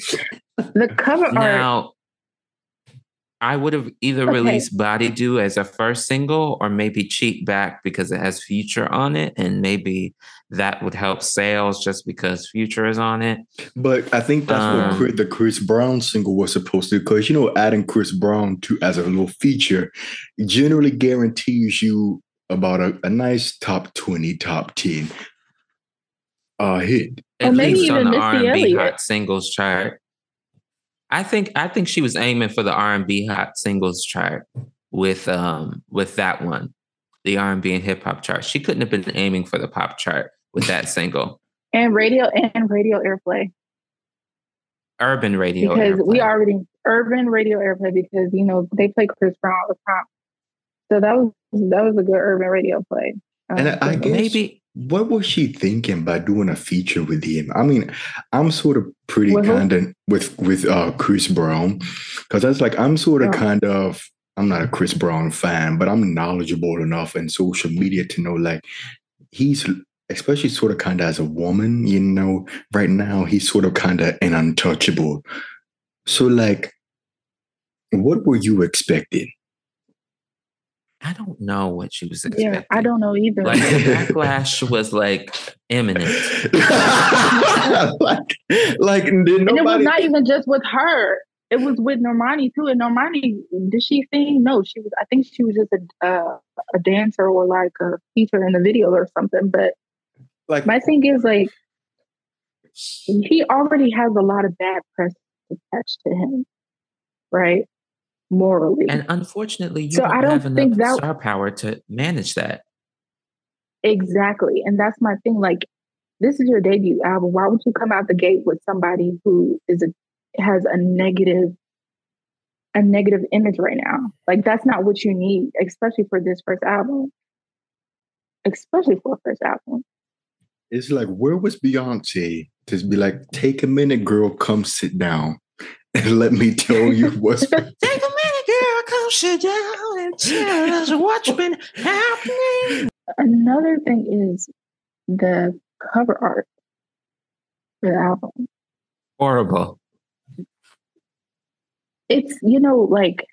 [SPEAKER 3] The cover art,
[SPEAKER 1] now, I would have either
[SPEAKER 3] Okay.
[SPEAKER 1] released Body Do as a first single or maybe Cheat Back because it has Future on it. And maybe that would help sales just because Future is on it.
[SPEAKER 2] But I think that's
[SPEAKER 1] Um,
[SPEAKER 2] what Chris, the Chris Brown single was supposed to, because you know, adding Chris Brown to as a little feature generally guarantees you about a, a nice top twenty, top ten uh, hit.
[SPEAKER 3] Or
[SPEAKER 1] At
[SPEAKER 3] maybe
[SPEAKER 1] least on the
[SPEAKER 3] Missy
[SPEAKER 1] R and B
[SPEAKER 3] Elliott.
[SPEAKER 1] hot singles chart. I think I think she was aiming for the R and B hot singles chart with um with that one. the R&B and hip hop chart. She couldn't have been aiming for the pop chart with that single.
[SPEAKER 3] And radio and radio airplay.
[SPEAKER 1] Urban radio
[SPEAKER 3] because
[SPEAKER 1] airplay.
[SPEAKER 3] we already urban radio airplay because you know they play Chris Brown all the time. So that was that was a good urban radio play.
[SPEAKER 2] Um, and I, I guess maybe what was she thinking by doing a feature with him? I mean, I'm sort of pretty kind of with with uh, Chris Brown because that's like I'm sort of oh. kind of I'm not a Chris Brown fan, but I'm knowledgeable enough in social media to know like he's especially sort of kind of as a woman, you know, right now he's sort of kind of an untouchable. So like, what were you expecting?
[SPEAKER 1] I don't know what she was expecting. Yeah,
[SPEAKER 3] I don't know either.
[SPEAKER 1] Like the backlash was like imminent.
[SPEAKER 2] like, like nobody...
[SPEAKER 3] and it was not even just with her. It was with Normani too. And Normani, did she sing? No, she was. I think she was just a uh, a dancer or like a feature in the video or something. But like my thing is like he already has a lot of bad press attached to him, right? Morally,
[SPEAKER 1] and unfortunately, you so don't, I don't have think enough that, star power to manage that.
[SPEAKER 3] Exactly, and that's my thing. Like, this is your debut album. Why would you come out the gate with somebody who is a has a negative a negative image right now. Like that's not what you need, especially for this first album. Especially for a first album.
[SPEAKER 2] It's like where was Beyonce to be like, take a minute, girl, come sit down and let me tell you what's
[SPEAKER 1] take a minute, girl, come sit down and tell us what's been happening.
[SPEAKER 3] Another thing is the cover art for the album.
[SPEAKER 1] Horrible
[SPEAKER 3] it's you know like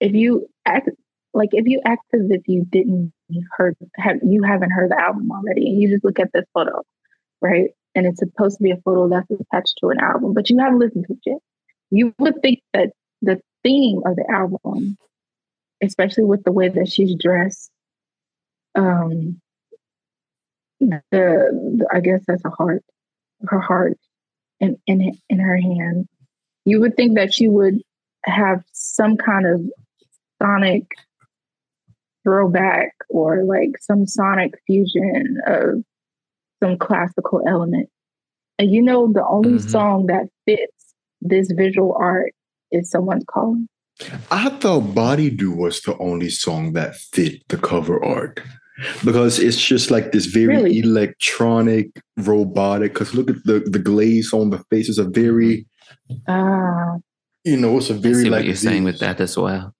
[SPEAKER 3] if you act like if you act as if you didn't heard have you haven't heard the album already and you just look at this photo right and it's supposed to be a photo that's attached to an album but you haven't listened to it yet you would think that the theme of the album especially with the way that she's dressed um the, the i guess that's a heart her heart in in in her hand you would think that she would have some kind of sonic throwback or like some sonic fusion of some classical element. And you know, the only mm-hmm. song that fits this visual art is someone's calling.
[SPEAKER 2] I thought Body Do was the only song that fit the cover art because it's just like this very really? electronic, robotic. Because look at the the glaze on the faces a very
[SPEAKER 3] Ah.
[SPEAKER 2] You know, it's a very like
[SPEAKER 1] what you're saying with that as well.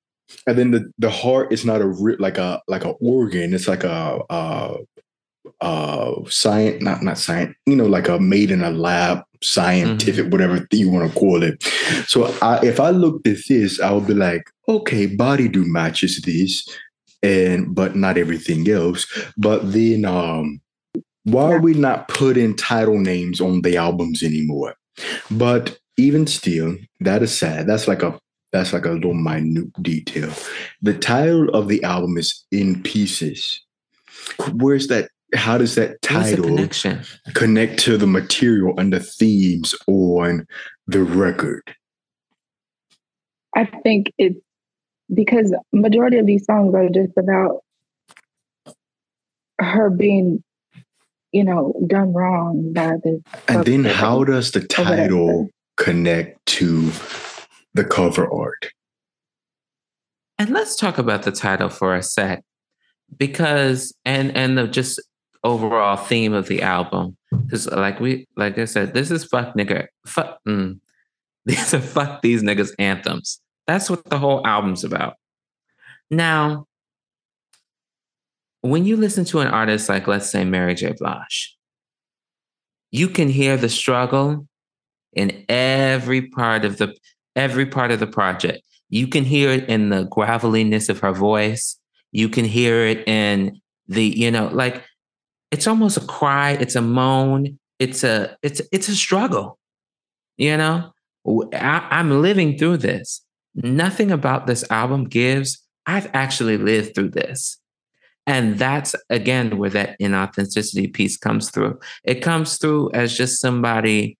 [SPEAKER 2] And then the the heart is not a like a like a organ. It's like a uh uh science not not science you know like a made in a lab scientific mm-hmm. whatever you want to call it so I, if i looked at this i would be like okay body do matches this and but not everything else but then um why are we not putting title names on the albums anymore but even still, that is sad. That's like a that's like a little minute detail. The title of the album is In Pieces. Where's that? How does that title connect to the material and the themes on the record?
[SPEAKER 3] I think it's because majority of these songs are just about her being, you know, done wrong by the.
[SPEAKER 2] And then how does the title connect to the cover art.
[SPEAKER 1] And let's talk about the title for a sec, because and and the just overall theme of the album, because like we like I said, this is fuck nigga fuck. Mm, these are fuck these niggas anthems. That's what the whole album's about. Now, when you listen to an artist like, let's say, Mary J. Blige, you can hear the struggle in every part of the every part of the project. You can hear it in the graveliness of her voice. You can hear it in the, you know, like it's almost a cry, it's a moan, it's a it's it's a struggle. You know, I, I'm living through this. Nothing about this album gives. I've actually lived through this. And that's again where that inauthenticity piece comes through. It comes through as just somebody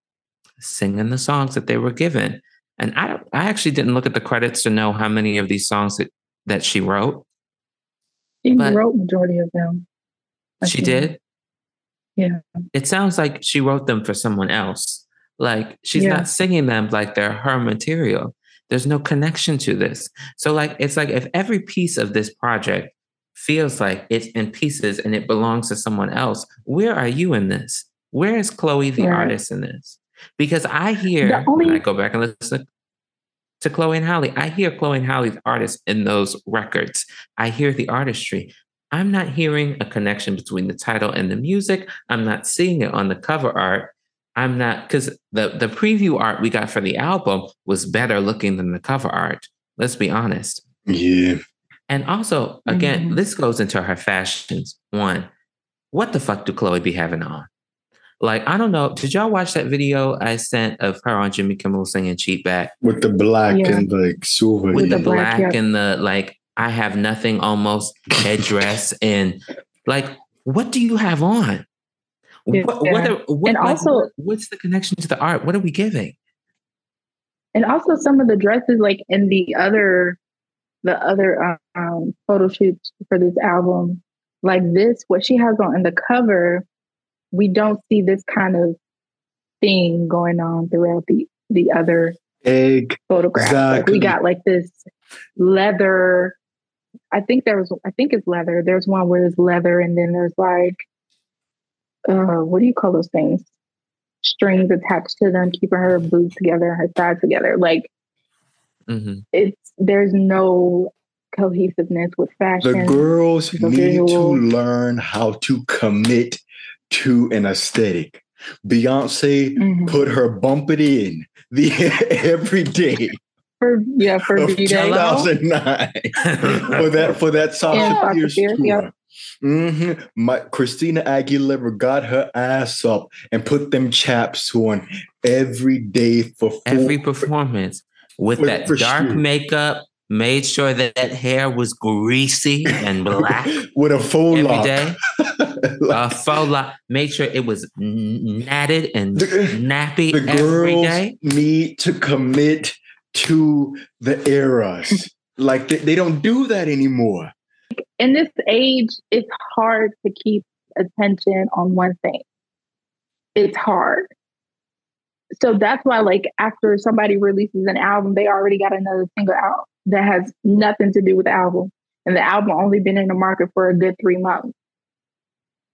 [SPEAKER 1] singing the songs that they were given. And I I actually didn't look at the credits to know how many of these songs that, that she wrote.
[SPEAKER 3] She wrote majority of them. I
[SPEAKER 1] She
[SPEAKER 3] think.
[SPEAKER 1] did?
[SPEAKER 3] Yeah.
[SPEAKER 1] It sounds like she wrote them for someone else. Like she's
[SPEAKER 3] Yeah.
[SPEAKER 1] not singing them like they're her material. There's no connection to this. So like it's like if every piece of this project feels like it's in pieces and it belongs to someone else, where are you in this? Where is Chloe the
[SPEAKER 3] Right.
[SPEAKER 1] artist in this? Because I hear
[SPEAKER 3] only-
[SPEAKER 1] when I go back and listen to Chloe and Halle, I hear Chloe and Halle's artist in those records. I hear the artistry. I'm not hearing a connection between the title and the music. I'm not seeing it on the cover art. I'm not because the the preview art we got for the album was better looking than the cover art. Let's be honest.
[SPEAKER 2] Yeah.
[SPEAKER 1] And also, again,
[SPEAKER 3] Mhm.
[SPEAKER 1] this goes into her fashions. One, what the fuck do Chloe be having on? Like, I don't know. Did y'all watch that video I sent of her on Jimmy Kimmel singing Cheat Back
[SPEAKER 2] With the black
[SPEAKER 3] Yeah.
[SPEAKER 2] and like silver.
[SPEAKER 1] with
[SPEAKER 3] With
[SPEAKER 1] the
[SPEAKER 3] the
[SPEAKER 1] black,
[SPEAKER 3] black, yeah.
[SPEAKER 1] and the like? I have nothing almost headdress and like, what do you have on?
[SPEAKER 3] Yeah.
[SPEAKER 1] What, what, are, what
[SPEAKER 3] And
[SPEAKER 1] like,
[SPEAKER 3] also-
[SPEAKER 1] what- what's the connection to the art? What are we giving?
[SPEAKER 3] And also some of the dresses, like in the other, the other um, photo shoots for this album, like this, what she has on in the cover, we don't see this kind of thing going on throughout the the other
[SPEAKER 2] Egg.
[SPEAKER 3] photographs. Like we got like this leather. I think there was. I think it's leather. There's one where it's leather, and then there's like, uh, what do you call those things? Strings attached to them, keeping her boobs together, and her thighs together. Like
[SPEAKER 1] mm-hmm.
[SPEAKER 3] it's there's no cohesiveness with fashion.
[SPEAKER 2] The girls
[SPEAKER 3] the
[SPEAKER 2] need
[SPEAKER 3] visual.
[SPEAKER 2] to learn how to commit to an aesthetic. Beyonce
[SPEAKER 3] Mhm.
[SPEAKER 2] put her bump it in the every day
[SPEAKER 3] For yeah, for
[SPEAKER 2] of
[SPEAKER 3] B Day.
[SPEAKER 2] 2009 for that for that Sasha
[SPEAKER 3] And Sasha
[SPEAKER 2] Fierce
[SPEAKER 3] Fierce,
[SPEAKER 2] tour.
[SPEAKER 3] yeah.
[SPEAKER 2] Mhm. My Christina Aguilera got her ass up and put them chaps on every day for four,
[SPEAKER 1] Every performance with
[SPEAKER 2] For-
[SPEAKER 1] that
[SPEAKER 2] for
[SPEAKER 1] dark
[SPEAKER 2] sure.
[SPEAKER 1] makeup, made sure that that hair was greasy and black
[SPEAKER 2] with a faux
[SPEAKER 1] every
[SPEAKER 2] lock.
[SPEAKER 1] day.
[SPEAKER 2] Like,
[SPEAKER 1] A faux lock. Made sure it was n- natted and
[SPEAKER 2] the,
[SPEAKER 1] nappy
[SPEAKER 2] the
[SPEAKER 1] every
[SPEAKER 2] girls
[SPEAKER 1] day.
[SPEAKER 2] need to commit to the eras. like they, they don't do that anymore.
[SPEAKER 3] in this age, it's hard to keep attention on one thing. It's hard. So that's why, like, after somebody releases an album, they already got another single out that has nothing to do with the album. And the album only been in the market for a good three months.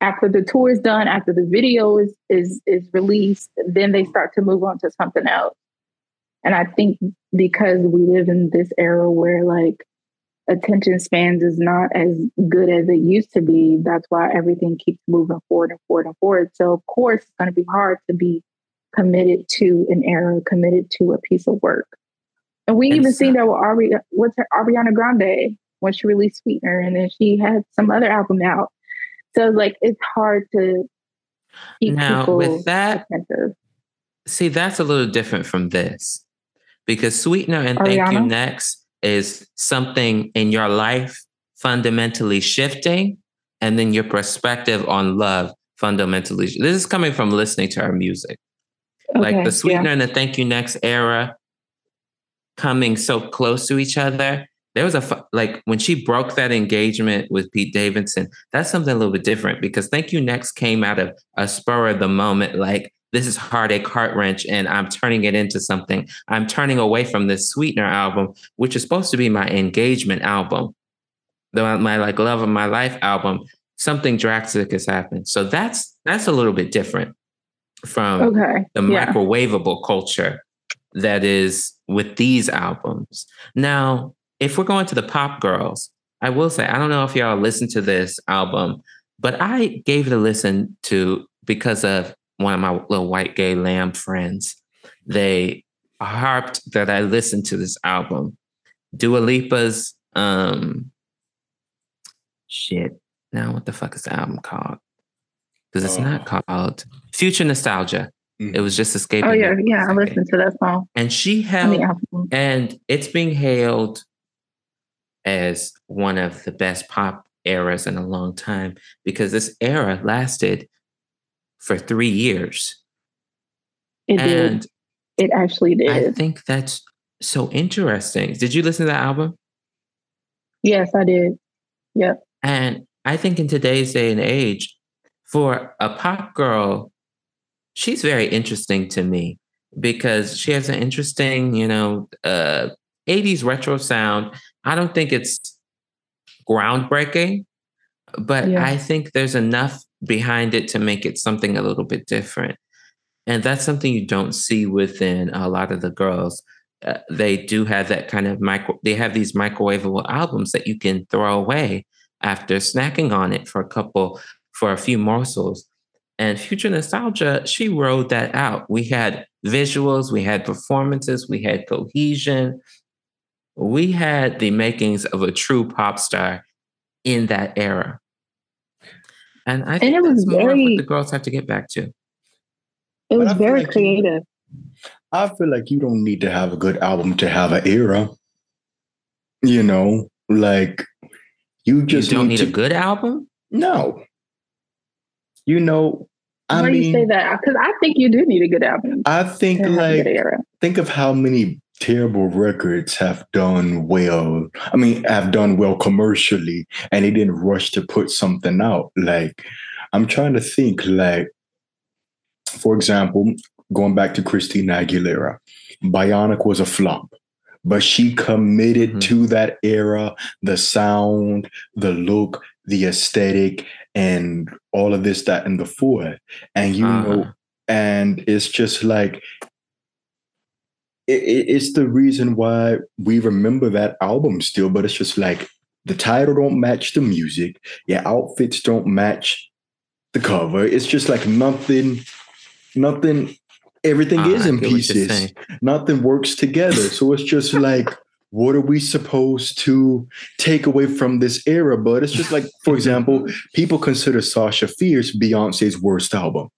[SPEAKER 3] After the tour is done, after the video is is is released, then they start to move on to something else. And I think because we live in this era where like attention spans is not as good as it used to be. That's why everything keeps moving forward and forward and forward. So of course it's going to be hard to be committed to an era, committed to a piece of work. And we
[SPEAKER 1] And
[SPEAKER 3] even
[SPEAKER 1] so-
[SPEAKER 3] seen that with Ari, what's her Ariana Grande when she released Sweetener, and then she had some other album out. So like it's hard to keep
[SPEAKER 1] Now,
[SPEAKER 3] people
[SPEAKER 1] with that,
[SPEAKER 3] attentive.
[SPEAKER 1] see, that's a little different from this because Sweetener and Thank You Next is something in your life fundamentally shifting, and then your perspective on love fundamentally. This is coming from listening to our music. like
[SPEAKER 3] Okay,
[SPEAKER 1] the
[SPEAKER 3] yeah.
[SPEAKER 1] sweetener and the thank you next era coming so close to each other there was a like when she broke that engagement with pete davidson that's something a little bit different because thank you next came out of a spur of the moment like this is heartache heart wrench and i'm turning it into something i'm turning away from this sweetener album which is supposed to be my engagement album the my like love of my life album something drastic has happened so that's that's a little bit different from
[SPEAKER 3] Okay.
[SPEAKER 1] the
[SPEAKER 3] yeah.
[SPEAKER 1] microwavable culture that is with these albums. Now, if we're going to the pop girls, I will say, I don't know if y'all listened to this album, but I gave it a listen to because of one of my little white gay lamb friends. They harped that I listened to this album. Dua Lipa's um shit. Now what the fuck is the album called? Because it's not called Future Nostalgia. It was just escaping.
[SPEAKER 3] Oh yeah, yeah. I
[SPEAKER 1] for a second.
[SPEAKER 3] listened to that song
[SPEAKER 1] And she
[SPEAKER 3] on
[SPEAKER 1] held
[SPEAKER 3] the
[SPEAKER 1] and it's being hailed as one of the best pop eras in a long time because this era lasted for three years.
[SPEAKER 3] It did. It actually did.
[SPEAKER 1] I think that's so interesting. Did you listen to that album?
[SPEAKER 3] yes, I did. Yep.
[SPEAKER 1] And I think in today's day and age, for a pop girl, she's very interesting to me because she has an interesting, you know, uh, 80s retro sound. I don't think it's groundbreaking, but yeah. I think there's enough behind it to make it something a little bit different. And that's something you don't see within a lot of the girls. Uh, they do have that kind of micro, they have these microwavable albums that you can throw away after snacking on it for a couple, for a few morsels. And Future Nostalgia, she rode that out. We had visuals, we had performances, we had cohesion. We had the makings of a true pop star in that era. And I think and it was that's very, more what the girls have to get back to.
[SPEAKER 3] It was very like creative.
[SPEAKER 2] You, I feel like you don't need to have a good album to have an era. You know, like you just
[SPEAKER 1] you don't need,
[SPEAKER 2] need
[SPEAKER 1] to, a good album.
[SPEAKER 2] No, you know,
[SPEAKER 3] I Why mean, you say that? Because I think you do need a good album.
[SPEAKER 2] I think like think of how many terrible records have done well. I mean, have done well commercially, and they didn't rush to put something out. Like, I'm trying to think. Like, for example, going back to Christina Aguilera, Bionic was a flop. But she committed mm-hmm. to that era, the sound, the look, the aesthetic, and all of this, that, and the four. And you uh-huh. know, and it's just like it, it's the reason why we remember that album still, but it's just like the title don't match the music, your outfits don't match the cover. It's just like nothing, nothing, everything is in pieces. Nothing works together. So it's just like, what are we supposed to take away from this era? But it's just like, for example, people consider Sasha Fierce Beyonce's worst album.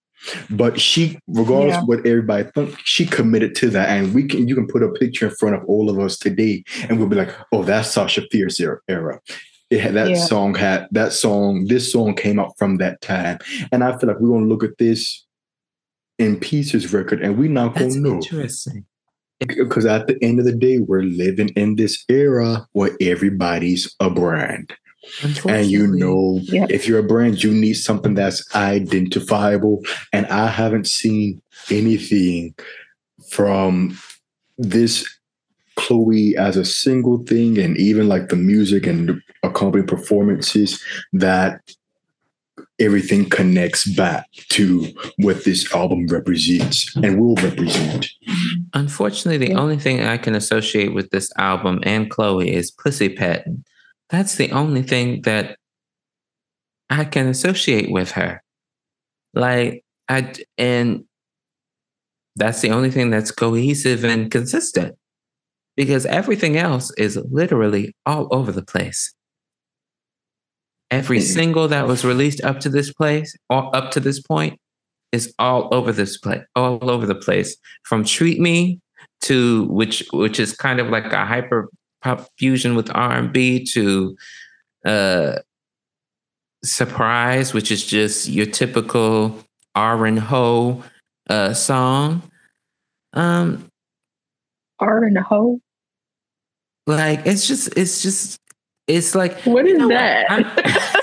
[SPEAKER 2] But she, regardless yeah. of what everybody think, she committed to that. And we can you can put a picture in front of all of us today, and we'll be like, oh, that's Sasha Fierce era. It, had, that yeah. song had that song, this song came out from that time. And I feel like we're gonna look at this in pieces record and we're not gonna know.
[SPEAKER 1] Interesting.
[SPEAKER 2] Because at the end of the day, we're living in this era where everybody's a brand. And you know, yeah. if you're a brand, you need something that's identifiable. And I haven't seen anything from this Chloe as a single thing, and even like the music and accompanying performances that everything connects back to what this album represents and will represent.
[SPEAKER 1] Unfortunately, the yeah. only thing I can associate with this album and Chloe is pussy patting. That's the only thing that I can associate with her. Like I and that's the only thing that's cohesive and consistent because everything else is literally all over the place. Every mm-hmm. single that was released up to this place, or up to this point, is all over this place, all over the place. From "Treat Me" to which, which is kind of like a hyper pop fusion with R and B to uh, "Surprise," which is just your typical R and Ho uh, song. Um,
[SPEAKER 3] R and Ho.
[SPEAKER 1] Like it's just, it's just, it's like
[SPEAKER 3] what is that?
[SPEAKER 1] What?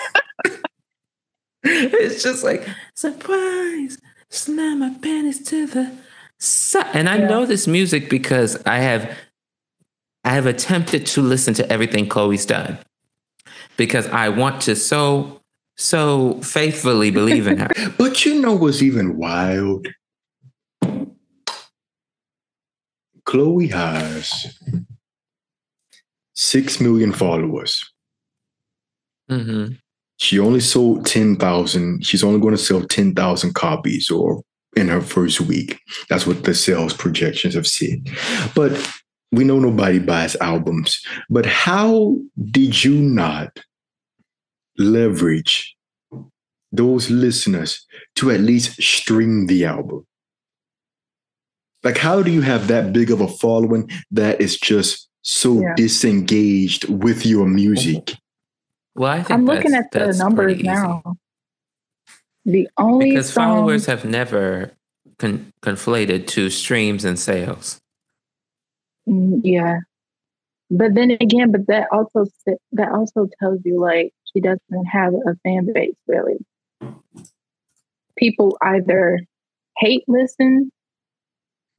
[SPEAKER 1] it's just like surprise, slam my panties to the side, and I yeah. know this music because I have I have attempted to listen to everything Chloe's done because I want to so, so faithfully believe in her.
[SPEAKER 2] but you know what's even wild? Chloe has six million followers. Mm-hmm. She only sold 10,000. She's only going to sell 10,000 copies or in her first week. That's what the sales projections have said. But we know nobody buys albums, but how did you not leverage those listeners to at least stream the album? Like, how do you have that big of a following that is just so yeah. disengaged with your music?
[SPEAKER 1] Well, I
[SPEAKER 3] am looking at the numbers now. The only
[SPEAKER 1] because song... followers have never con- conflated to streams and sales.
[SPEAKER 3] Mm, yeah. But then again, but that also that also tells you like she doesn't have a fan base really. People either hate listen.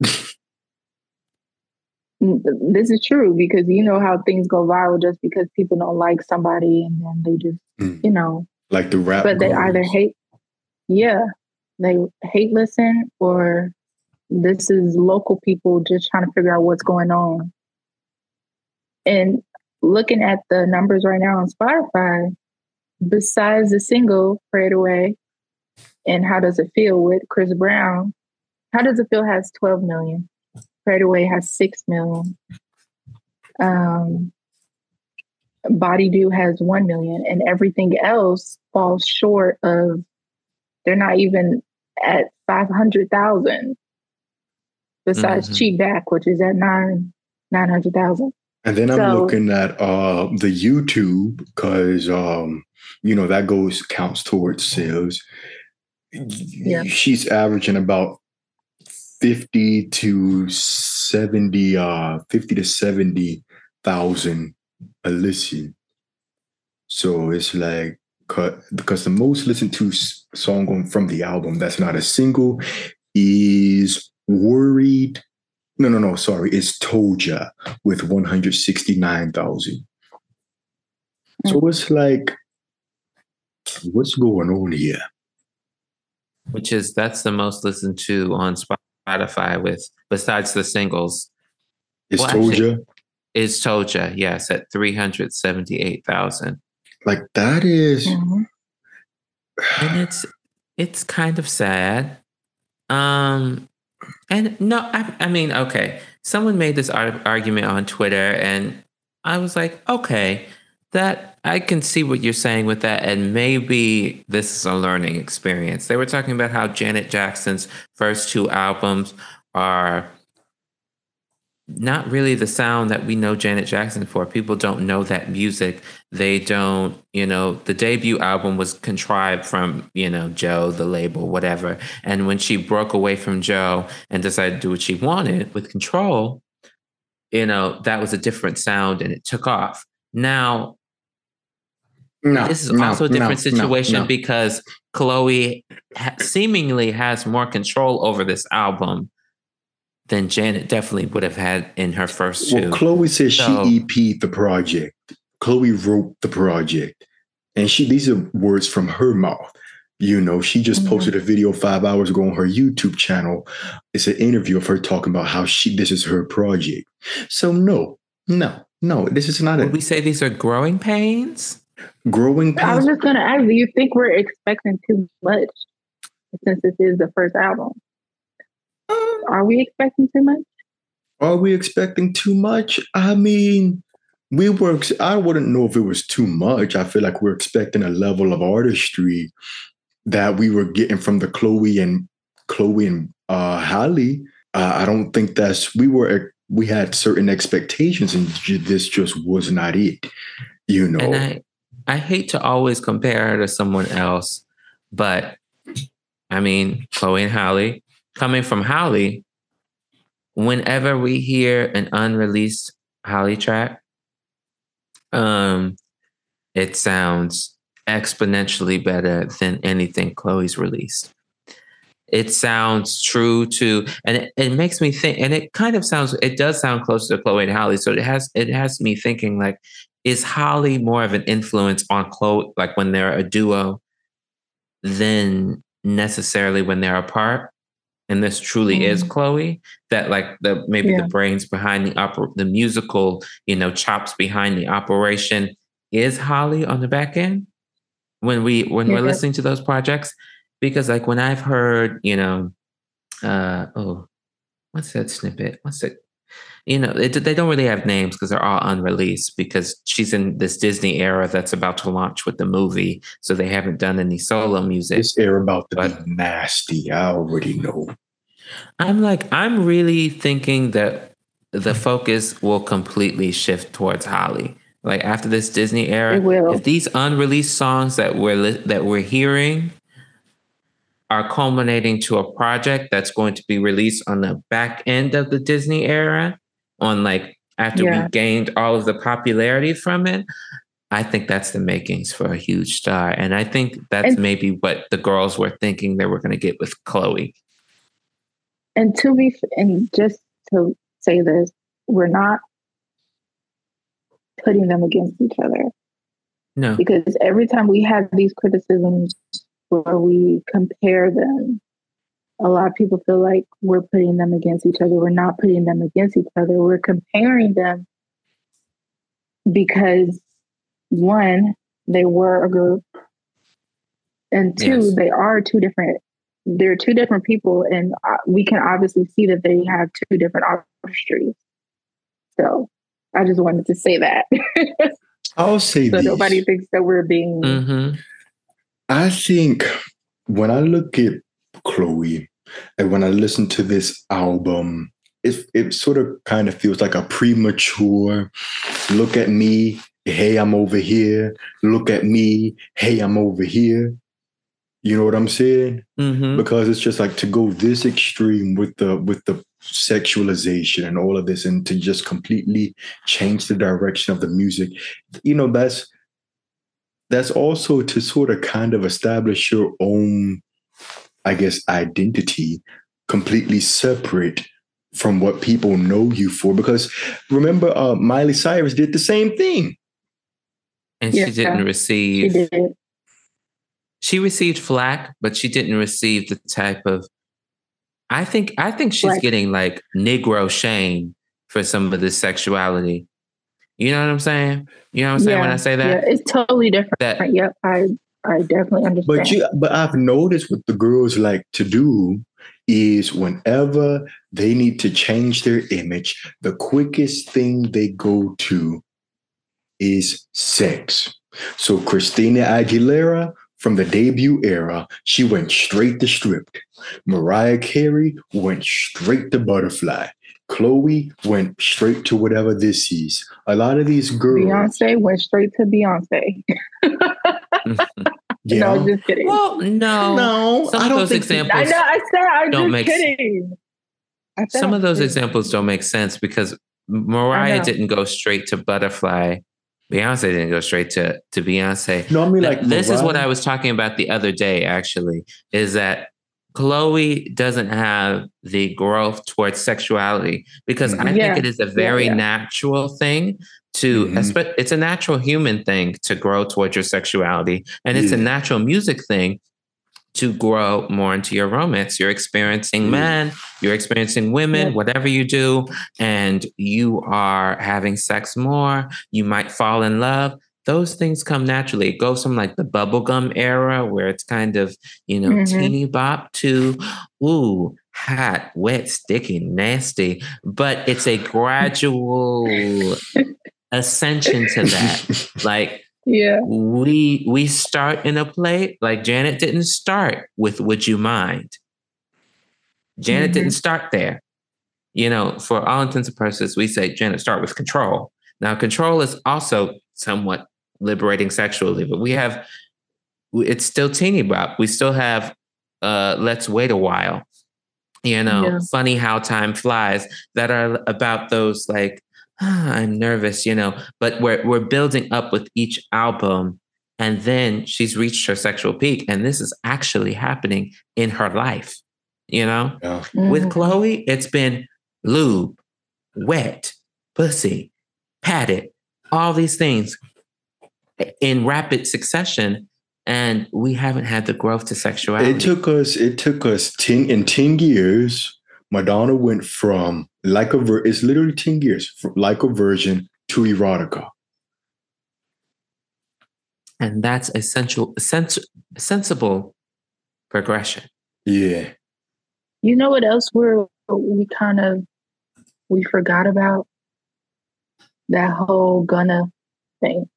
[SPEAKER 3] this is true because you know how things go viral just because people don't like somebody and then they just, mm. you know,
[SPEAKER 2] like the rap.
[SPEAKER 3] But they either hate, yeah, they hate listen or this is local people just trying to figure out what's going on. And looking at the numbers right now on Spotify, besides the single Pray It Away and How Does It Feel with Chris Brown, How Does It Feel has 12 million. Pray It Away has 6 million. Um, Body Do has 1 million, and everything else falls short of, they're not even at 500,000 besides mm-hmm. Cheat Back, which is at nine, 900,000.
[SPEAKER 2] And then I'm so, looking at uh, the YouTube because um, you know that goes counts towards sales. Yeah. She's averaging about 50 to 70 uh 50 to 70 thousand a listen. So it's like because the most listened to song from the album that's not a single is Worried no, no, no. Sorry, it's Told Ya with 169,000. So hmm. it's like, what's going on here?
[SPEAKER 1] Which is that's the most listened to on Spotify with besides the singles.
[SPEAKER 2] It's well, Told Ya?
[SPEAKER 1] Is Told Ya, yes, at 378,000.
[SPEAKER 2] Like that is...
[SPEAKER 1] mm-hmm. and it's it's kind of sad. Um and no, I, I mean, okay. Someone made this ar- argument on Twitter, and I was like, okay, that I can see what you're saying with that, and maybe this is a learning experience. They were talking about how Janet Jackson's first two albums are not really the sound that we know Janet Jackson for. People don't know that music. They don't, you know, the debut album was contrived from, you know, Joe, the label, whatever. And when she broke away from Joe and decided to do what she wanted with control, you know, that was a different sound and it took off. Now, no, this is no, also a different no, situation because Chloe ha- seemingly has more control over this album than Janet definitely would have had in her first two.
[SPEAKER 2] Well, Chloe says so, she EP'd the project. Chloe wrote the project. And she these are words from her mouth. You know, she just mm-hmm. posted a video five hours ago on her YouTube channel. It's an interview of her talking about how she this is her project. So no, no, no, this is not.
[SPEAKER 1] Would a, we say these are growing pains?
[SPEAKER 2] Growing pains. I
[SPEAKER 3] was just going to ask. Do you think we're expecting too much since this is the first album? Are we expecting too much?
[SPEAKER 2] Are we expecting too much? I mean, we were, I wouldn't know if it was too much. I feel like we're expecting a level of artistry that we were getting from the Chloe and Chloe and uh, Halle. Uh, I don't think that's, we were, we had certain expectations and this just was not it, you know.
[SPEAKER 1] And I, I hate to always compare her to someone else, but I mean, Chloe and Halle, coming from Halle, whenever we hear an unreleased Halle track, um, it sounds exponentially better than anything Chloe's released. It sounds true to, and it, it, makes me think, and it kind of sounds, it does sound close to Chloe and Halle. So it has, it has me thinking like, is Halle more of an influence on Chloe, like when they're a duo, than necessarily when they're apart? And this truly mm. is Chloe, that like the maybe yeah. the brains behind the opera, the musical, you know, chops behind the operation is Halle on the back end when we when yeah. we're listening to those projects. Because like when I've heard, you know, uh oh, what's that snippet? What's it? You know, it, they don't really have names because they're all unreleased because she's in this Disney era that's about to launch with the movie. So they haven't done any solo music.
[SPEAKER 2] This era about to but, be nasty. I already know.
[SPEAKER 1] I'm like, I'm really thinking that the focus will completely shift towards Halle Like after this Disney era, if these unreleased songs that we're li- that we're hearing are culminating to a project that's going to be released on the back end of the Disney era, on like after yeah. we gained all of the popularity from it, I think that's the makings for a huge star. And I think that's and, maybe what the girls were thinking they were going to get with Chloe.
[SPEAKER 3] And to be, and just to say this, we're not putting them against each other.
[SPEAKER 1] No.
[SPEAKER 3] Because every time we have these criticisms where we compare them, a lot of people feel like we're putting them against each other. We're not putting them against each other. We're comparing them because one, they were a group, and two, yes. they are two different. They're two different people, and uh, we can obviously see that they have two different artistries. So, I just wanted to say that.
[SPEAKER 2] I'll say
[SPEAKER 3] so
[SPEAKER 2] this.
[SPEAKER 3] nobody thinks that we're being.
[SPEAKER 1] Mm-hmm.
[SPEAKER 2] I think when I look at Chloe and when I listen to this album, it it sort of kind of feels like a premature look at me hey, I'm over here. Look at me. Hey, I'm over here. You know what I'm saying?
[SPEAKER 1] Mm-hmm.
[SPEAKER 2] Because it's just like to go this extreme with the with the sexualization and all of this, and to just completely change the direction of the music. You know, that's that's also to sort of kind of establish your own, I guess, identity completely separate from what people know you for. Because remember, uh, Miley Cyrus did the same thing
[SPEAKER 1] and yeah, she didn't receive. She, did. she received flack, but she didn't receive the type of. I think I think she's like, getting like Negro shame for some of this sexuality. You know what I'm saying? You know what I'm saying
[SPEAKER 3] yeah,
[SPEAKER 1] when I say that?
[SPEAKER 3] Yeah, it's totally different. That, yep, I I definitely understand.
[SPEAKER 2] But you, but I've noticed what the girls like to do is whenever they need to change their image, the quickest thing they go to is sex. So Christina Aguilera, from the debut era, she went straight to stripped. Mariah Carey went straight to butterfly. Chloe went straight to whatever this is. A lot of these girls.
[SPEAKER 3] Beyonce went straight to Beyonce. yeah. No, just kidding.
[SPEAKER 1] Well, no,
[SPEAKER 2] no.
[SPEAKER 1] Some of those examples.
[SPEAKER 3] I know. I said I'm don't just make, kidding.
[SPEAKER 1] Some of those kidding. examples don't make sense because Mariah didn't go straight to Butterfly. Beyonce didn't go straight to to Beyonce.
[SPEAKER 2] No, I mean like
[SPEAKER 1] this Mariah. is what I was talking about the other day. Actually, is that Chloe doesn't have the growth towards sexuality because mm-hmm. I yeah. think it is a very yeah, yeah. natural thing to mm-hmm. it's a natural human thing to grow towards your sexuality and it's a natural music thing to grow more into your romance. You're experiencing mm. men, you're experiencing women, yeah. whatever you do, and you are having sex more. You might fall in love. Those things come naturally. It goes from like the bubblegum era where it's kind of, you know, mm-hmm. teeny bop to, ooh, hot, wet, sticky, nasty. But it's a gradual ascension to that. like,
[SPEAKER 3] yeah
[SPEAKER 1] we we start in a play like janet didn't start with would you mind janet mm-hmm. didn't start there you know for all intents and purposes we say janet start with control now control is also somewhat liberating sexually but we have it's still teeny bop we still have uh let's wait a while you know yeah. funny how time flies that are about those like ah, I'm nervous, you know, but we're we're building up with each album and then she's reached her sexual peak and this is actually happening in her life, you know?
[SPEAKER 2] Yeah.
[SPEAKER 1] Mm-hmm. With Chloe, it's been lube, wet, pussy, padded, all these things in rapid succession and we haven't had the growth to sexuality.
[SPEAKER 2] It took us it took us 10 in 10 years Madonna went from like a ver- it's literally 10 years from like a virgin to erotica.
[SPEAKER 1] And that's essential sens- sensible progression.
[SPEAKER 2] Yeah.
[SPEAKER 3] You know what else we're we kind of we forgot about? That whole Gunna thing.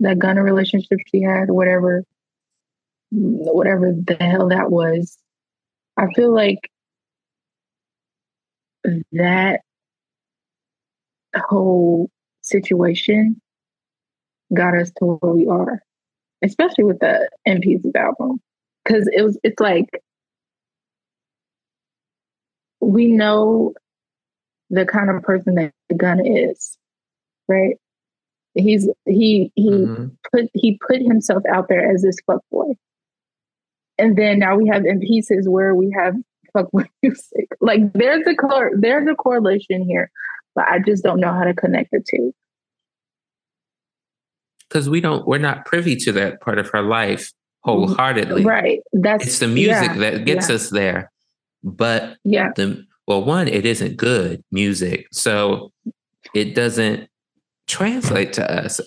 [SPEAKER 3] That Gunna relationship she had, whatever whatever the hell that was. I feel like that whole situation got us to where we are, especially with the In Pieces album. Cause it was, it's like, we know the kind of person that Gunna is, right? He's he he mm-hmm. put he put himself out there as this fuck boy. And then now we have in pieces where we have fuck boy music. Like there's a cor- there's a correlation here, but I just don't know how to connect the two.
[SPEAKER 1] Because we don't we're not privy to that part of her life wholeheartedly.
[SPEAKER 3] Right. That's
[SPEAKER 1] it's the music yeah, that gets yeah. us there. But
[SPEAKER 3] yeah,
[SPEAKER 1] the well, one, it isn't good music. So it doesn't translate to us.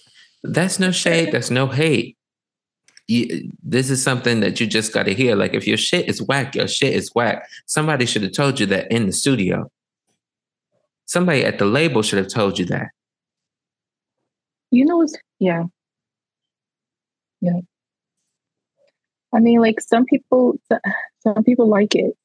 [SPEAKER 1] That's no shade, that's no hate. You, this is something that you just got to hear. Like, if your shit is whack, your shit is whack. Somebody should have told you that in the studio. Somebody at the label should have told you that.
[SPEAKER 3] You know, yeah. Yeah. I mean, like some people, some people like it.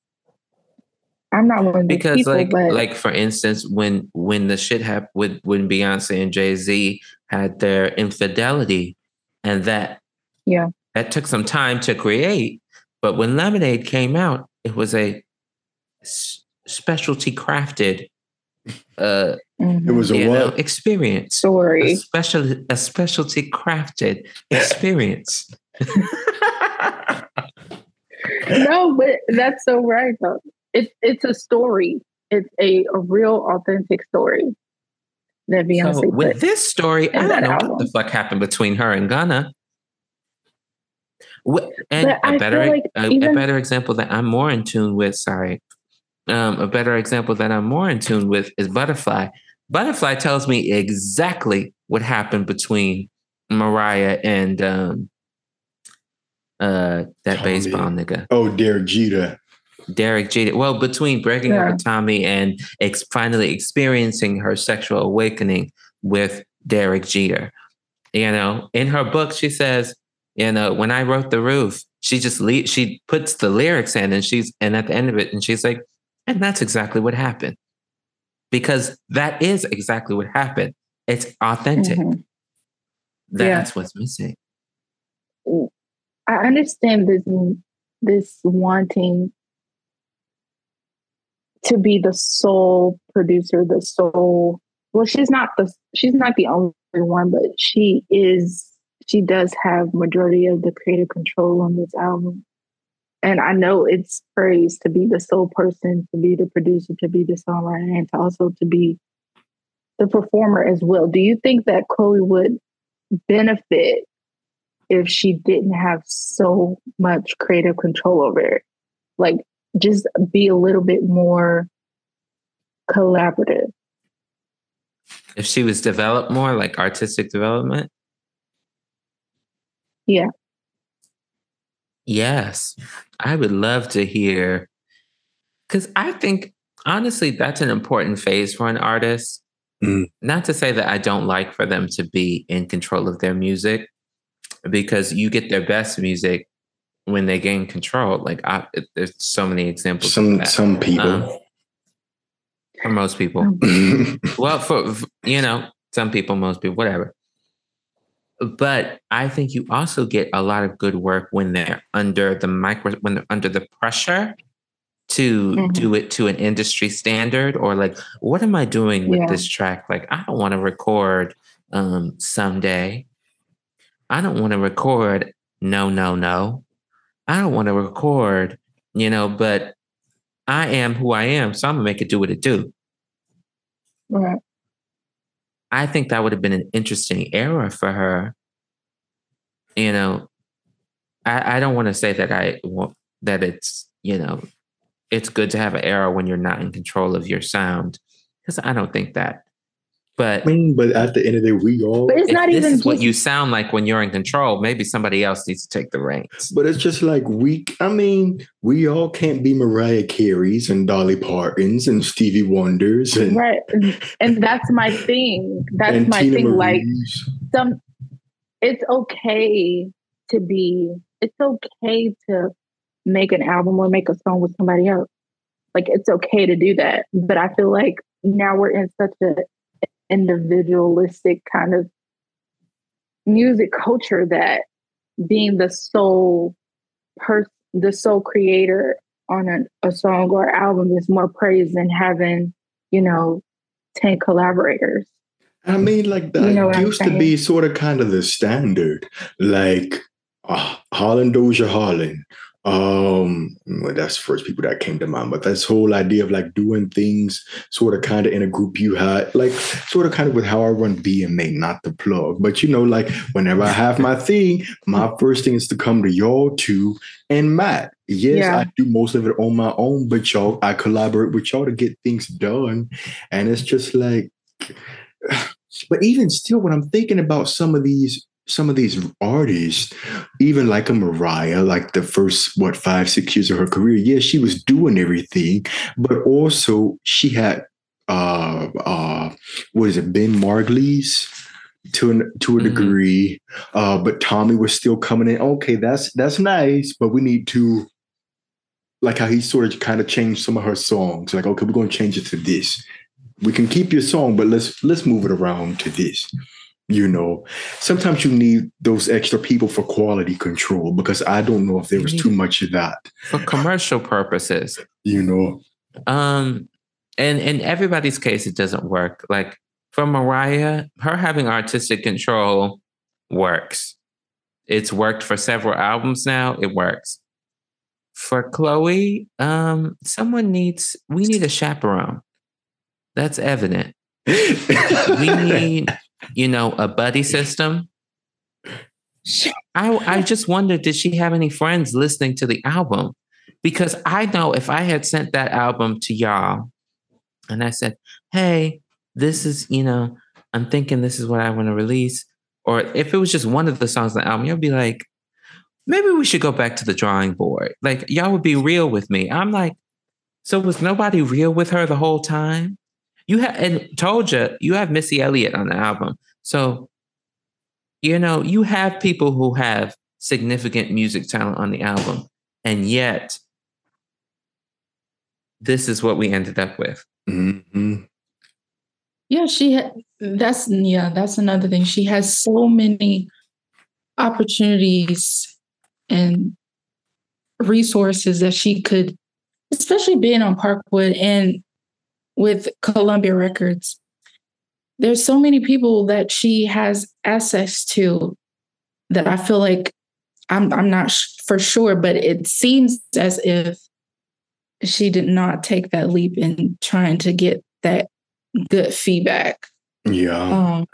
[SPEAKER 3] I'm not one of
[SPEAKER 1] because
[SPEAKER 3] people,
[SPEAKER 1] like
[SPEAKER 3] but...
[SPEAKER 1] like for instance when when the shit happened with when Beyonce and Jay Z had their infidelity and that
[SPEAKER 3] yeah.
[SPEAKER 1] that took some time to create but when Lemonade came out it was a s- specialty crafted uh
[SPEAKER 2] mm-hmm. it was a what? Know,
[SPEAKER 1] experience.
[SPEAKER 3] Story.
[SPEAKER 1] A special a specialty crafted experience.
[SPEAKER 3] No but that's so right though it's it's a story. It's a, a real authentic story that Beyonce. So
[SPEAKER 1] with this story, I don't know album. what the fuck happened between her and Ghana. And a better like a, even, a, better example that I'm more in tune with. Sorry, um, a better example that I'm more in tune with is Butterfly. Butterfly tells me exactly what happened between Mariah and um, uh, that Tommy. baseball nigga.
[SPEAKER 2] Oh, Derek Jeter.
[SPEAKER 1] Derek Jeter. Well, between breaking yeah. up with Tommy and ex- finally experiencing her sexual awakening with Derek Jeter. You know, in her book, she says, you know, when I wrote The Roof, she just le- she puts the lyrics in and she's and at the end of it, and she's like, and that's exactly what happened. Because that is exactly what happened. It's authentic. Mm-hmm. That's yeah. what's missing.
[SPEAKER 3] I understand this this wanting to be the sole producer, the sole. Well, she's not the she's not the only one, but she is. She does have majority of the creative control on this album, and I know it's praised to be the sole person, to be the producer, to be the songwriter, and to also to be the performer as well. Do you think that Chloe would benefit if she didn't have so much creative control over it? Like, just be a little bit more collaborative.
[SPEAKER 1] If she was developed more, like artistic development?
[SPEAKER 3] Yeah.
[SPEAKER 1] Yes. I would love to hear, because I think honestly, that's an important phase for an artist. Mm. Not to say that I don't like for them to be in control of their music, because you get their best music when they gain control. Like I, it, there's so many examples.
[SPEAKER 2] Some some people. Um,
[SPEAKER 1] for most people. well, for you know, some people, most people, whatever. But I think you also get a lot of good work when they're under the micro when they're under the pressure to mm-hmm. do it to an industry standard or like what am I doing with yeah. this track? Like I don't want to record um someday. I don't want to record no no no. I don't want to record, you know, but I am who I am, so I'm gonna make it do what it do.
[SPEAKER 3] Right.
[SPEAKER 1] I think that would have been an interesting era for her. You know, I, I don't want to say that I want that it's, you know, it's good to have an era when you're not in control of your sound. Because I don't think that but
[SPEAKER 2] I mean, but at the end of the day, we all.
[SPEAKER 3] But it's not even
[SPEAKER 1] just, what you sound like when you're in control. Maybe somebody else needs to take the reins.
[SPEAKER 2] But it's just like we. I mean, we all can't be Mariah Carey's and Dolly Partons and Stevie Wonders and
[SPEAKER 3] right. And that's my thing. That's my Tina thing. Marie's. Like some, it's okay to be. It's okay to make an album or make a song with somebody else. Like it's okay to do that. But I feel like now we're in such a individualistic kind of music culture that being the sole person, the sole creator on a, a song or album is more praised than having, you know, 10 collaborators.
[SPEAKER 2] I mean, like that
[SPEAKER 4] You know
[SPEAKER 2] used to be sort of kind of the standard, like uh, Holland Dozier Holland. Um, well, that's the first people that came to mind, but this whole idea of like doing things sort of kind of in a group you had, like sort of kind of with how I run BMA, not the plug, but you know, like whenever I have my thing, my first thing is to come to y'all two and Matt. Yes,
[SPEAKER 4] Yeah.
[SPEAKER 2] I do most of it on my own, but y'all, I collaborate with y'all to get things done. And it's just like, but even still, when I'm thinking about some of these, some of these artists, even like a Mariah, like the first what five, six years of her career, yeah, she was doing everything, but also she had uh uh what is it, Ben Margulies to an, to a
[SPEAKER 1] Mhm.
[SPEAKER 2] degree. Uh, but Tommy was still coming in. Okay, that's that's nice, but we need to like how he sort of kind of changed some of her songs. Like, okay, we're gonna change it to this. We can keep your song, but let's let's move it around to this. You know, sometimes you need those extra people for quality control because I don't know if there was too much of that.
[SPEAKER 1] For commercial purposes.
[SPEAKER 2] You know,
[SPEAKER 1] Um, and in everybody's case, it doesn't work. Like for Mariah, her having artistic control works. It's worked for several albums now. It works. For Chloe, um, someone needs we need a chaperone. That's evident. We need, you know, a buddy system. I I just wondered, did she have any friends listening to the album? Because I know if I had sent that album to y'all and I said, hey, this is, you know, I'm thinking this is what I want to release. Or if it was just one of the songs on the album, you'd be like, maybe we should go back to the drawing board. Like, y'all would be real with me. I'm like, so was nobody real with her the whole time? You have, and told you, you have Missy Elliott on the album. So, you know, you have people who have significant music talent on the album. And yet, this is what we ended up with.
[SPEAKER 2] Mhm.
[SPEAKER 3] Yeah, she had that's yeah, that's another thing. She has so many opportunities and resources that she could, especially being on Parkwood and with Columbia Records. There's so many people that she has access to that I feel like I'm I'm not sh- for sure, but it seems as if she did not take that leap in trying to get that good feedback.
[SPEAKER 2] Yeah.
[SPEAKER 3] Um,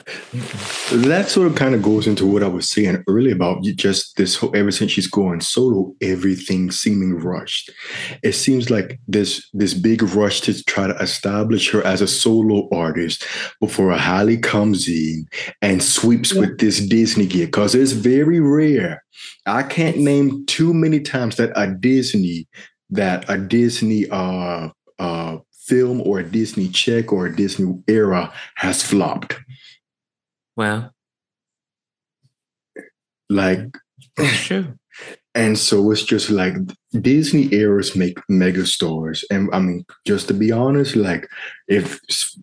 [SPEAKER 2] That sort of kind of goes into what I was saying earlier about just this whole, ever since she's going solo, everything seeming rushed. It seems like this this big rush to try to establish her as a solo artist before a Halle comes in and sweeps
[SPEAKER 3] Yeah.
[SPEAKER 2] with this Disney gear because it's very rare. I can't name too many times that a Disney that a Disney uh uh film or a Disney check or a Disney era has flopped.
[SPEAKER 1] Well,
[SPEAKER 2] Like
[SPEAKER 1] it's true.
[SPEAKER 2] And so it's just like Disney eras make mega stars. And I mean, just to be honest, like if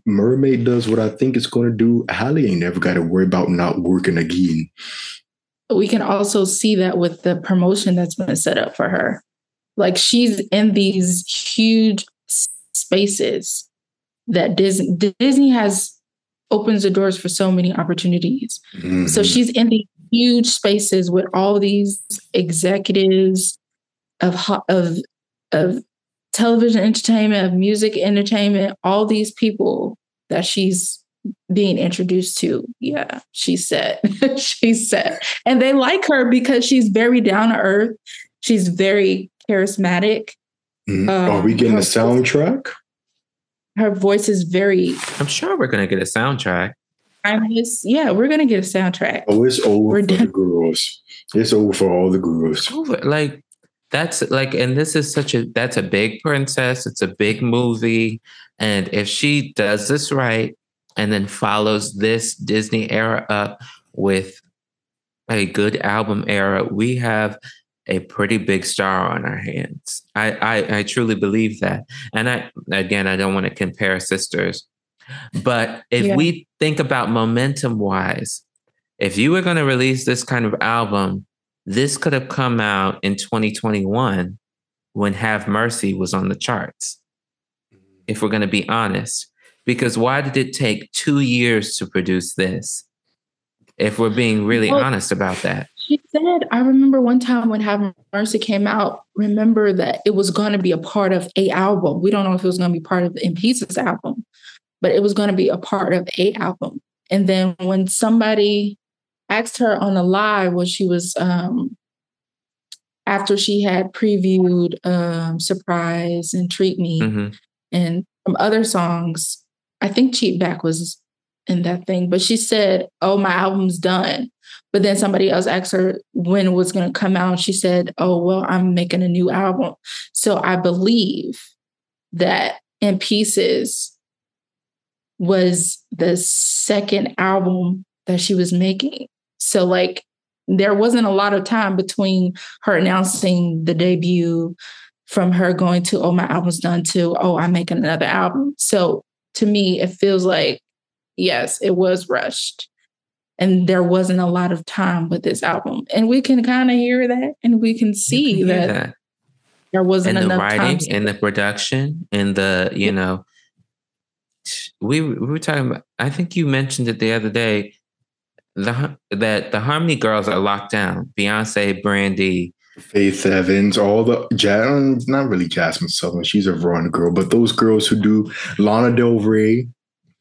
[SPEAKER 2] Mermaid does what I think it's going to do, Halle ain't never got to worry about not working again.
[SPEAKER 3] we can also see that with the promotion that's been set up for her. Like she's in these huge s- spaces that Disney Disney has opens the doors for so many opportunities. So
[SPEAKER 2] Mhm.
[SPEAKER 3] she's in these huge spaces with all these executives of of of television entertainment, of music entertainment, all these people that she's being introduced to. Yeah, she's set. she's set. And they like her because she's very down to earth. She's very charismatic.
[SPEAKER 2] Mhm. Are we
[SPEAKER 3] um,
[SPEAKER 2] getting a soundtrack?
[SPEAKER 3] Her voice is very
[SPEAKER 1] I'm sure we're going to get a soundtrack.
[SPEAKER 3] timeless. Yeah, we're gonna get a soundtrack.
[SPEAKER 2] Oh, it's over
[SPEAKER 3] We're
[SPEAKER 2] for the girls. It's over for all the girls.
[SPEAKER 1] over. Like that's like, and this is such a that's a big princess. It's a big movie, and if she does this right, and then follows this Disney era up with a good album era, we have a pretty big star on our hands. I I, I truly believe that, and I again I don't want to compare sisters, but if
[SPEAKER 3] Yeah.
[SPEAKER 1] we think about momentum wise, if you were going to release this kind of album this could have come out in 2021 when Have Mercy was on the charts. If we're going to be honest, Because why did it take two years to produce this? If we're being really
[SPEAKER 3] Well-
[SPEAKER 1] honest about that.
[SPEAKER 3] She said, I remember one time when Have Mercy came out, remember that it was going to be a part of a album. We don't know if it was going to be part of the In Pieces album, but it was going to be a part of a album. And then when somebody asked her on the live when she was um after she had previewed um Surprise and Treat Me
[SPEAKER 1] Mhm.
[SPEAKER 3] and from other songs, I think Cheat Back was in that thing, but she said, Oh, my album's done. But then somebody else asked her when it was going to come out. She said, Oh, well, I'm making a new album. So I believe that In Pieces was the second album that she was making. So, like, there wasn't a lot of time between her announcing the debut from her going to, Oh, my album's done to, Oh, I'm making another album. So to me, it feels like, yes, it was rushed and there wasn't a lot of time with this album and we can kind of hear that and we can see
[SPEAKER 1] can hear
[SPEAKER 3] that, there wasn't
[SPEAKER 1] in the
[SPEAKER 3] enough time
[SPEAKER 1] writing, in the production, in the you know, we we were talking about. I think you mentioned it the other day. The that the Harmony girls are locked down. Beyonce, Brandy,
[SPEAKER 2] Faith Evans, all the ja- not really Jazmine Sullivan, she's a run girl, but those girls who do Lana Del Rey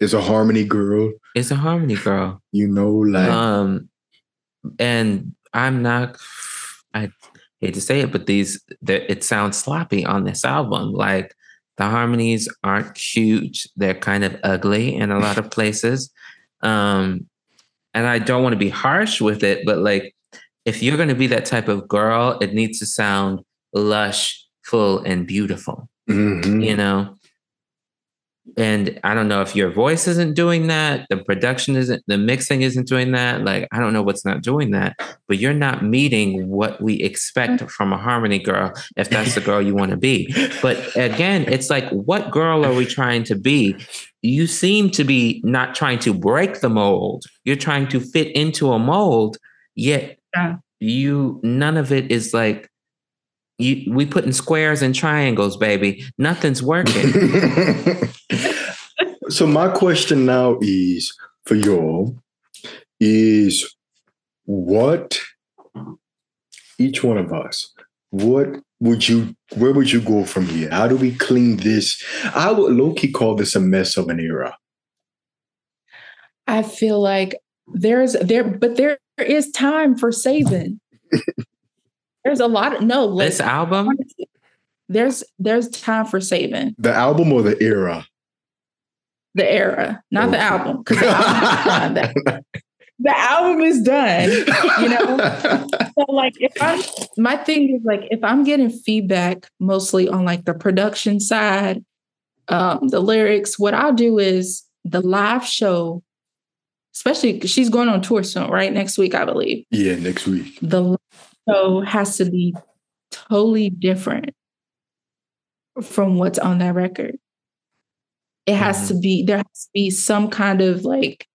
[SPEAKER 2] is a harmony girl,
[SPEAKER 1] It's a Harmony girl.
[SPEAKER 2] you know, like
[SPEAKER 1] Um, and I'm not. I hate to say it, but these the, it sounds sloppy on this album. Like the harmonies aren't cute; they're kind of ugly in a lot of places. Um, and I don't want to be harsh with it, but like if you're going to be that type of girl, it needs to sound lush, full, and beautiful
[SPEAKER 2] mhm.
[SPEAKER 1] you know and i don't know if your voice isn't doing that the production isn't the mixing isn't doing that like i don't know what's not doing that but you're not meeting what we expect mm. from a harmony girl if that's the girl you want to be. But again it's like what girl are we trying to be? You seem to be not trying to break the mold you're trying to fit into a mold yet
[SPEAKER 3] Yeah.
[SPEAKER 1] you none of it is like you we put in squares and triangles baby. Nothing's working
[SPEAKER 2] so my question now is for y'all is what each one of us what would you where would you go from here? How do we clean this? I would low-key call this a mess of an era.
[SPEAKER 3] I feel like there's there, but there is time for saving. there's a lot of no. Like,
[SPEAKER 1] this album?
[SPEAKER 3] There's there's time for saving.
[SPEAKER 2] The album or the era
[SPEAKER 3] the era, not the album. the album is done. The- album is done. You know? So like if I'm my thing is like if I'm getting feedback mostly on like the production side, um, the lyrics, what I'll do is the live show, especially she's going on tour soon, right? Next week, I believe.
[SPEAKER 2] yeah next week
[SPEAKER 3] The show has to be totally different from what's on that record. It has to be there has to be some kind of like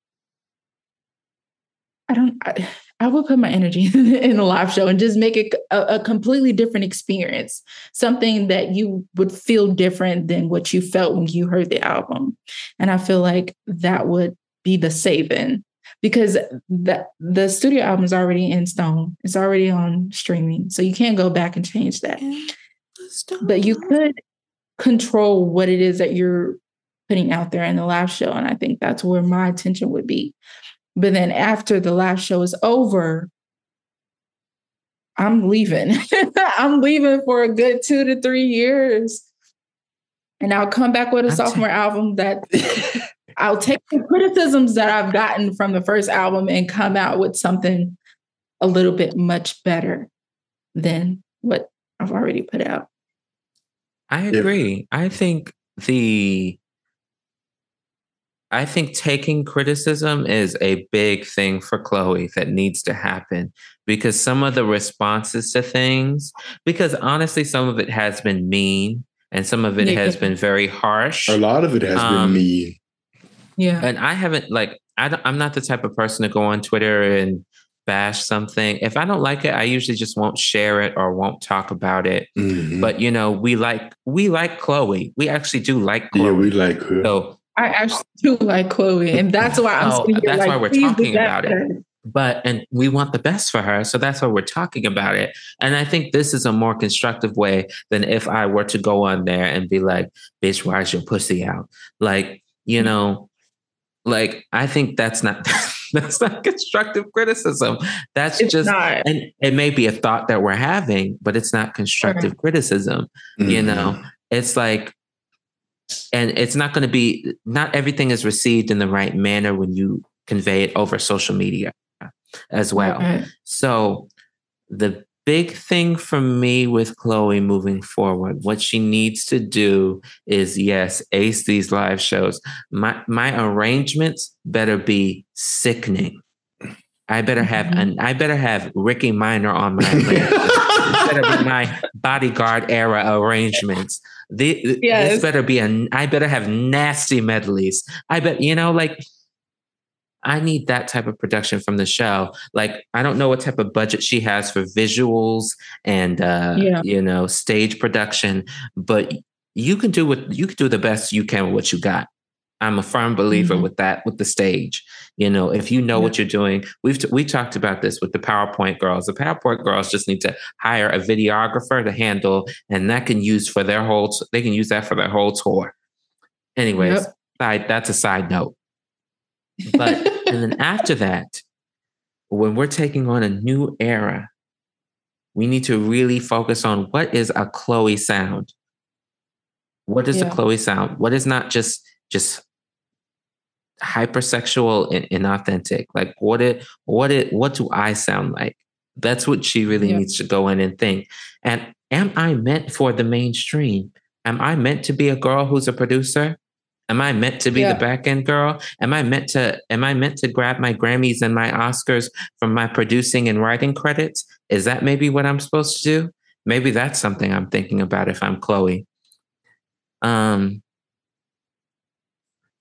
[SPEAKER 3] I don't I, I would put my energy in a live show and just make it a, a completely different experience. Something that you would feel different than what you felt when you heard the album. And I feel like that would be the saving because the the studio album is already in stone. It's already on streaming. So you can't go back and change that. But you could control what it is that you're putting out there in the live show. And I think that's where my attention would be. But then after the live show is over, I'm leaving. I'm leaving for a good two to three years. And I'll come back with a
[SPEAKER 1] I'm ta-
[SPEAKER 3] sophomore album that I'll take the criticisms that I've gotten from the first album and come out with something a little bit much better than what I've already put out.
[SPEAKER 1] I
[SPEAKER 2] Yeah.
[SPEAKER 1] agree. I think the I think taking criticism is a big thing for Chloe that needs to happen because some of the responses to things, because honestly, some of it has been mean and some of it
[SPEAKER 3] Yeah.
[SPEAKER 1] has been very harsh.
[SPEAKER 2] a lot of it has
[SPEAKER 1] Um,
[SPEAKER 2] been mean.
[SPEAKER 3] Yeah.
[SPEAKER 1] And I haven't like I don't, I'm not the type of person to go on Twitter and bash something. If I don't like it, I usually just won't share it or won't talk about it.
[SPEAKER 2] Mhm.
[SPEAKER 1] But you know, we like we like Chloe. We actually do like Chloe.
[SPEAKER 2] yeah we like her
[SPEAKER 1] So
[SPEAKER 3] I actually do like Chloe, and that's why I'm.
[SPEAKER 1] Oh,
[SPEAKER 3] here
[SPEAKER 1] that's
[SPEAKER 3] like,
[SPEAKER 1] why we're talking about it. but and we want the best for her so that's why we're talking about it and i think this is a more constructive way than if i were to go on there and be like bitch why is your pussy out like you
[SPEAKER 3] Mm-hmm.
[SPEAKER 1] know like i think that's not that's not constructive criticism that's
[SPEAKER 3] It's
[SPEAKER 1] just
[SPEAKER 3] not.
[SPEAKER 1] and it may be a thought that we're having but it's not constructive criticism you
[SPEAKER 2] Mhm.
[SPEAKER 1] know it's like and it's not going to be not everything is received in the right manner when you convey it over social media as well
[SPEAKER 3] Right.
[SPEAKER 1] so the big thing for me with chloe moving forward what she needs to do is yes ace these live shows my my arrangements better be sickening i better have
[SPEAKER 3] Mhm.
[SPEAKER 1] an i better have Rickey Minor on my list better be my bodyguard era arrangements. The,
[SPEAKER 3] Yes.
[SPEAKER 1] This better be a. I better have nasty medleys. I bet you know, like I need that type of production from the show. Like I don't know what type of budget she has for visuals and uh,
[SPEAKER 3] Yeah.
[SPEAKER 1] you know stage production, but you can do what you can do the best you can with what you got. I'm a firm believer
[SPEAKER 3] Mhm.
[SPEAKER 1] with that with the stage. You know, if you know
[SPEAKER 3] Yeah.
[SPEAKER 1] what you're doing, we've t- we talked about this with the PowerPoint girls. The PowerPoint girls just need to hire a videographer to handle, and that can use for their whole. t- They can use that for their whole tour. Anyways,
[SPEAKER 3] Yep.
[SPEAKER 1] side that's a side note. But and then after that, when we're taking on a new era, we need to really focus on what is a Chloe sound. What is
[SPEAKER 3] Yeah.
[SPEAKER 1] a Chloe sound? What is not just just hypersexual and inauthentic? Like what it what it what do I sound like? That's what she really
[SPEAKER 3] Yeah.
[SPEAKER 1] needs to go in and think. And am I meant for the mainstream? Am I meant to be a girl who's a producer? Am I meant to be
[SPEAKER 3] Yeah.
[SPEAKER 1] the back end girl? Am I meant to am I meant to grab my Grammys and my Oscars from my producing and writing credits? Is that maybe what I'm supposed to do? Maybe that's something I'm thinking about if I'm Chloe. Um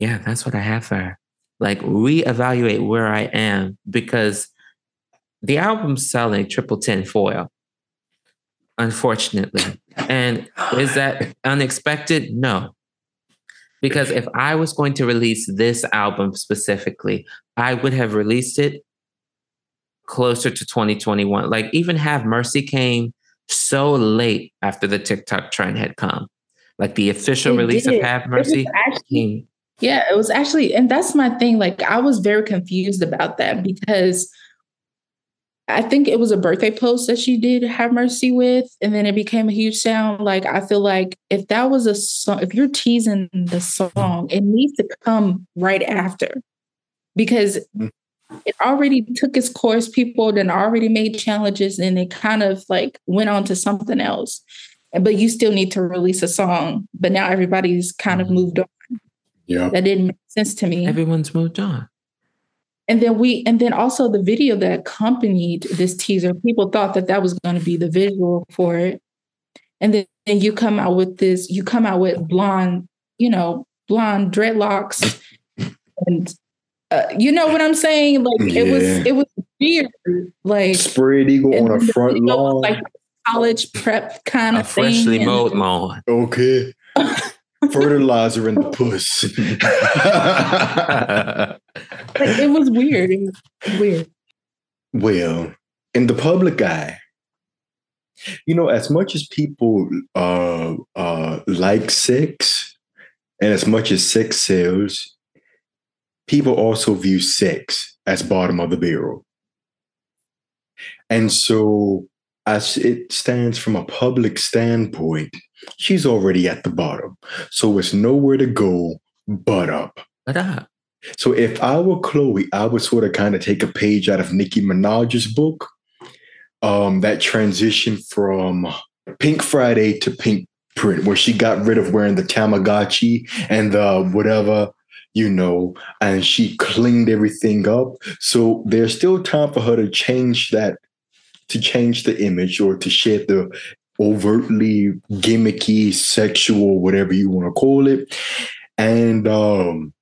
[SPEAKER 1] yeah, that's what I have for her. Like reevaluate where I am because the album's selling triple ten foil, unfortunately. And is that unexpected? No. Because if I was going to release this album specifically, I would have released it closer to 2021. Like even Have Mercy came so late after the TikTok trend had come. Like the official
[SPEAKER 3] It
[SPEAKER 1] release
[SPEAKER 3] did.
[SPEAKER 1] of Have Mercy
[SPEAKER 3] actually
[SPEAKER 1] came.
[SPEAKER 3] Yeah, it was actually, and that's my thing. Like, I was very confused about that because I think it was a birthday post that she did have mercy with, and then it became a huge sound. Like, I feel like if that was a song, if you're teasing the song, it needs to come right after because
[SPEAKER 2] Mm.
[SPEAKER 3] it already took its course. People then already made challenges, and it kind of like went on to something else. But you still need to release a song. But now everybody's kind of moved on
[SPEAKER 2] Yeah.
[SPEAKER 3] that didn't make sense to me.
[SPEAKER 1] Everyone's moved on.
[SPEAKER 3] And then we, and then also the video that accompanied this teaser, people thought that that was going to be the visual for it. And then, then you come out with this, you come out with blonde, you know, blonde dreadlocks, and uh, you know what I'm saying? Like it was, it was weird. Like
[SPEAKER 2] Spread eagle on a front
[SPEAKER 3] video was
[SPEAKER 2] lawn.
[SPEAKER 3] like college prep kind
[SPEAKER 1] A
[SPEAKER 3] of thing.
[SPEAKER 1] freshly mowed lawn.
[SPEAKER 2] okay. Fertilizer in the puss.
[SPEAKER 3] Like it was weird. It was weird.
[SPEAKER 2] well, in the public eye, you know, as much as people uh, uh, like sex, and as much as sex sells, people also view sex as bottom of the barrel. And so, as it stands from a public standpoint, she's already at the bottom. So it's nowhere to go but up.
[SPEAKER 1] What up?
[SPEAKER 2] So if I were Chloe, I would sort of kind of take a page out of Nicki Minaj's book. Um, that transition from Pink Friday to Pink Print, where she got rid of wearing the Tamagotchi and the whatever, you know, and she cleaned everything up. So there's still time for her to change that, to change the image or to shed the overtly gimmicky, sexual, whatever you want to call it. And um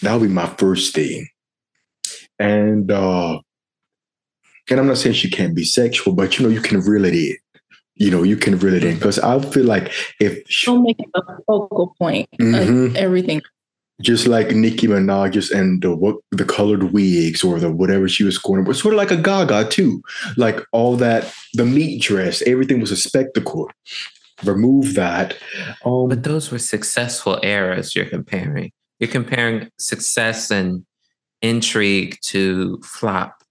[SPEAKER 2] that'll be my first thing. And uh and I'm not saying she can't be sexual, but you know, you can reel it in. You know, you can reel it in. Because I feel like if she,
[SPEAKER 3] Don't make it a focal point
[SPEAKER 2] Mhm.
[SPEAKER 3] of everything.
[SPEAKER 2] Just like Nicki Minaj and the what the colored wigs or the whatever she was going with, sort of like a Gaga too. Like all that, the meat dress, everything was a spectacle. Remove that.
[SPEAKER 1] Um, but those were successful eras you're comparing. You're comparing success and intrigue to flop.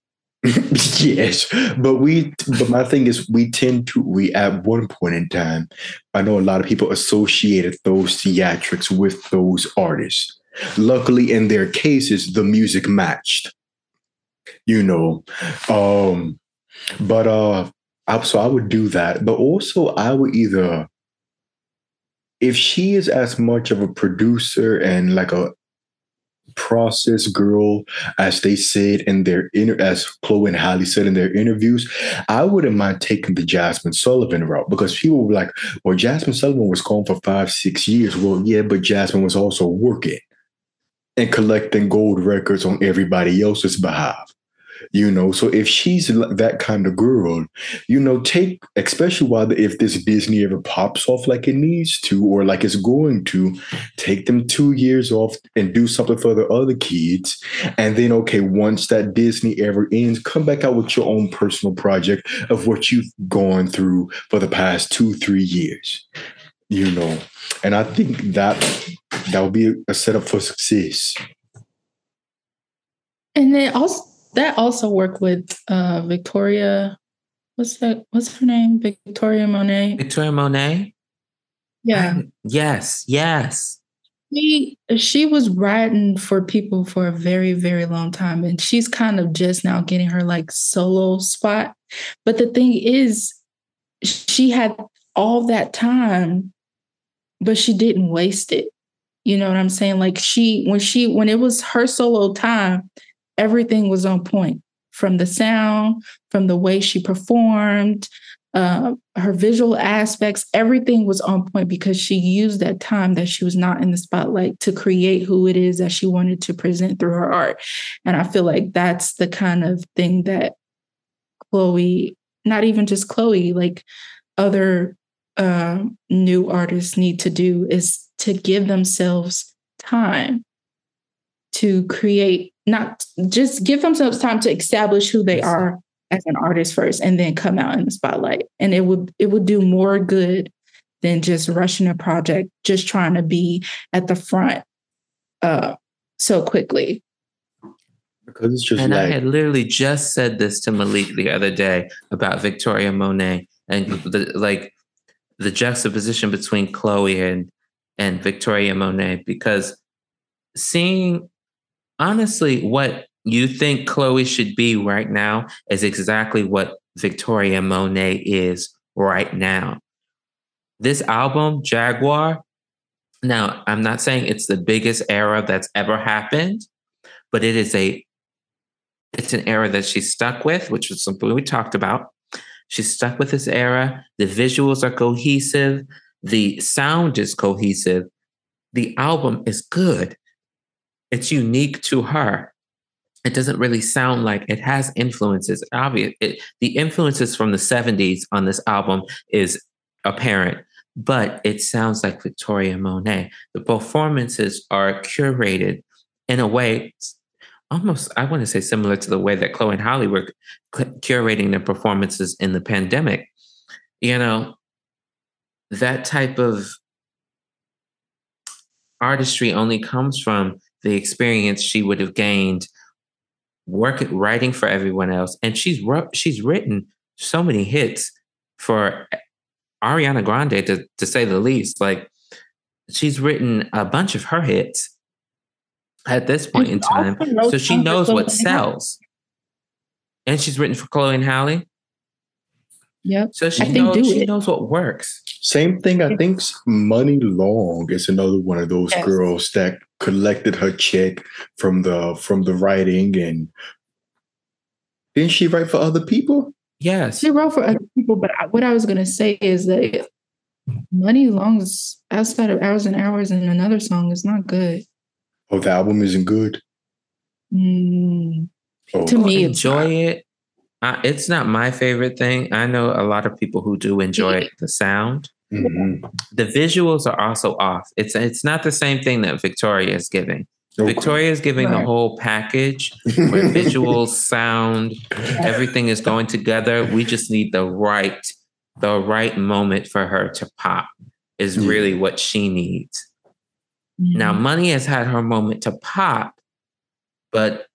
[SPEAKER 2] yes, but we. But my thing is, we tend to. We at one point in time, I know a lot of people associated those theatrics with those artists. Luckily, in their cases, the music matched. You know, um, but uh, I, so I would do that. But also, I would either, if she is as much of a producer and like a process girl, as they said in their inter, as Chloe and Halle said in their interviews, I wouldn't mind taking the Jazmine Sullivan route because people were like, "Well, Jazmine Sullivan was gone for five, six years." Well, yeah, but Jazmine was also working and collecting gold records on everybody else's behalf. You know, so if she's that kind of girl, you know, take especially while if this Disney ever pops off like it needs to or like it's going to, take them two years off and do something for the other kids, and then okay, once that Disney ever ends, come back out with your own personal project of what you've gone through for the past two three years. You know, and I think that that would be a setup for success.
[SPEAKER 3] And then also that also worked with uh Victoria. What's that? What's her name? Victoria Monet.
[SPEAKER 1] Victoria Monet.
[SPEAKER 3] Yeah.
[SPEAKER 1] yes. Yes.
[SPEAKER 3] She she was writing for people for a very very long time, and she's kind of just now getting her like solo spot. But the thing is, she had all that time, but she didn't waste it. You know what I'm saying? Like she when she when it was her solo time, everything was on point from the sound, from the way she performed, uh, her visual aspects, everything was on point because she used that time that she was not in the spotlight to create who it is that she wanted to present through her art. And I feel like that's the kind of thing that Chloe, not even just Chloe, like other uh, new artists need to do is to give themselves time to create, not just give themselves time to establish who they are as an artist first and then come out in the spotlight. And it would it would do more good than just rushing a project, just trying to be at the front uh, so quickly.
[SPEAKER 2] Because it's just
[SPEAKER 1] and
[SPEAKER 2] like,
[SPEAKER 1] I had literally just said this to Malik the other day about Victoria Monet and the like the juxtaposition between Chloe and and Victoria Monet because seeing honestly what you think Chloe should be right now is exactly what Victoria Monet is right now. This album, Jaguar, now I'm not saying it's the biggest era that's ever happened, but it is a it's an era that she's stuck with, which was something we talked about. She's stuck with this era. The visuals are cohesive. The sound is cohesive. The album is good. It's unique to her. It doesn't really sound like it has influences. Obvious, it, the influences from the 70s on this album is apparent, but it sounds like Victoria Monet. The performances are curated in a way almost I want to say similar to the way that Chloe and Halle were curating their performances in the pandemic. You know, that type of artistry only comes from the experience she would have gained working writing for everyone else and she's she's written so many hits for Ariana Grande to, to say the least like she's written a bunch of her hits at this point in time. So she knows what sells. And she's written for Chloe and Halle.
[SPEAKER 3] Yep.
[SPEAKER 1] So she knows she knows what works.
[SPEAKER 2] Same thing. I think Muni Long is another one of those yes. girls that collected her check from the from the writing and didn't she write for other people?
[SPEAKER 1] Yes,
[SPEAKER 3] she wrote for other people. But I, what I was gonna say is that Muni Long's outside of hours and hours and another song is not good.
[SPEAKER 2] Oh, the album isn't good.
[SPEAKER 3] Mm,
[SPEAKER 1] oh. To me, enjoy it. Uh, it's not my favorite thing. I know a lot of people who do enjoy the sound.
[SPEAKER 2] Mhm.
[SPEAKER 1] The visuals are also off. It's it's not the same thing that Victoria is giving.
[SPEAKER 2] Okay.
[SPEAKER 1] Victoria is giving the whole package where visuals, sound, everything is going together. We just need the right the right moment for her to pop. Is
[SPEAKER 2] Yeah.
[SPEAKER 1] really what she needs. Now,
[SPEAKER 3] Mm-hmm.
[SPEAKER 1] Muni has had her moment to pop, but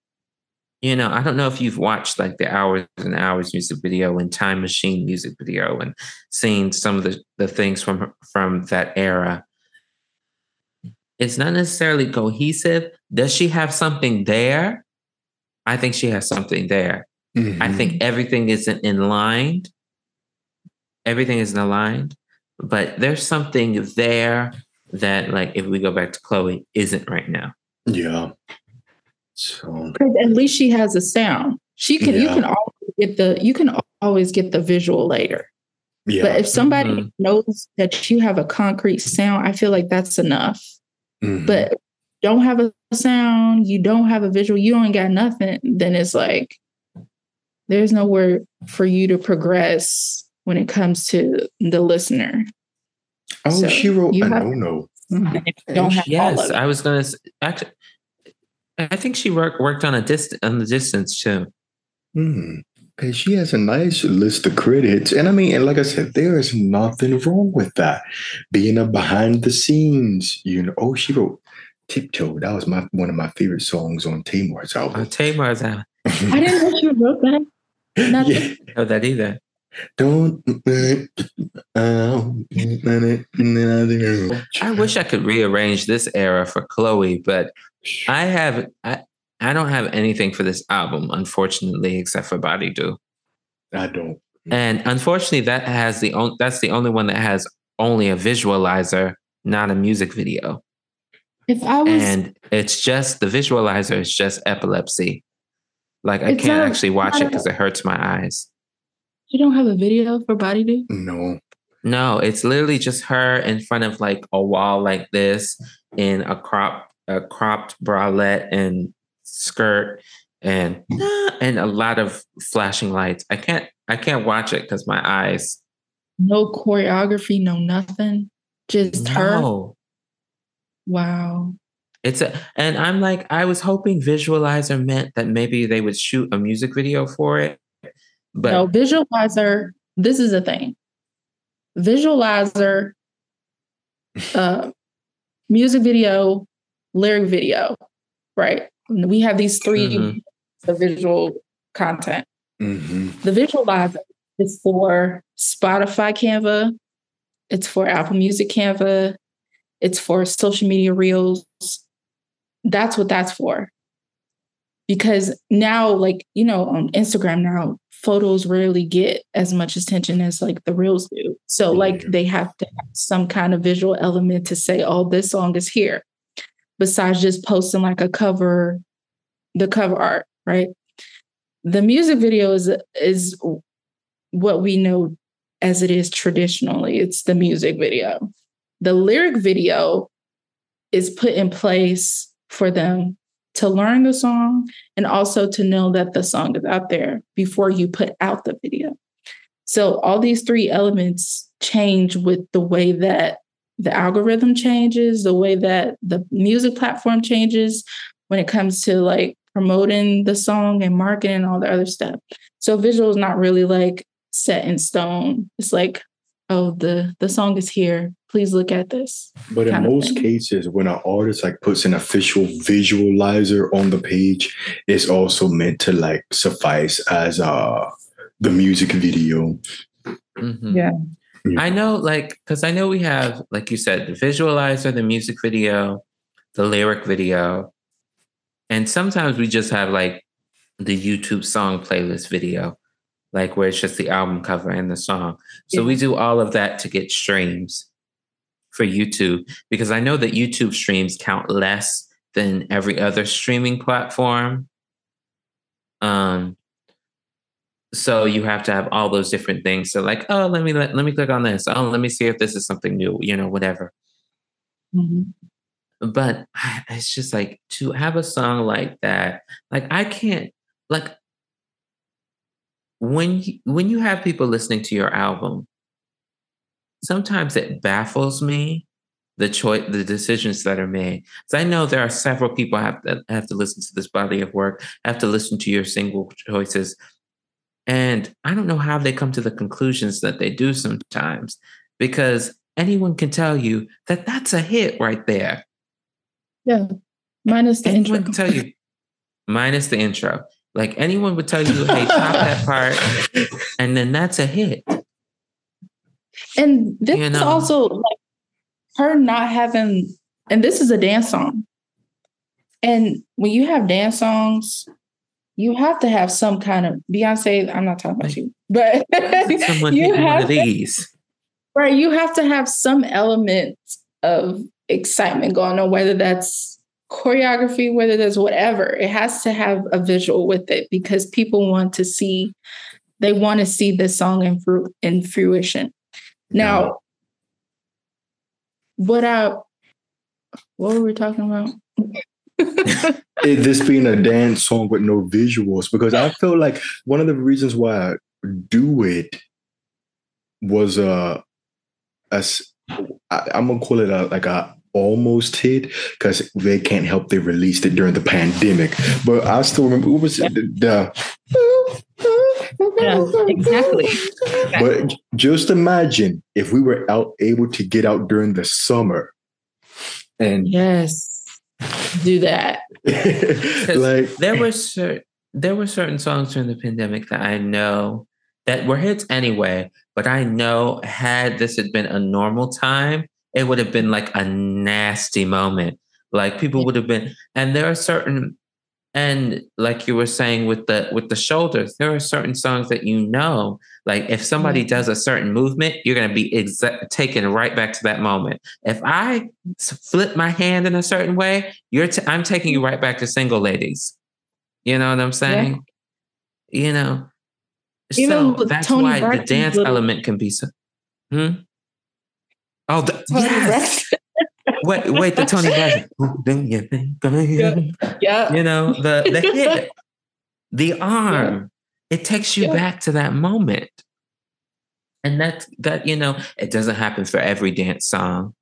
[SPEAKER 1] you know, I don't know if you've watched like the Hours and Hours music video and Time Machine music video and seen some of the, the things from from that era. It's not necessarily cohesive. Does she have something there? I think she has something there. I
[SPEAKER 2] Mhm.
[SPEAKER 1] think everything isn't in line. Everything isn't aligned, but there's something there that, like, if we go back to Chloe, isn't right now.
[SPEAKER 2] Yeah. So
[SPEAKER 3] at least she has a sound. She can you can always get the you can always get the visual later.
[SPEAKER 2] yeah.
[SPEAKER 3] But if somebody
[SPEAKER 1] Mhm.
[SPEAKER 3] knows that you have a concrete sound, I feel like that's enough.
[SPEAKER 2] Mhm.
[SPEAKER 3] But don't have a sound, you don't have a visual, you don't got nothing, then it's like there's nowhere for you to progress when it comes to the listener.
[SPEAKER 2] oh,
[SPEAKER 3] so
[SPEAKER 2] she wrote
[SPEAKER 3] you
[SPEAKER 2] a
[SPEAKER 3] have-
[SPEAKER 2] no no.
[SPEAKER 3] And if you don't have all
[SPEAKER 1] Yes,
[SPEAKER 3] of it.
[SPEAKER 1] I was gonna actually. I think she worked worked on a dist on the distance too.
[SPEAKER 2] Hmm. And she has a nice list of credits. And I mean, and like I said, there is nothing wrong with that. Being a behind the scenes, you know. Oh, she wrote Tiptoe. That was my one of my favorite songs on Tamar's
[SPEAKER 1] Uh,
[SPEAKER 2] album.
[SPEAKER 1] Tamar's I
[SPEAKER 3] I didn't know she wrote that. Not
[SPEAKER 2] yeah.
[SPEAKER 1] didn't know that either.
[SPEAKER 2] Don't.
[SPEAKER 1] I wish I could rearrange this era for Chloe, but I have I, I don't have anything for this album, unfortunately, except for Body Do.
[SPEAKER 2] I don't.
[SPEAKER 1] And unfortunately, that has the on, that's the only one that has only a visualizer, not a music video.
[SPEAKER 3] If I was
[SPEAKER 1] And it's just the visualizer is just epilepsy. Like I can't
[SPEAKER 3] not-
[SPEAKER 1] actually watch it because it hurts my eyes.
[SPEAKER 3] You don't have a video for Body Do?
[SPEAKER 2] No.
[SPEAKER 1] No, it's literally just her in front of like a wall like this in a crop a cropped bralette and skirt and ah, and a lot of flashing lights. I can't I can't watch it because my eyes.
[SPEAKER 3] No choreography, no nothing. Just her. Wow.
[SPEAKER 1] It's a and I'm like, I was hoping visualizer meant that maybe they would shoot a music video for it. But
[SPEAKER 3] no, visualizer, this is a thing. Visualizer, uh, music video, lyric video, right? We have these 3
[SPEAKER 1] Mhm.
[SPEAKER 3] the visual content.
[SPEAKER 2] hmm
[SPEAKER 3] The visualizer is for Spotify Canva, it's for Apple Music Canva, it's for social media reels. That's what that's for. Because now, like, you know, on Instagram now, photos rarely get as much attention as like the reels do. So, like, they have to have some kind of visual element to say, oh, this song is here, besides just posting like a cover, the cover art, right? the music video is is what we know as it is traditionally it's the music video the lyric video is put in place for them to learn the song and also to know that the song is out there before you put out the video so all these three elements change with the way that the algorithm changes the way that the music platform changes when it comes to like promoting the song and marketing and all the other stuff. So visual is not really like set in stone. It's like, oh, the the song is here. Please look at this.
[SPEAKER 2] But in most cases, when an artist like puts an official visualizer on the page, it's also meant to like suffice as uh the music video.
[SPEAKER 1] Mhm.
[SPEAKER 3] Yeah.
[SPEAKER 2] Yeah.
[SPEAKER 1] I know, like, because I know we have, like you said, the visualizer, the music video, the lyric video, and sometimes we just have like the YouTube song playlist video, like where it's just the album cover and the song. So we do all of that to get streams for YouTube because I know that YouTube streams count less than every other streaming platform. Um, so you have to have all those different things. So like, oh, let me let, let me click on this. Oh, let me see if this is something new. You know, whatever.
[SPEAKER 3] Mhm.
[SPEAKER 1] But I- it's just like to have a song like that. Like I can't like when you, when you have people listening to your album. Sometimes it baffles me the choice, the decisions that are made. So I know there are several people have to have to listen to this body of work, have to listen to your single choices, and I don't know how they come to the conclusions that they do sometimes, because anyone can tell you that that's a hit right there.
[SPEAKER 3] Yeah, minus the
[SPEAKER 1] anyone
[SPEAKER 3] intro.
[SPEAKER 1] can tell you, minus the intro. Like anyone would tell you, hey, top that part, and then that's a hit.
[SPEAKER 3] And this
[SPEAKER 1] You
[SPEAKER 3] is also like her not having, and this is a dance song. And when you have dance songs, you have to have some kind of Beyonce. I'm not talking about you, but
[SPEAKER 1] Someone
[SPEAKER 3] you have to,
[SPEAKER 1] these.
[SPEAKER 3] right. You have to have some element of excitement going on, whether that's choreography, whether that's whatever. It has to have a visual with it because people want to see. They want to see the song in fru- in fruition. Now, what I what were we talking about?
[SPEAKER 2] it, this being a dance song with no visuals because I feel like one of the reasons why I do it was uh as I, I'm gonna call it a like a almost hit because they can't help they released it during the pandemic. But I still remember what was it the,
[SPEAKER 5] Yeah, exactly.
[SPEAKER 2] but just imagine if we were out able to get out during the summer and
[SPEAKER 3] Yes, do that.
[SPEAKER 2] like
[SPEAKER 1] there were cer- there were certain songs during the pandemic that I know that were hits anyway, but I know had this had been a normal time, it would have been like a nasty moment. Like people would have been, and there are certain, and like you were saying with the with the shoulders, there are certain songs that you know, like if somebody
[SPEAKER 3] Mhm.
[SPEAKER 1] does a certain movement, you're gonna be exa- taken right back to that moment. If i flip my hand in a certain way, you're t- I'm taking you right back to single ladies. You know what I'm saying? You know.
[SPEAKER 3] Even
[SPEAKER 1] so that's
[SPEAKER 3] Toni
[SPEAKER 1] why the dance
[SPEAKER 3] little-
[SPEAKER 1] element can be so. Hmm? Oh, the, yes.
[SPEAKER 3] Braxton.
[SPEAKER 1] Wait, wait, the Toni Braxton. Do you think I am?
[SPEAKER 3] Yeah.
[SPEAKER 1] You know, the the hit, the arm. It takes you
[SPEAKER 3] Yeah.
[SPEAKER 1] back to that moment. And that that, you know, it doesn't happen for every dance song.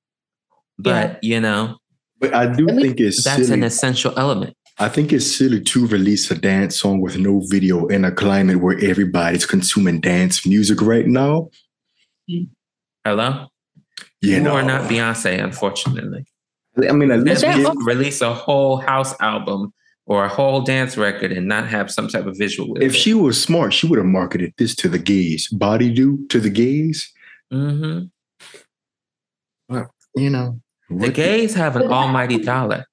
[SPEAKER 1] But you know,
[SPEAKER 2] but I do
[SPEAKER 3] At
[SPEAKER 2] think it's
[SPEAKER 1] that's
[SPEAKER 2] silly.
[SPEAKER 1] an essential element.
[SPEAKER 2] I think it's silly to release a dance song with no video in a climate where everybody's consuming dance music right now. Mm.
[SPEAKER 1] Hello?
[SPEAKER 2] You
[SPEAKER 1] You
[SPEAKER 2] know,
[SPEAKER 1] are not Beyonce, unfortunately.
[SPEAKER 2] I mean, at least
[SPEAKER 1] Can't
[SPEAKER 3] that
[SPEAKER 2] give-
[SPEAKER 1] re- release a whole house album or a whole dance record and not have some type of visual with
[SPEAKER 2] if
[SPEAKER 1] it.
[SPEAKER 2] she was smart, she would have marketed this to the gays. Body do to the gays.
[SPEAKER 1] Mhm.
[SPEAKER 2] You know,
[SPEAKER 1] The
[SPEAKER 2] what-
[SPEAKER 1] gays have an almighty dollar.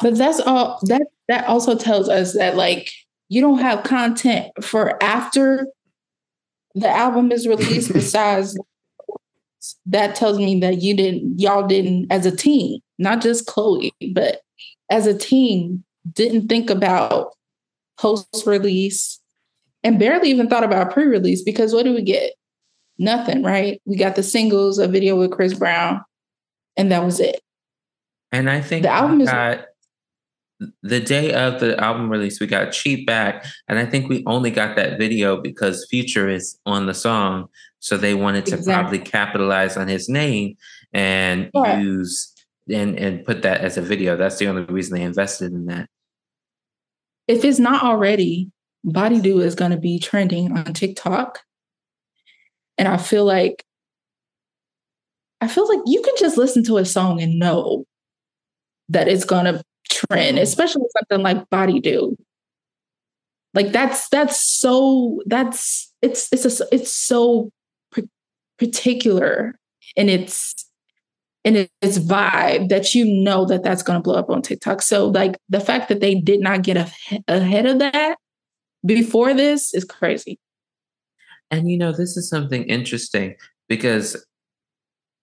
[SPEAKER 3] But that's all that that also tells us that like you don't have content for after the album is released besides that tells me that you didn't y'all didn't as a team, not just Chloe, but as a team didn't think about post release and barely even thought about pre-release because what do we get? Nothing, right? We got the singles, a video with Chris Brown, and that was it.
[SPEAKER 1] And I think
[SPEAKER 3] The album is-
[SPEAKER 1] got the day of the album release, we got Cheat Back. And I think we only got that video because Future is on the song. So they wanted to
[SPEAKER 3] Exactly.
[SPEAKER 1] probably capitalize on his name and
[SPEAKER 3] Right.
[SPEAKER 1] use and, and put that as a video. That's the only reason they invested in that.
[SPEAKER 3] if it's not already, Body Do is going to be trending on TikTok. And I feel like, I feel like you can just listen to a song and know that it's going to trend, especially something like Body Do. Like that's that's so that's it's it's a, it's so particular in its in its vibe that you know that that's going to blow up on TikTok. So like the fact that they did not get a, ahead of that before this is crazy.
[SPEAKER 1] And you know, this is something interesting because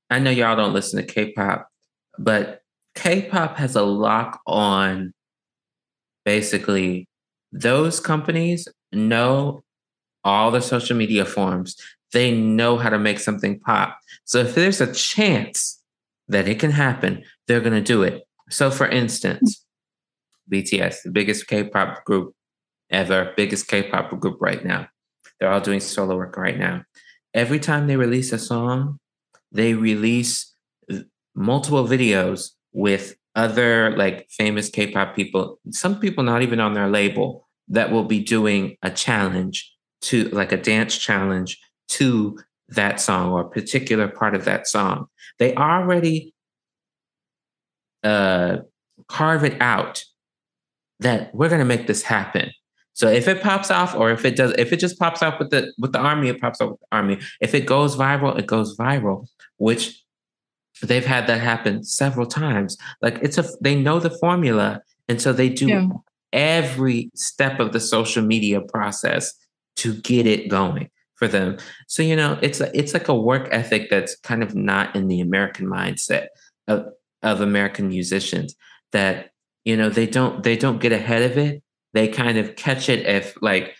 [SPEAKER 1] I know y'all don't listen to K-pop, but K-pop has a lock on basically those companies know all the social media forms. They know how to make something pop. So if there's a chance that it can happen, they're going to do it. So for instance, BTS, the biggest K-pop group ever, biggest K-pop group right now. They're all doing solo work right now. every time they release a song, they release multiple videos with other like famous K-pop people, some people not even on their label that will be doing a challenge to like a dance challenge to that song or a particular part of that song. They already uh, carve it out that we're going to make this happen. So if it pops off, or if it does, if it just pops off with the with the army, it pops off with the army. If it goes viral, it goes viral. Which they've had that happen several times. Like it's a they know the formula, and so they do yeah. every step of the social media process to get it going for them. So you know, it's a, it's like a work ethic that's kind of not in the American mindset of of American musicians. That you know they don't they don't get ahead of it. They kind of catch it if like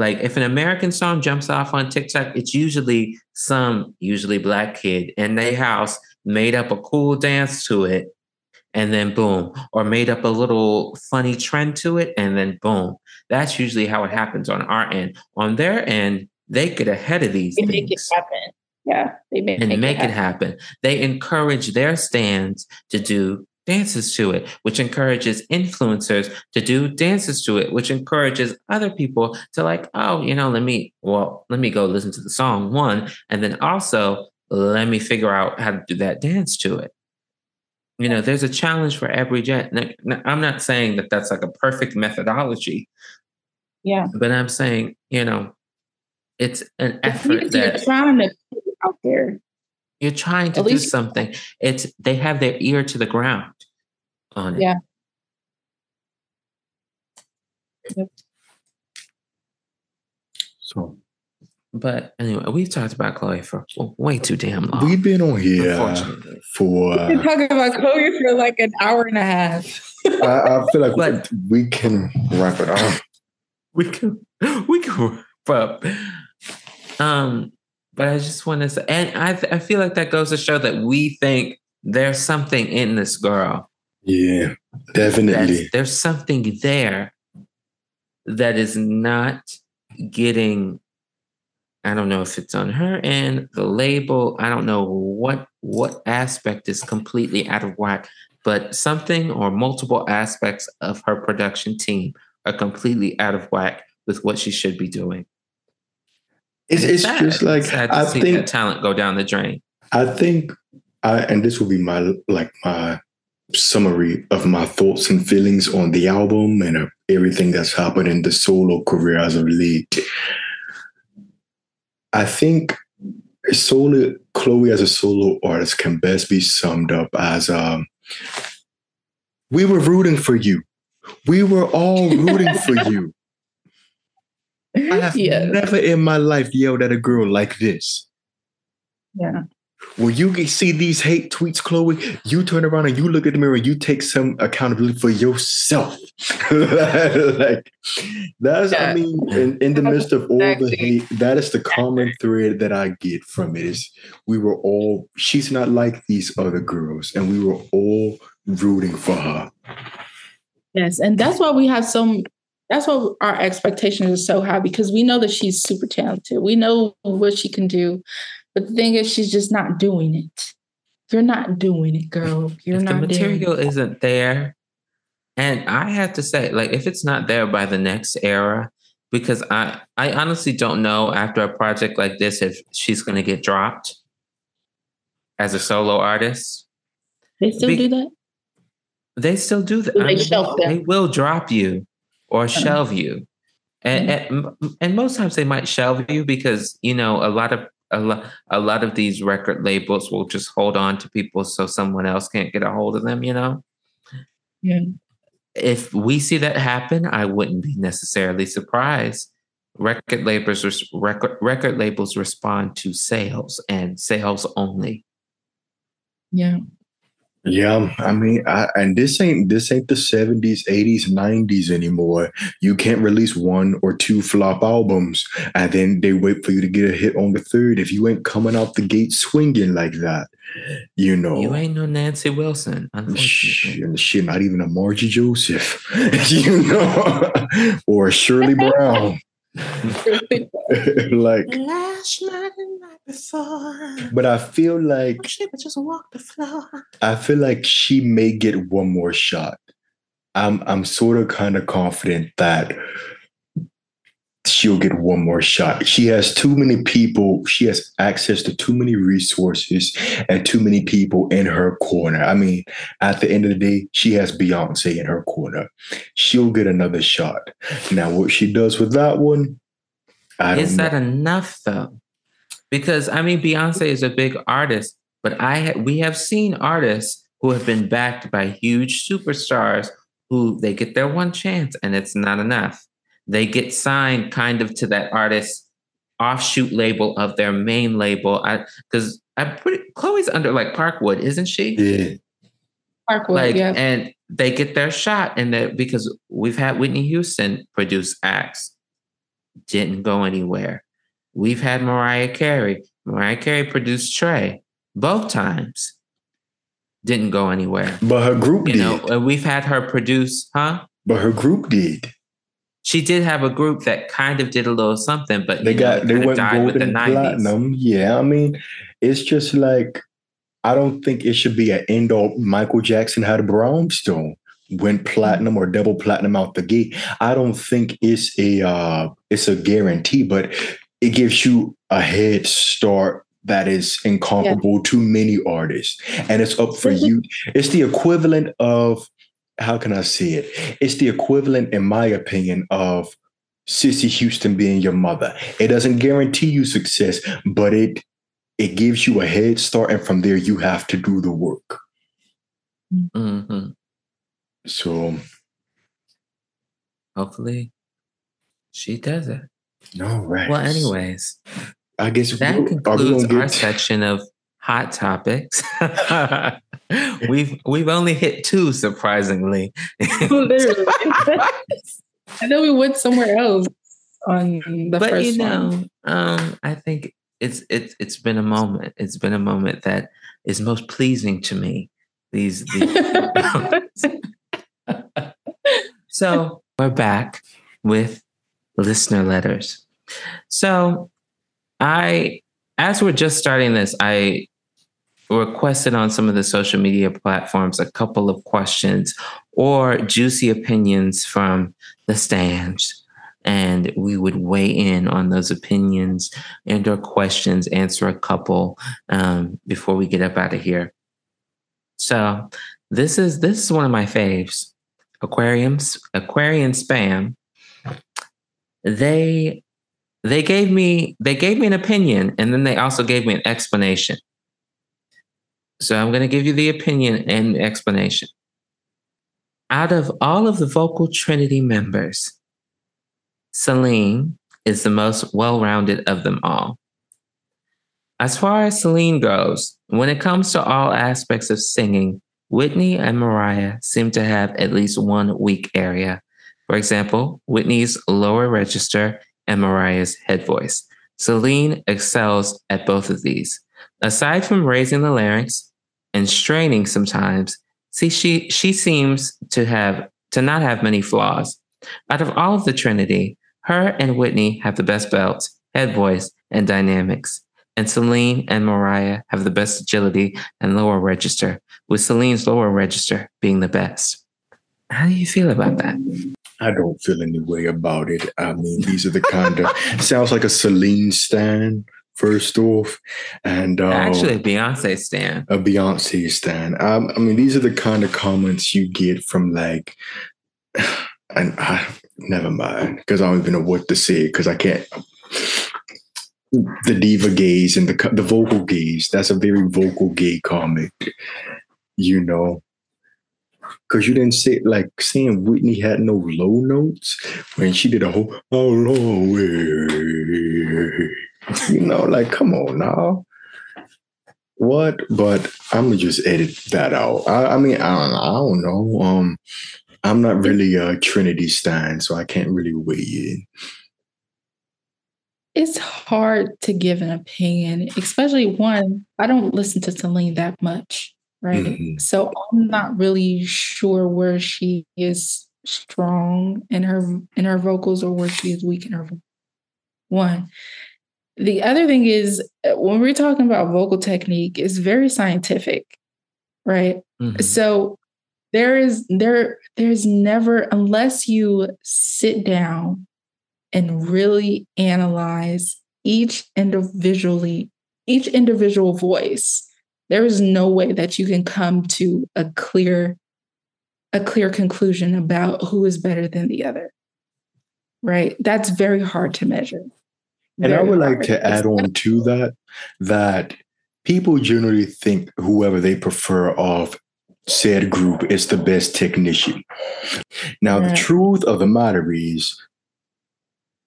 [SPEAKER 1] like if an American song jumps off on TikTok, it's usually some usually black kid in their house made up a cool dance to it, and then boom, or made up a little funny trend to it, and then boom. That's usually how it happens on our end. On their end, they get ahead of these things.
[SPEAKER 3] they
[SPEAKER 1] things.
[SPEAKER 3] Make it happen. Yeah,
[SPEAKER 1] they make, and make, make it, happen. it happen. They encourage their stands to do dances to it, which encourages influencers to do dances to it, which encourages other people to like, oh, you know, let me, well, let me go listen to the song one, and then also let me figure out how to do that dance to it. You know, there's a challenge for every jet. I'm not saying that that's like a perfect methodology.
[SPEAKER 3] Yeah.
[SPEAKER 1] But I'm saying, you know, it's an effort that you're
[SPEAKER 3] trying to out there.
[SPEAKER 1] You're trying to At do least, something. It's they have their ear to the ground on it.
[SPEAKER 3] Yeah. Yep.
[SPEAKER 1] So but anyway, we've talked about Chloe for way too damn long.
[SPEAKER 2] We've been on here for.
[SPEAKER 6] Uh, We've been talking about Chloe for like an hour and a half.
[SPEAKER 2] I, I feel like but, we can wrap it up.
[SPEAKER 1] We can, we can wrap up. Um, but I just want to say, and I, I feel like that goes to show that we think there's something in this girl.
[SPEAKER 2] Yeah, definitely.
[SPEAKER 1] there's something there that is not getting I don't know if it's on her end, the label. I don't know what what aspect is completely out of whack, but something or multiple aspects of her production team are completely out of whack with what she should be doing.
[SPEAKER 2] It's, it's, it's just like I think
[SPEAKER 1] talent go down the drain.
[SPEAKER 2] I think, I, and this will be my like my summary of my thoughts and feelings on the album and uh, everything that's happened in the solo career as of late. I think solo Chloe as a solo artist can best be summed up as um, we were rooting for you. We were all rooting for you. I have yeah. never in my life yelled at a girl like this.
[SPEAKER 3] Yeah.
[SPEAKER 2] When you see these hate tweets, Chloe, you turn around and you look at the mirror and you take some accountability for yourself. like that's, yeah. I mean, in, in the midst of all the hate, that is the common thread that I get from it is we were all, she's not like these other girls, and we were all rooting for her.
[SPEAKER 6] Yes, and that's why we have some that's why our expectations are so high because we know that she's super talented. We know what she can do. But the thing is, she's just not doing it. You're not doing it, girl. You're
[SPEAKER 1] if
[SPEAKER 6] not.
[SPEAKER 1] The material isn't there, and I have to say, like, if it's not there by the next era, because I, I honestly don't know after a project like this if she's going to get dropped as a solo artist.
[SPEAKER 6] They still Be- do that.
[SPEAKER 1] They still do that.
[SPEAKER 3] They, I mean,
[SPEAKER 1] they will drop you or shelve you. And, mm-hmm. and, and most times they might shelve you because you know a lot of a lot, a lot of these record labels will just hold on to people so someone else can't get a hold of them, you know?
[SPEAKER 6] Yeah.
[SPEAKER 1] If we see that happen, I wouldn't be necessarily surprised. Record labels record record labels respond to sales and sales only.
[SPEAKER 6] Yeah.
[SPEAKER 2] Yeah, I mean, I, and this ain't this ain't the seventies, eighties, nineties anymore. You can't release one or two flop albums, and then they wait for you to get a hit on the third. If you ain't coming out the gate swinging like that, you know,
[SPEAKER 1] you ain't no Nancy Wilson,
[SPEAKER 2] unfortunately. Shit, not even a Margie Joseph, you know, or Shirley Brown. like
[SPEAKER 1] Last night and night before.
[SPEAKER 2] but I feel like
[SPEAKER 1] She could just walk the floor.
[SPEAKER 2] I feel like she may get one more shot. I'm I'm sort of kind of confident that she'll get one more shot. She has too many people, she has access to too many resources and too many people in her corner. I mean, at the end of the day, she has Beyonce in her corner. She'll get another shot. Now, what she does with that one, I don't
[SPEAKER 1] Is
[SPEAKER 2] know.
[SPEAKER 1] that enough though? Because I mean, Beyonce is a big artist, but I ha- we have seen artists who have been backed by huge superstars who they get their one chance and it's not enough. They get signed kind of to that artist's offshoot label of their main label. I because I'm pretty Chloe's under like Parkwood, isn't she?
[SPEAKER 2] yeah.
[SPEAKER 6] Parkwood,
[SPEAKER 1] like
[SPEAKER 6] yeah.
[SPEAKER 1] and they get their shot and that because we've had Whitney Houston produce acts didn't go anywhere. We've had Mariah Carey. Mariah Carey produced Trey both times. Didn't go anywhere.
[SPEAKER 2] But her group
[SPEAKER 1] You
[SPEAKER 2] did.
[SPEAKER 1] know, we've had her produce, huh?
[SPEAKER 2] but her group did.
[SPEAKER 1] She did have a group that kind of did a little something, but
[SPEAKER 2] They
[SPEAKER 1] you know,
[SPEAKER 2] got they
[SPEAKER 1] kinda
[SPEAKER 2] went
[SPEAKER 1] died with
[SPEAKER 2] gold and platinum. Yeah, I mean, it's just like I don't think it should be an end all. Michael Jackson had a Brownstone, went platinum or double platinum out the gate. I don't think it's a uh, it's a guarantee, but it gives you a head start that is incomparable to many artists, and it's up for you. It's the equivalent of how can I say it? It's the equivalent, in my opinion, of Cissy Houston being your mother. It doesn't guarantee you success, but it it gives you a head start, and from there you have to do the work.
[SPEAKER 1] Mhm.
[SPEAKER 2] So,
[SPEAKER 1] Hopefully she does it.
[SPEAKER 2] No right.
[SPEAKER 1] Well, anyways,
[SPEAKER 2] I guess
[SPEAKER 1] that concludes our section of hot topics. we've we've only hit two, surprisingly.
[SPEAKER 6] Literally. I know we went somewhere else on the
[SPEAKER 1] but
[SPEAKER 6] first
[SPEAKER 1] you know,
[SPEAKER 6] one.
[SPEAKER 1] um, I think it's it's it's been a moment. It's been a moment that is most pleasing to me. These, these so we're back with listener letters. So I as we're just starting this, I requested on some of the social media platforms a couple of questions or juicy opinions from the stands. And we would weigh in on those opinions and or questions answer a couple um, before we get up out of here. So this is this is one of my faves. Aquariums aquarian spam. They they gave me they gave me an opinion and then they also gave me an explanation so i'm going to give you the opinion and explanation out of all of the vocal trinity members celine is the most well-rounded of them all as far as celine goes when it comes to all aspects of singing whitney and mariah seem to have at least one weak area for example whitney's lower register and Mariah's head voice. Celine excels at both of these. Aside from raising the larynx and straining sometimes, see she she seems to have to not have many flaws. Out of all of the Trinity, her and Whitney have the best belts, head voice, and dynamics. And Celine and Mariah have the best agility and lower register, with Celine's lower register being the best. How do you feel about that?
[SPEAKER 2] I don't feel any way about it. I mean, these are the kind of sounds like a Celine stan first off, and uh,
[SPEAKER 1] Actually, Beyonce Stan.
[SPEAKER 2] a Beyonce stan. Um, I mean, these are the kind of comments you get from like, and I never mind because I don't even know what to say because I can't. The diva gaze and the the vocal gaze. That's a very vocal gay comic, you know. Because you didn't say like saying Whitney had no low notes when she did a whole oh long way. You know, like come on now. What? But I'm gonna just edit that out. I, I mean, I don't, I don't know. Um, I'm not really a Trinity Stein, so I can't really weigh in.
[SPEAKER 6] It's hard to give an opinion, especially one, I don't listen to Celine that much, right?
[SPEAKER 2] Mhm.
[SPEAKER 6] So I'm not really sure where she is strong in her in her vocals or where she is weak in her One. The other thing is uh, when we're talking about vocal technique, it's very scientific, right? Mm-hmm. So there is there there's never unless you sit down and really analyze each individually each individual voice there is no way that you can come to a clear a clear conclusion about who is better than the other right that's very hard to measure
[SPEAKER 2] and i would like to add on to that that people generally think whoever they prefer of said group is the best technician. Now the truth of the matter is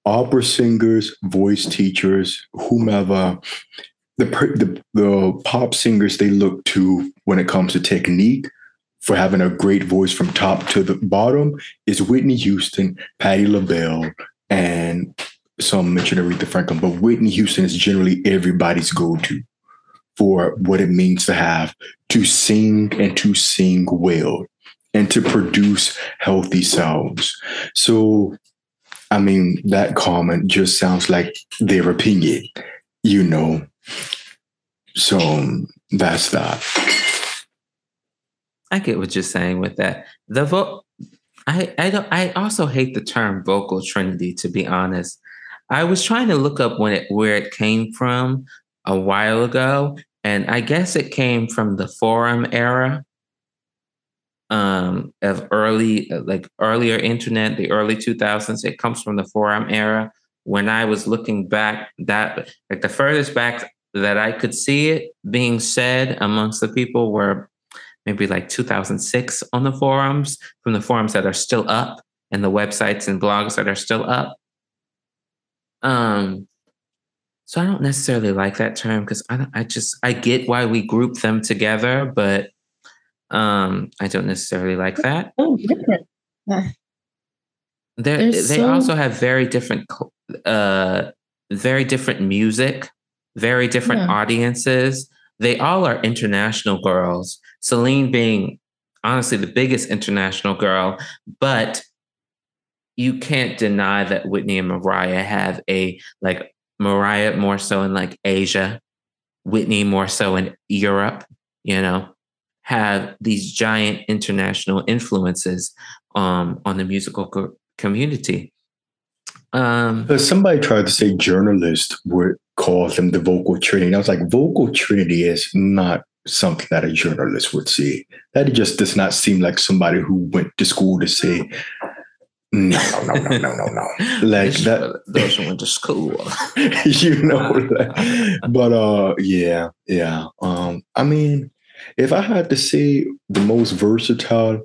[SPEAKER 2] opera singers voice teachers whomever the, the the pop singers they look to when it comes to technique for having a great voice from top to the bottom is Whitney Houston, Patti LaBelle, and some mention Aretha Franklin. But Whitney Houston is generally everybody's go-to for what it means to have to sing and to sing well and to produce healthy sounds. So, I mean, that comment just sounds like their opinion, you know. So that's that.
[SPEAKER 1] I get what you're saying with that. The vote, I I don't. I also hate the term vocal trinity. To be honest, I was trying to look up when it where it came from a while ago, and I guess it came from the forum era um, of early, like earlier internet, the early 2000s. It comes from the forum era. When I was looking back, that like the furthest back that I could see it being said amongst the people were maybe like 2006 on the forums, from the forums that are still up and the websites and blogs that are still up. Um, so I don't necessarily like that term because I I just I get why we group them together, but um, I don't necessarily like that. Oh, different. they they so... also have very different uh very different music very different yeah. audiences. They all are international girls. Celine being honestly the biggest international girl, but you can't deny that Whitney and Mariah have a like Mariah more so in like Asia, Whitney more so in Europe, you know, have these giant international influences um, on the musical co- community.
[SPEAKER 2] Um, somebody tried to say journalists would call them the vocal trinity. And I was like, vocal trinity is not something that a journalist would say. That just does not seem like somebody who went to school to say, no, no, no, no, no, no. Like that.
[SPEAKER 1] doesn't went to school.
[SPEAKER 2] you know. that. but uh, yeah, yeah. Um, I mean, if I had to say the most versatile,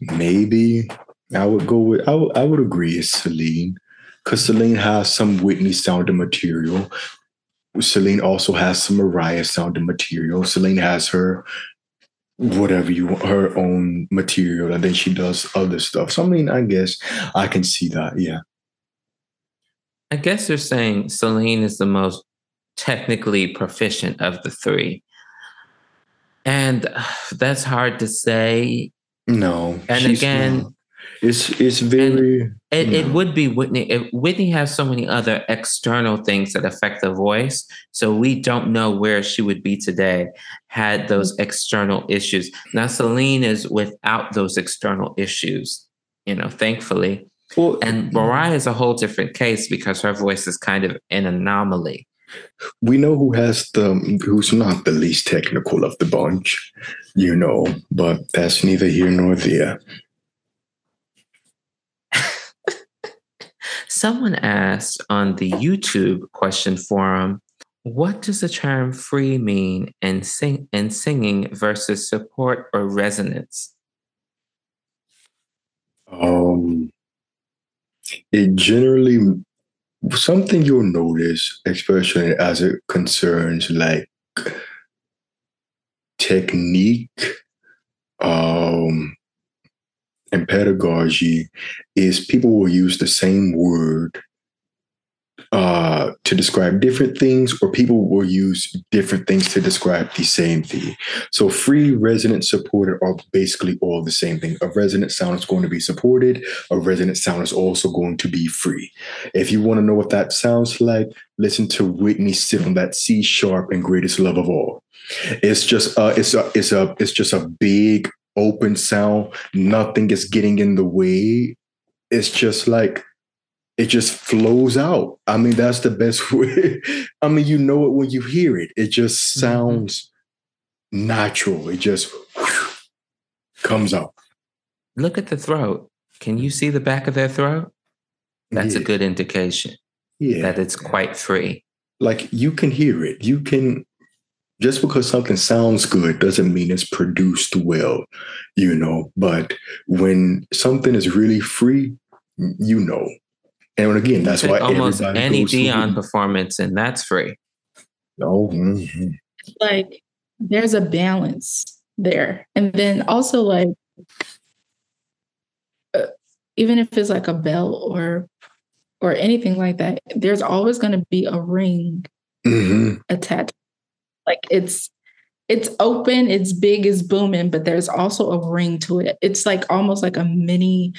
[SPEAKER 2] maybe I would go with. I, w- I would agree, it's Celine because Celine has some Whitney sounding material. Celine also has some Mariah sounding material. Celine has her whatever you her own material, and then she does other stuff. So I mean, I guess I can see that. Yeah.
[SPEAKER 1] I guess you're saying Celine is the most technically proficient of the three. And uh, that's hard to say.
[SPEAKER 2] No.
[SPEAKER 1] And again,
[SPEAKER 2] not. It's it's very.
[SPEAKER 1] It, it mm. would be Whitney. It, Whitney has so many other external things that affect the voice, so we don't know where she would be today had those external issues. Now Celine is without those external issues, you know, thankfully. Well, and mm. Mariah is a whole different case because her voice is kind of an anomaly.
[SPEAKER 2] We know who has the who's not the least technical of the bunch, you know, but that's neither here nor there.
[SPEAKER 1] Someone asked on the YouTube question forum, what does the term free mean in, sing- in singing versus support or resonance?
[SPEAKER 2] Um, it generally something you'll notice, especially as it concerns like technique, um, and pedagogy is people will use the same word uh, to describe different things, or people will use different things to describe the same thing. So, free, resonant, supported are basically all the same thing. A resonant sound is going to be supported, a resonant sound is also going to be free. If you want to know what that sounds like, listen to Whitney sit on that C sharp and greatest love of all. It's just uh, it's a it's a it's just a big open sound. Nothing is getting in the way. It's just like it just flows out. I mean, that's the best way. I mean, you know it when you hear it. It just mm-hmm. sounds mm-hmm. natural. It just whew, comes out.
[SPEAKER 1] Look at the throat. Can you see the back of their throat? That's yeah. a good indication yeah. that it's quite free.
[SPEAKER 2] Like you can hear it. You can just because something sounds good doesn't mean it's produced well, you know. But when something is really free, you know. And again, that's why
[SPEAKER 1] almost any Dion performance, and that's free.
[SPEAKER 2] Oh, mm-hmm.
[SPEAKER 6] like there's a balance there, and then also like uh, even if it's like a bell or or anything like that, there's always going to be a ring mm-hmm. attached like it's it's open, it's big, it's booming, but there's also a ring to it. It's like almost like a mini,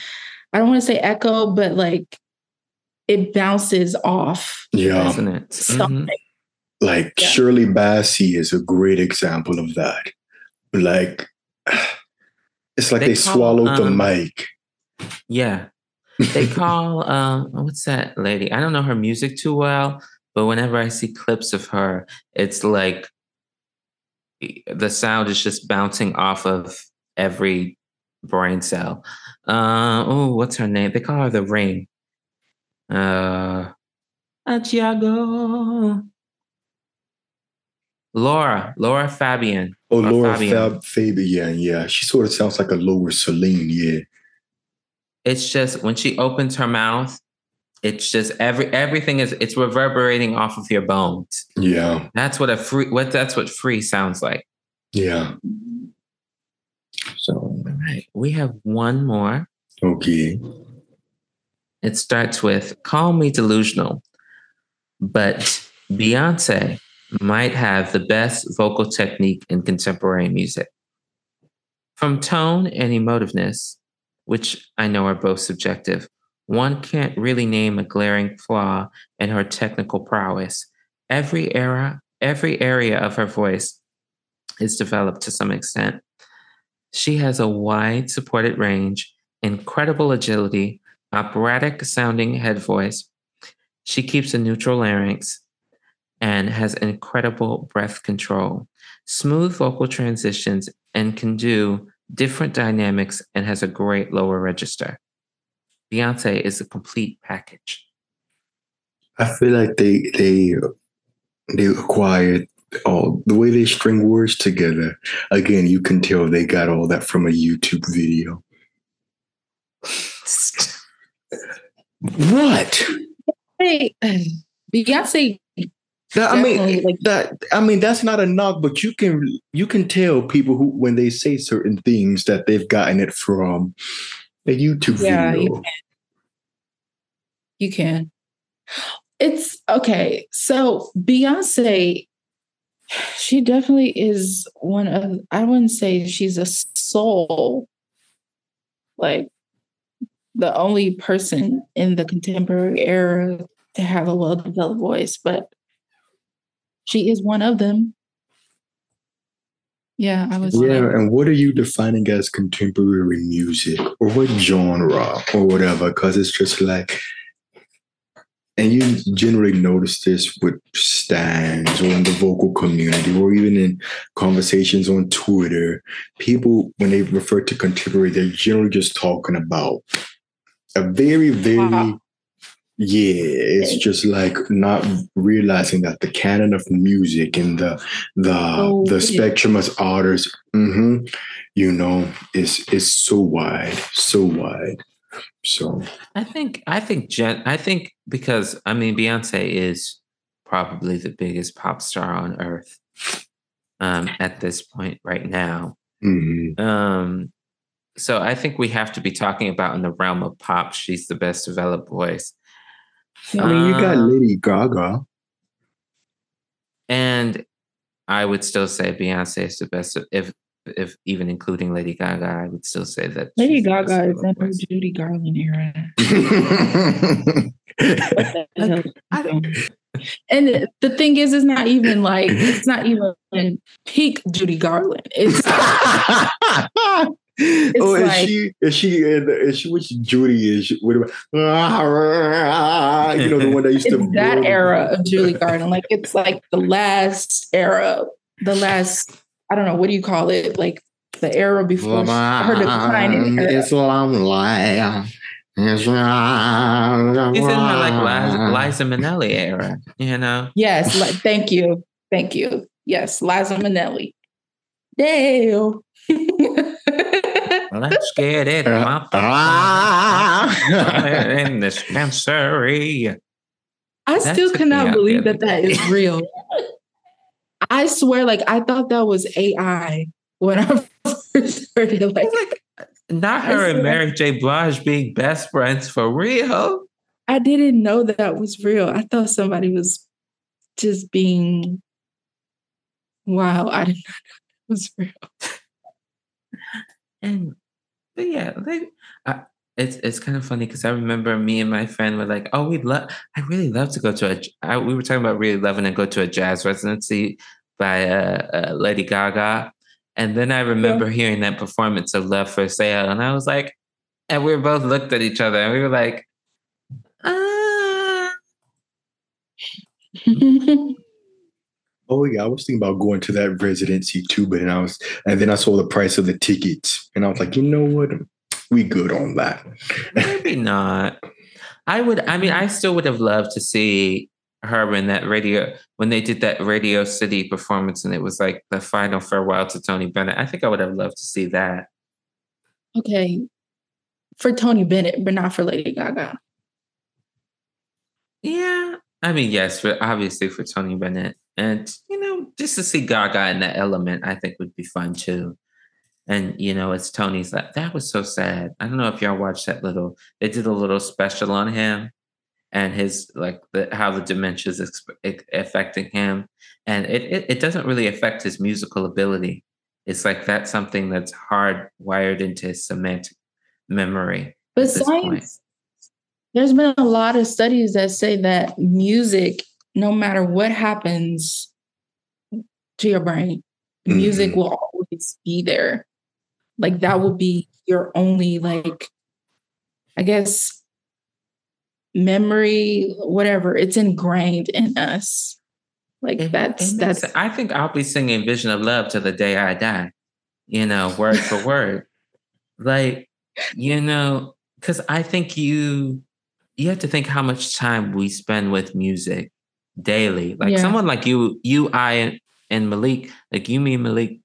[SPEAKER 6] I don't want to say echo, but like it bounces off.
[SPEAKER 2] Yeah. Isn't it? Mm-hmm. Something. Mm-hmm. Like yeah. Shirley Bassey is a great example of that. Like it's like they, they call, swallowed um, the mic.
[SPEAKER 1] Yeah. They call um what's that lady? I don't know her music too well, but whenever I see clips of her, it's like the sound is just bouncing off of every brain cell. Uh, oh, what's her name? They call her the Ring. Uh, Achiago. Laura, Laura Fabian.
[SPEAKER 2] Oh, Laura, Fabian. Fab- Fabian. Yeah, she sort of sounds like a lower Celine. Yeah.
[SPEAKER 1] It's just when she opens her mouth, it's just every everything is it's reverberating off of your bones.
[SPEAKER 2] Yeah.
[SPEAKER 1] That's what a free what that's what free sounds like.
[SPEAKER 2] Yeah.
[SPEAKER 1] So all right. We have one more.
[SPEAKER 2] Okay.
[SPEAKER 1] It starts with call me delusional, but Beyonce might have the best vocal technique in contemporary music. From tone and emotiveness, which I know are both subjective, one can't really name a glaring flaw in her technical prowess. Every era, every area of her voice is developed to some extent. She has a wide supported range, incredible agility, operatic sounding head voice. She keeps a neutral larynx and has incredible breath control, smooth vocal transitions, and can do different dynamics and has a great lower register. Beyonce is a complete package.
[SPEAKER 2] I feel like they they they acquired all the way they string words together. Again, you can tell they got all that from a YouTube video. what?
[SPEAKER 6] Hey, Beyonce.
[SPEAKER 2] That, I mean, like, that I mean, that's not a knock, but you can you can tell people who when they say certain things that they've gotten it from a YouTube yeah, video.
[SPEAKER 6] You can. you can. It's okay. So Beyonce, she definitely is one of, I wouldn't say she's a soul, like the only person in the contemporary era to have a well developed voice, but she is one of them. Yeah, I was.
[SPEAKER 2] Yeah, and what are you defining as contemporary music, or what genre, or whatever? Because it's just like, and you generally notice this with stands or in the vocal community, or even in conversations on Twitter. People, when they refer to contemporary, they're generally just talking about a very, very wow. Yeah, it's just like not realizing that the canon of music and the the oh, the spectrum of artists, mm-hmm, you know, is is so wide, so wide. So
[SPEAKER 1] I think I think Jen I think because I mean Beyonce is probably the biggest pop star on earth um, at this point right now. Mm-hmm. Um, so I think we have to be talking about in the realm of pop. She's the best developed voice.
[SPEAKER 2] I mean, you got
[SPEAKER 1] Um,
[SPEAKER 2] Lady Gaga.
[SPEAKER 1] And I would still say Beyonce is the best. If if even including Lady Gaga, I would still say that
[SPEAKER 3] Lady
[SPEAKER 1] she's the best
[SPEAKER 3] Gaga is
[SPEAKER 1] solo
[SPEAKER 3] in her. Judy Garland era. And the thing is, it's not even like it's not even peak Judy Garland. It's
[SPEAKER 2] oh, is
[SPEAKER 3] like-
[SPEAKER 2] she? Is she? in the- Is she? Which Judy is? She, what about, you know the one that used to
[SPEAKER 3] that
[SPEAKER 2] blow-
[SPEAKER 3] era of Julie Garland. Like it's like the last era, the last I don't know what do you call it? Like the era before she- her declining era.
[SPEAKER 2] It's lonely. It's
[SPEAKER 1] in her like Liza, Liza Minnelli era, you know.
[SPEAKER 3] Yes, like thank you, thank you. Yes, Liza Minnelli. Dale.
[SPEAKER 1] Let's get it.
[SPEAKER 2] Uh,
[SPEAKER 1] up
[SPEAKER 2] ah.
[SPEAKER 1] in the dispensary.
[SPEAKER 3] I
[SPEAKER 1] That
[SPEAKER 3] still cannot believe that that is real. I swear, like I thought that was AI when I first heard it. Like
[SPEAKER 1] Like, not
[SPEAKER 3] I
[SPEAKER 1] her and
[SPEAKER 3] swear.
[SPEAKER 1] Mary J. Blige being best friends for real.
[SPEAKER 3] I didn't know that, that was real. I thought somebody was just being wow. I didn't know that was real.
[SPEAKER 1] And but yeah, they, I, it's it's kind of funny because I remember me and my friend were like, "Oh, we'd love. I really love to go to a. I, we were talking about really loving to go to a jazz residency by uh, uh, Lady Gaga, and then I remember hearing that performance of Love for Sale, and I was like, and we both looked at each other, and we were like, ah.
[SPEAKER 2] Oh yeah, I was thinking about going to that residency too, but then I was, and then I saw the price of the tickets, and I was like, you know what, we good on that.
[SPEAKER 1] Maybe not. I would. I mean, I still would have loved to see her in that radio when they did that Radio City performance, and it was like the final farewell to Tony Bennett. I think I would have loved to see that.
[SPEAKER 3] okay. For Tony Bennett, but not for Lady Gaga.
[SPEAKER 1] Yeah, I mean, yes, for obviously for Tony Bennett, and you know, just to see Gaga in that element, I think would be fun too. And you know, it's Tony's like that was so sad. I don't know if y'all watched that little. They did a little special on him and his like the, how the dementia is exp- affecting him, and it, it it doesn't really affect his musical ability. It's like that's something that's hardwired into his semantic memory.
[SPEAKER 3] But
[SPEAKER 1] at this point.
[SPEAKER 3] science, there's been a lot of studies that say that music, no matter what happens to your brain, music
[SPEAKER 2] Mhm.
[SPEAKER 3] will always be there. Like that will be your only, like, I guess, memory, whatever. It's ingrained in us. Like
[SPEAKER 1] It-
[SPEAKER 3] that's that's
[SPEAKER 1] I think I'll be singing "Vision of Love" to the day I die. You know, word for word. Like, you know, because I think you you have to think how much time we spend with music daily. Like
[SPEAKER 3] Yeah.
[SPEAKER 1] someone like you, you, I, and, Milik, like you, me, and Milik,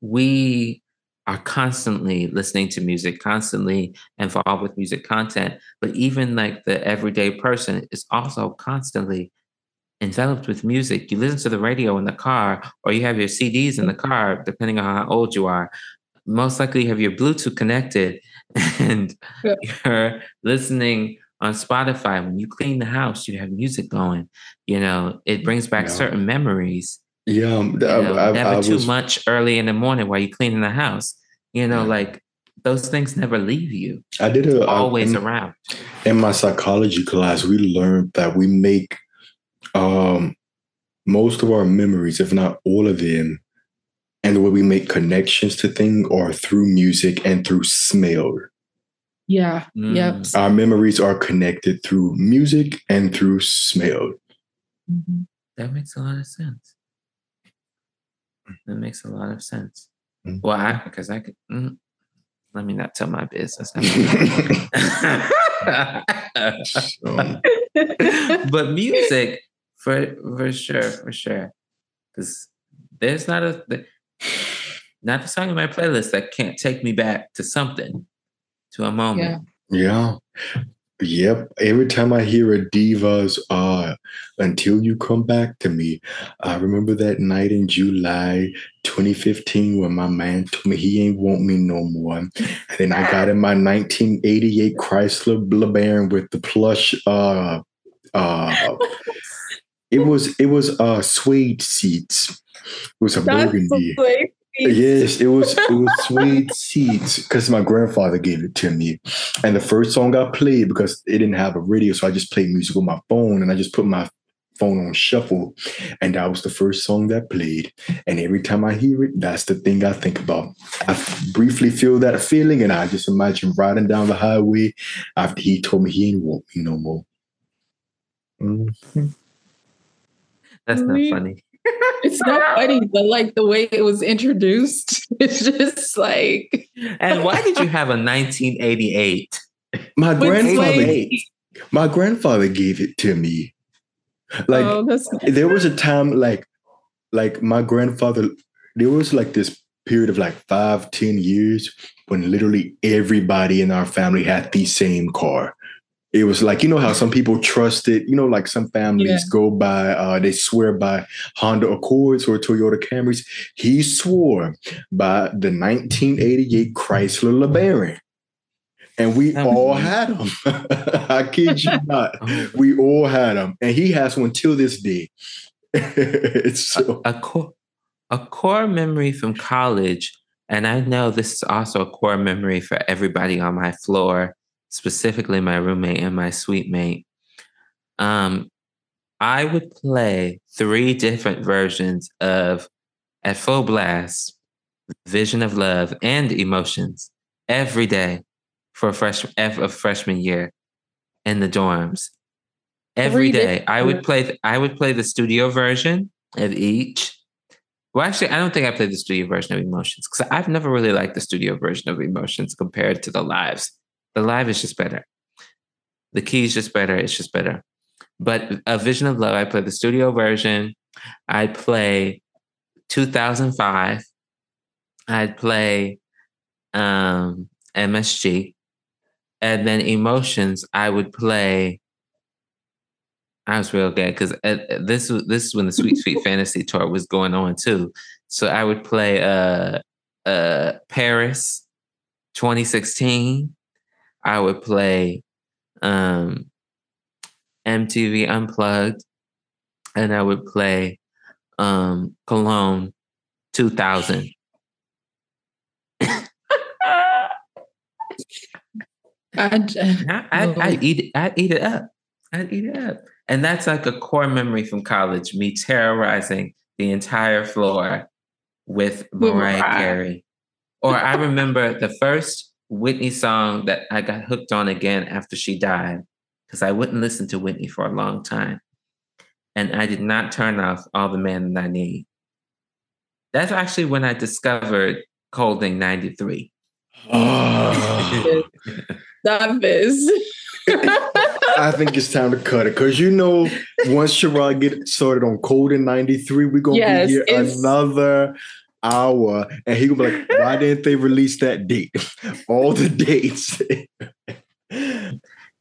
[SPEAKER 1] we are constantly listening to music, constantly involved with music content. But even like the everyday person is also constantly enveloped with music. You listen to the radio in the car, or you have your CDs in the car, depending on how old you are. Most likely, you have your Bluetooth connected, and
[SPEAKER 3] Yeah.
[SPEAKER 1] you're listening on Spotify. When you clean the house, you have music going. You know, it brings back
[SPEAKER 2] Yeah.
[SPEAKER 1] certain memories.
[SPEAKER 2] Yeah, um,
[SPEAKER 1] You know,
[SPEAKER 2] I,
[SPEAKER 1] never
[SPEAKER 2] I
[SPEAKER 1] too
[SPEAKER 2] was,
[SPEAKER 1] much early in the morning while you're cleaning the house. You know,
[SPEAKER 2] Yeah.
[SPEAKER 1] like those things never leave you.
[SPEAKER 2] I did a I-
[SPEAKER 1] Always
[SPEAKER 2] in-
[SPEAKER 1] around.
[SPEAKER 2] in my psychology class, we learned that we make um, most of our memories, if not all of them, and the way we make connections to things are through music and through smell.
[SPEAKER 3] yeah, yep.
[SPEAKER 1] Mm.
[SPEAKER 2] Our memories are connected through music and through smell.
[SPEAKER 3] Mhm.
[SPEAKER 1] That makes a lot of sense. That makes a lot of sense.
[SPEAKER 2] Mm.
[SPEAKER 1] Well, I because I could. Mm, let me not tell my business.
[SPEAKER 2] Um,
[SPEAKER 1] but music, for for sure, for sure, because there's not a the- not a song in my playlist that can't take me back to something, to a moment.
[SPEAKER 3] Yeah.
[SPEAKER 2] yeah. Yep. Every time I hear a diva's uh until you come back to me, I remember that night in July 2015 when my man told me he ain't want me no more. And then I got in my 1988 Chrysler LeBaron with the plush uh uh it was it was uh suede seats. It was a burgundy. Yes, it was it was suede seats because my grandfather gave it to me. And the first song I played because it didn't have a radio, so I just played music on my phone and I just put my phone on shuffle. And that was the first song that played. And every time I hear it, that's the thing I think about. I briefly feel that feeling and I just imagine riding down the highway after he told me he ain't want me no more.
[SPEAKER 1] Mm-hmm. That's not funny
[SPEAKER 6] it's not funny, but like the way it was introduced, it's just like.
[SPEAKER 1] And why did you have a 1988?
[SPEAKER 2] My grandfather, my grandfather gave it to me. Like oh, there was a time, like, like my grandfather. There was like this period of like five, ten years when literally everybody in our family had the same car it was like you know how some people trust it? You know like some families yeah. go by uh, they swear by honda accords or toyota camrys. He swore by the 1988 chrysler lebaron. And we all had them i kid you not. Oh. we all had them and he has one till this day. It's
[SPEAKER 1] so a, a, core, a core memory from college and i know this is also a core memory for everybody on my floor specifically my roommate and my suite mate, um, I would play three different versions of at full blast, Vision of Love and Emotions every day for a fresh a freshman year in the dorms. Every day, I would play. I would play the studio version of each. Well, actually, I don't think I played the studio version of Emotions because I've never really liked the studio version of Emotions compared to the lives. The live is just better. The key is just better. It's just better. But a Vision of Love, I play the studio version. I play 2005. I'd play um, MSG. And then Emotions, I would play. I was real good because uh, this was this is when the Sweet Sweet Fantasy Tour was going on too. So I would play uh, uh, Paris 2016. I would play um, MTV Unplugged, and I would play um, Cologne 2000. I'd, I'd, I'd, eat it. I'd eat it up. I'd eat it up. And that's like a core memory from college, me terrorizing the entire floor with Mariah Carey. Or I remember the first Whitney song that I got hooked on again after she died because I wouldn't listen to Whitney for a long time. And I did not turn off All the Man That I Need. That's actually when I discovered Colding 93. Oh.
[SPEAKER 6] that is.
[SPEAKER 2] I think it's time to cut it because you know, once Sherrod get started on Colding 93, we're gonna yes, be here another hour and he gonna be like, why didn't they release that date? All the dates.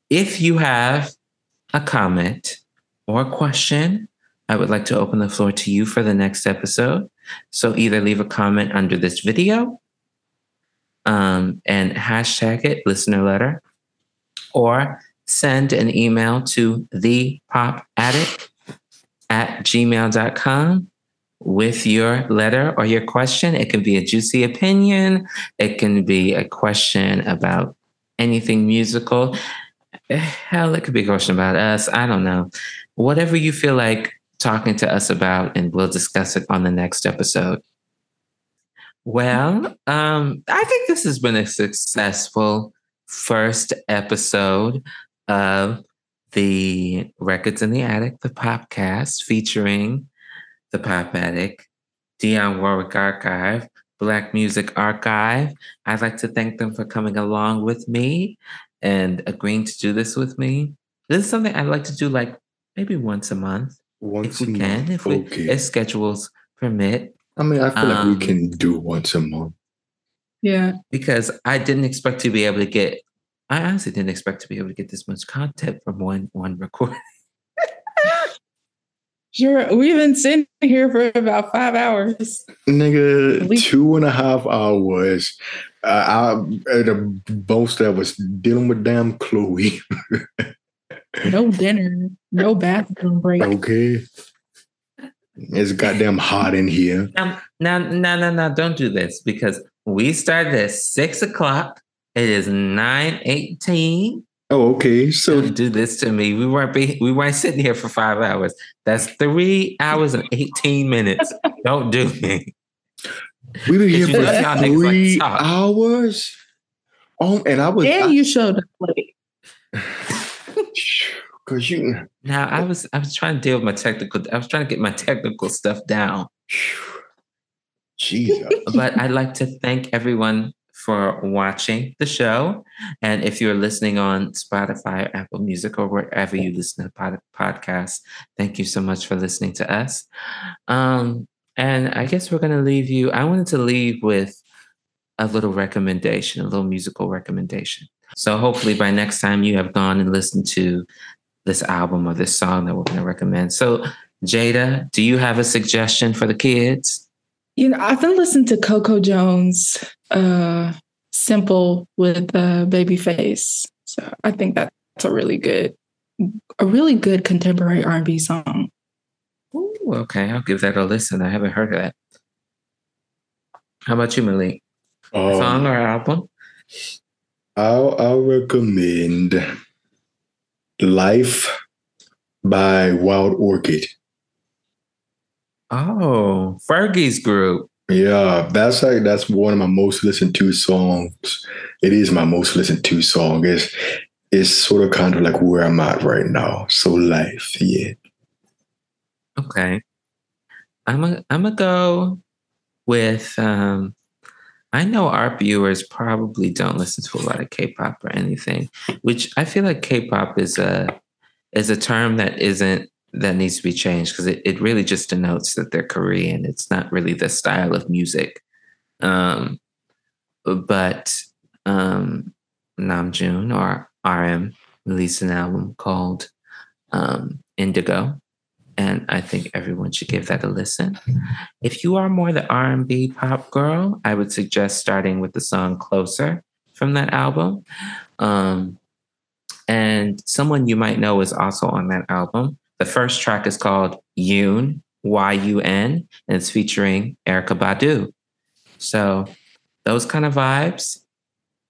[SPEAKER 1] if you have a comment or a question, I would like to open the floor to you for the next episode. So either leave a comment under this video um, and hashtag it listener letter, or send an email to the pop attic at gmail.com with your letter or your question. It can be a juicy opinion, it can be a question about anything musical. Hell, it could be a question about us. I don't know. Whatever you feel like talking to us about, and we'll discuss it on the next episode. Well, um, I think this has been a successful first episode of the Records in the Attic, the podcast featuring the Pop Attic, Dionne Warwick Archive, Black Music Archive. I'd like to thank them for coming along with me and agreeing to do this with me. This is something I'd like to do like maybe once a month. Once if we can, month. if we okay. if schedules permit.
[SPEAKER 2] I mean, I feel um, like we um, can do once a month.
[SPEAKER 6] Yeah.
[SPEAKER 1] Because I didn't expect to be able to get I honestly didn't expect to be able to get this much content from one one recording.
[SPEAKER 6] Sure, we've been sitting here for about five hours.
[SPEAKER 2] Nigga,
[SPEAKER 6] We-
[SPEAKER 2] two and a half hours. Uh, I, the most that was dealing with damn Chloe.
[SPEAKER 6] No dinner, no bathroom break.
[SPEAKER 2] Okay. It's goddamn hot in here.
[SPEAKER 1] Now, no, no, no, now, don't do this because we started at six o'clock. It is nine eighteen.
[SPEAKER 2] Oh, okay. So
[SPEAKER 1] Don't do this to me. We weren't be, we weren't sitting here for five hours. That's three hours and eighteen minutes. don't do me.
[SPEAKER 2] we were here for
[SPEAKER 1] know like
[SPEAKER 2] three hours. Oh, and I was
[SPEAKER 6] And you showed up late.
[SPEAKER 2] because you.
[SPEAKER 1] Now I was I was trying to deal with my technical. I was trying to get my technical stuff down.
[SPEAKER 2] Jesus.
[SPEAKER 1] but I'd like to thank everyone for watching the show. And if you're listening on Spotify or Apple Music or wherever you listen to pod- podcasts, thank you so much for listening to us. Um, and I guess we're going to leave you. I wanted to leave with a little recommendation, a little musical recommendation. So hopefully by next time you have gone and listened to this album or this song that we're going to recommend. So, Jada, do you have a suggestion for the kids?
[SPEAKER 6] You know, I've been listening to Coco Jones, uh, "Simple" with a Babyface. So I think that's a really good, a really good contemporary R and B song.
[SPEAKER 1] Ooh, okay, I'll give that a listen. I haven't heard of that. How about you, Milik?
[SPEAKER 2] Um,
[SPEAKER 1] Song or album?
[SPEAKER 2] I'll, I'll recommend Life by Wild Orchid.
[SPEAKER 1] Oh, Fergie's group.
[SPEAKER 2] Yeah, that's like that's one of my most listened to songs. It is my most listened to song. It's it's sort of kind of like where I'm at right now. So life, yeah.
[SPEAKER 1] Okay. I'm a I'm gonna go with um I know our viewers probably don't listen to a lot of K-pop or anything, which I feel like K-pop is a is a term that isn't that needs to be changed because it, it really just denotes that they're Korean. It's not really the style of music. Um but um Namjoon or RM released an album called um Indigo and I think everyone should give that a listen. If you are more the R&B pop girl, I would suggest starting with the song "Closer" from that album. Um, and someone you might know is also on that album. The first track is called "Yun," Y-U-N, and it's featuring Erykah Badu. So those kind of vibes,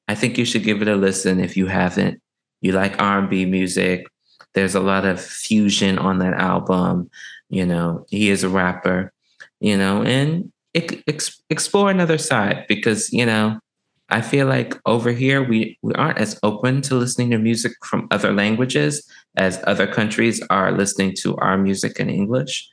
[SPEAKER 1] I think you should give it a listen if you haven't. You like R&B music, there's a lot of fusion on that album. You know, he is a rapper, you know, and ex- explore another side because, you know, I feel like over here we, we aren't as open to listening to music from other languages as other countries are listening to our music in English.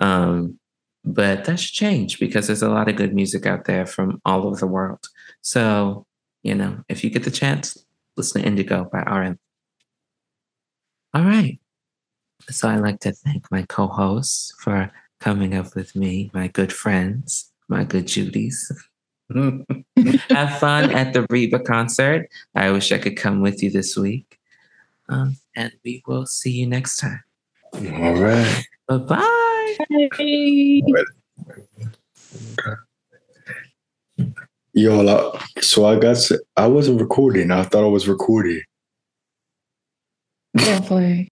[SPEAKER 1] Um, but that should change because there's a lot of good music out there from all over the world. So, you know, if you get the chance, listen to Indigo by RM. All right. So I'd like to thank my co hosts for coming up with me, my good friends, my good Judies. Have fun at the Reba concert. I wish I could come with you this week. Um, and we will see you next time.
[SPEAKER 2] All right.
[SPEAKER 1] Bye bye.
[SPEAKER 6] Hey.
[SPEAKER 2] Yo, I, so I got, I wasn't recording. I thought I was recording.
[SPEAKER 6] Don't play.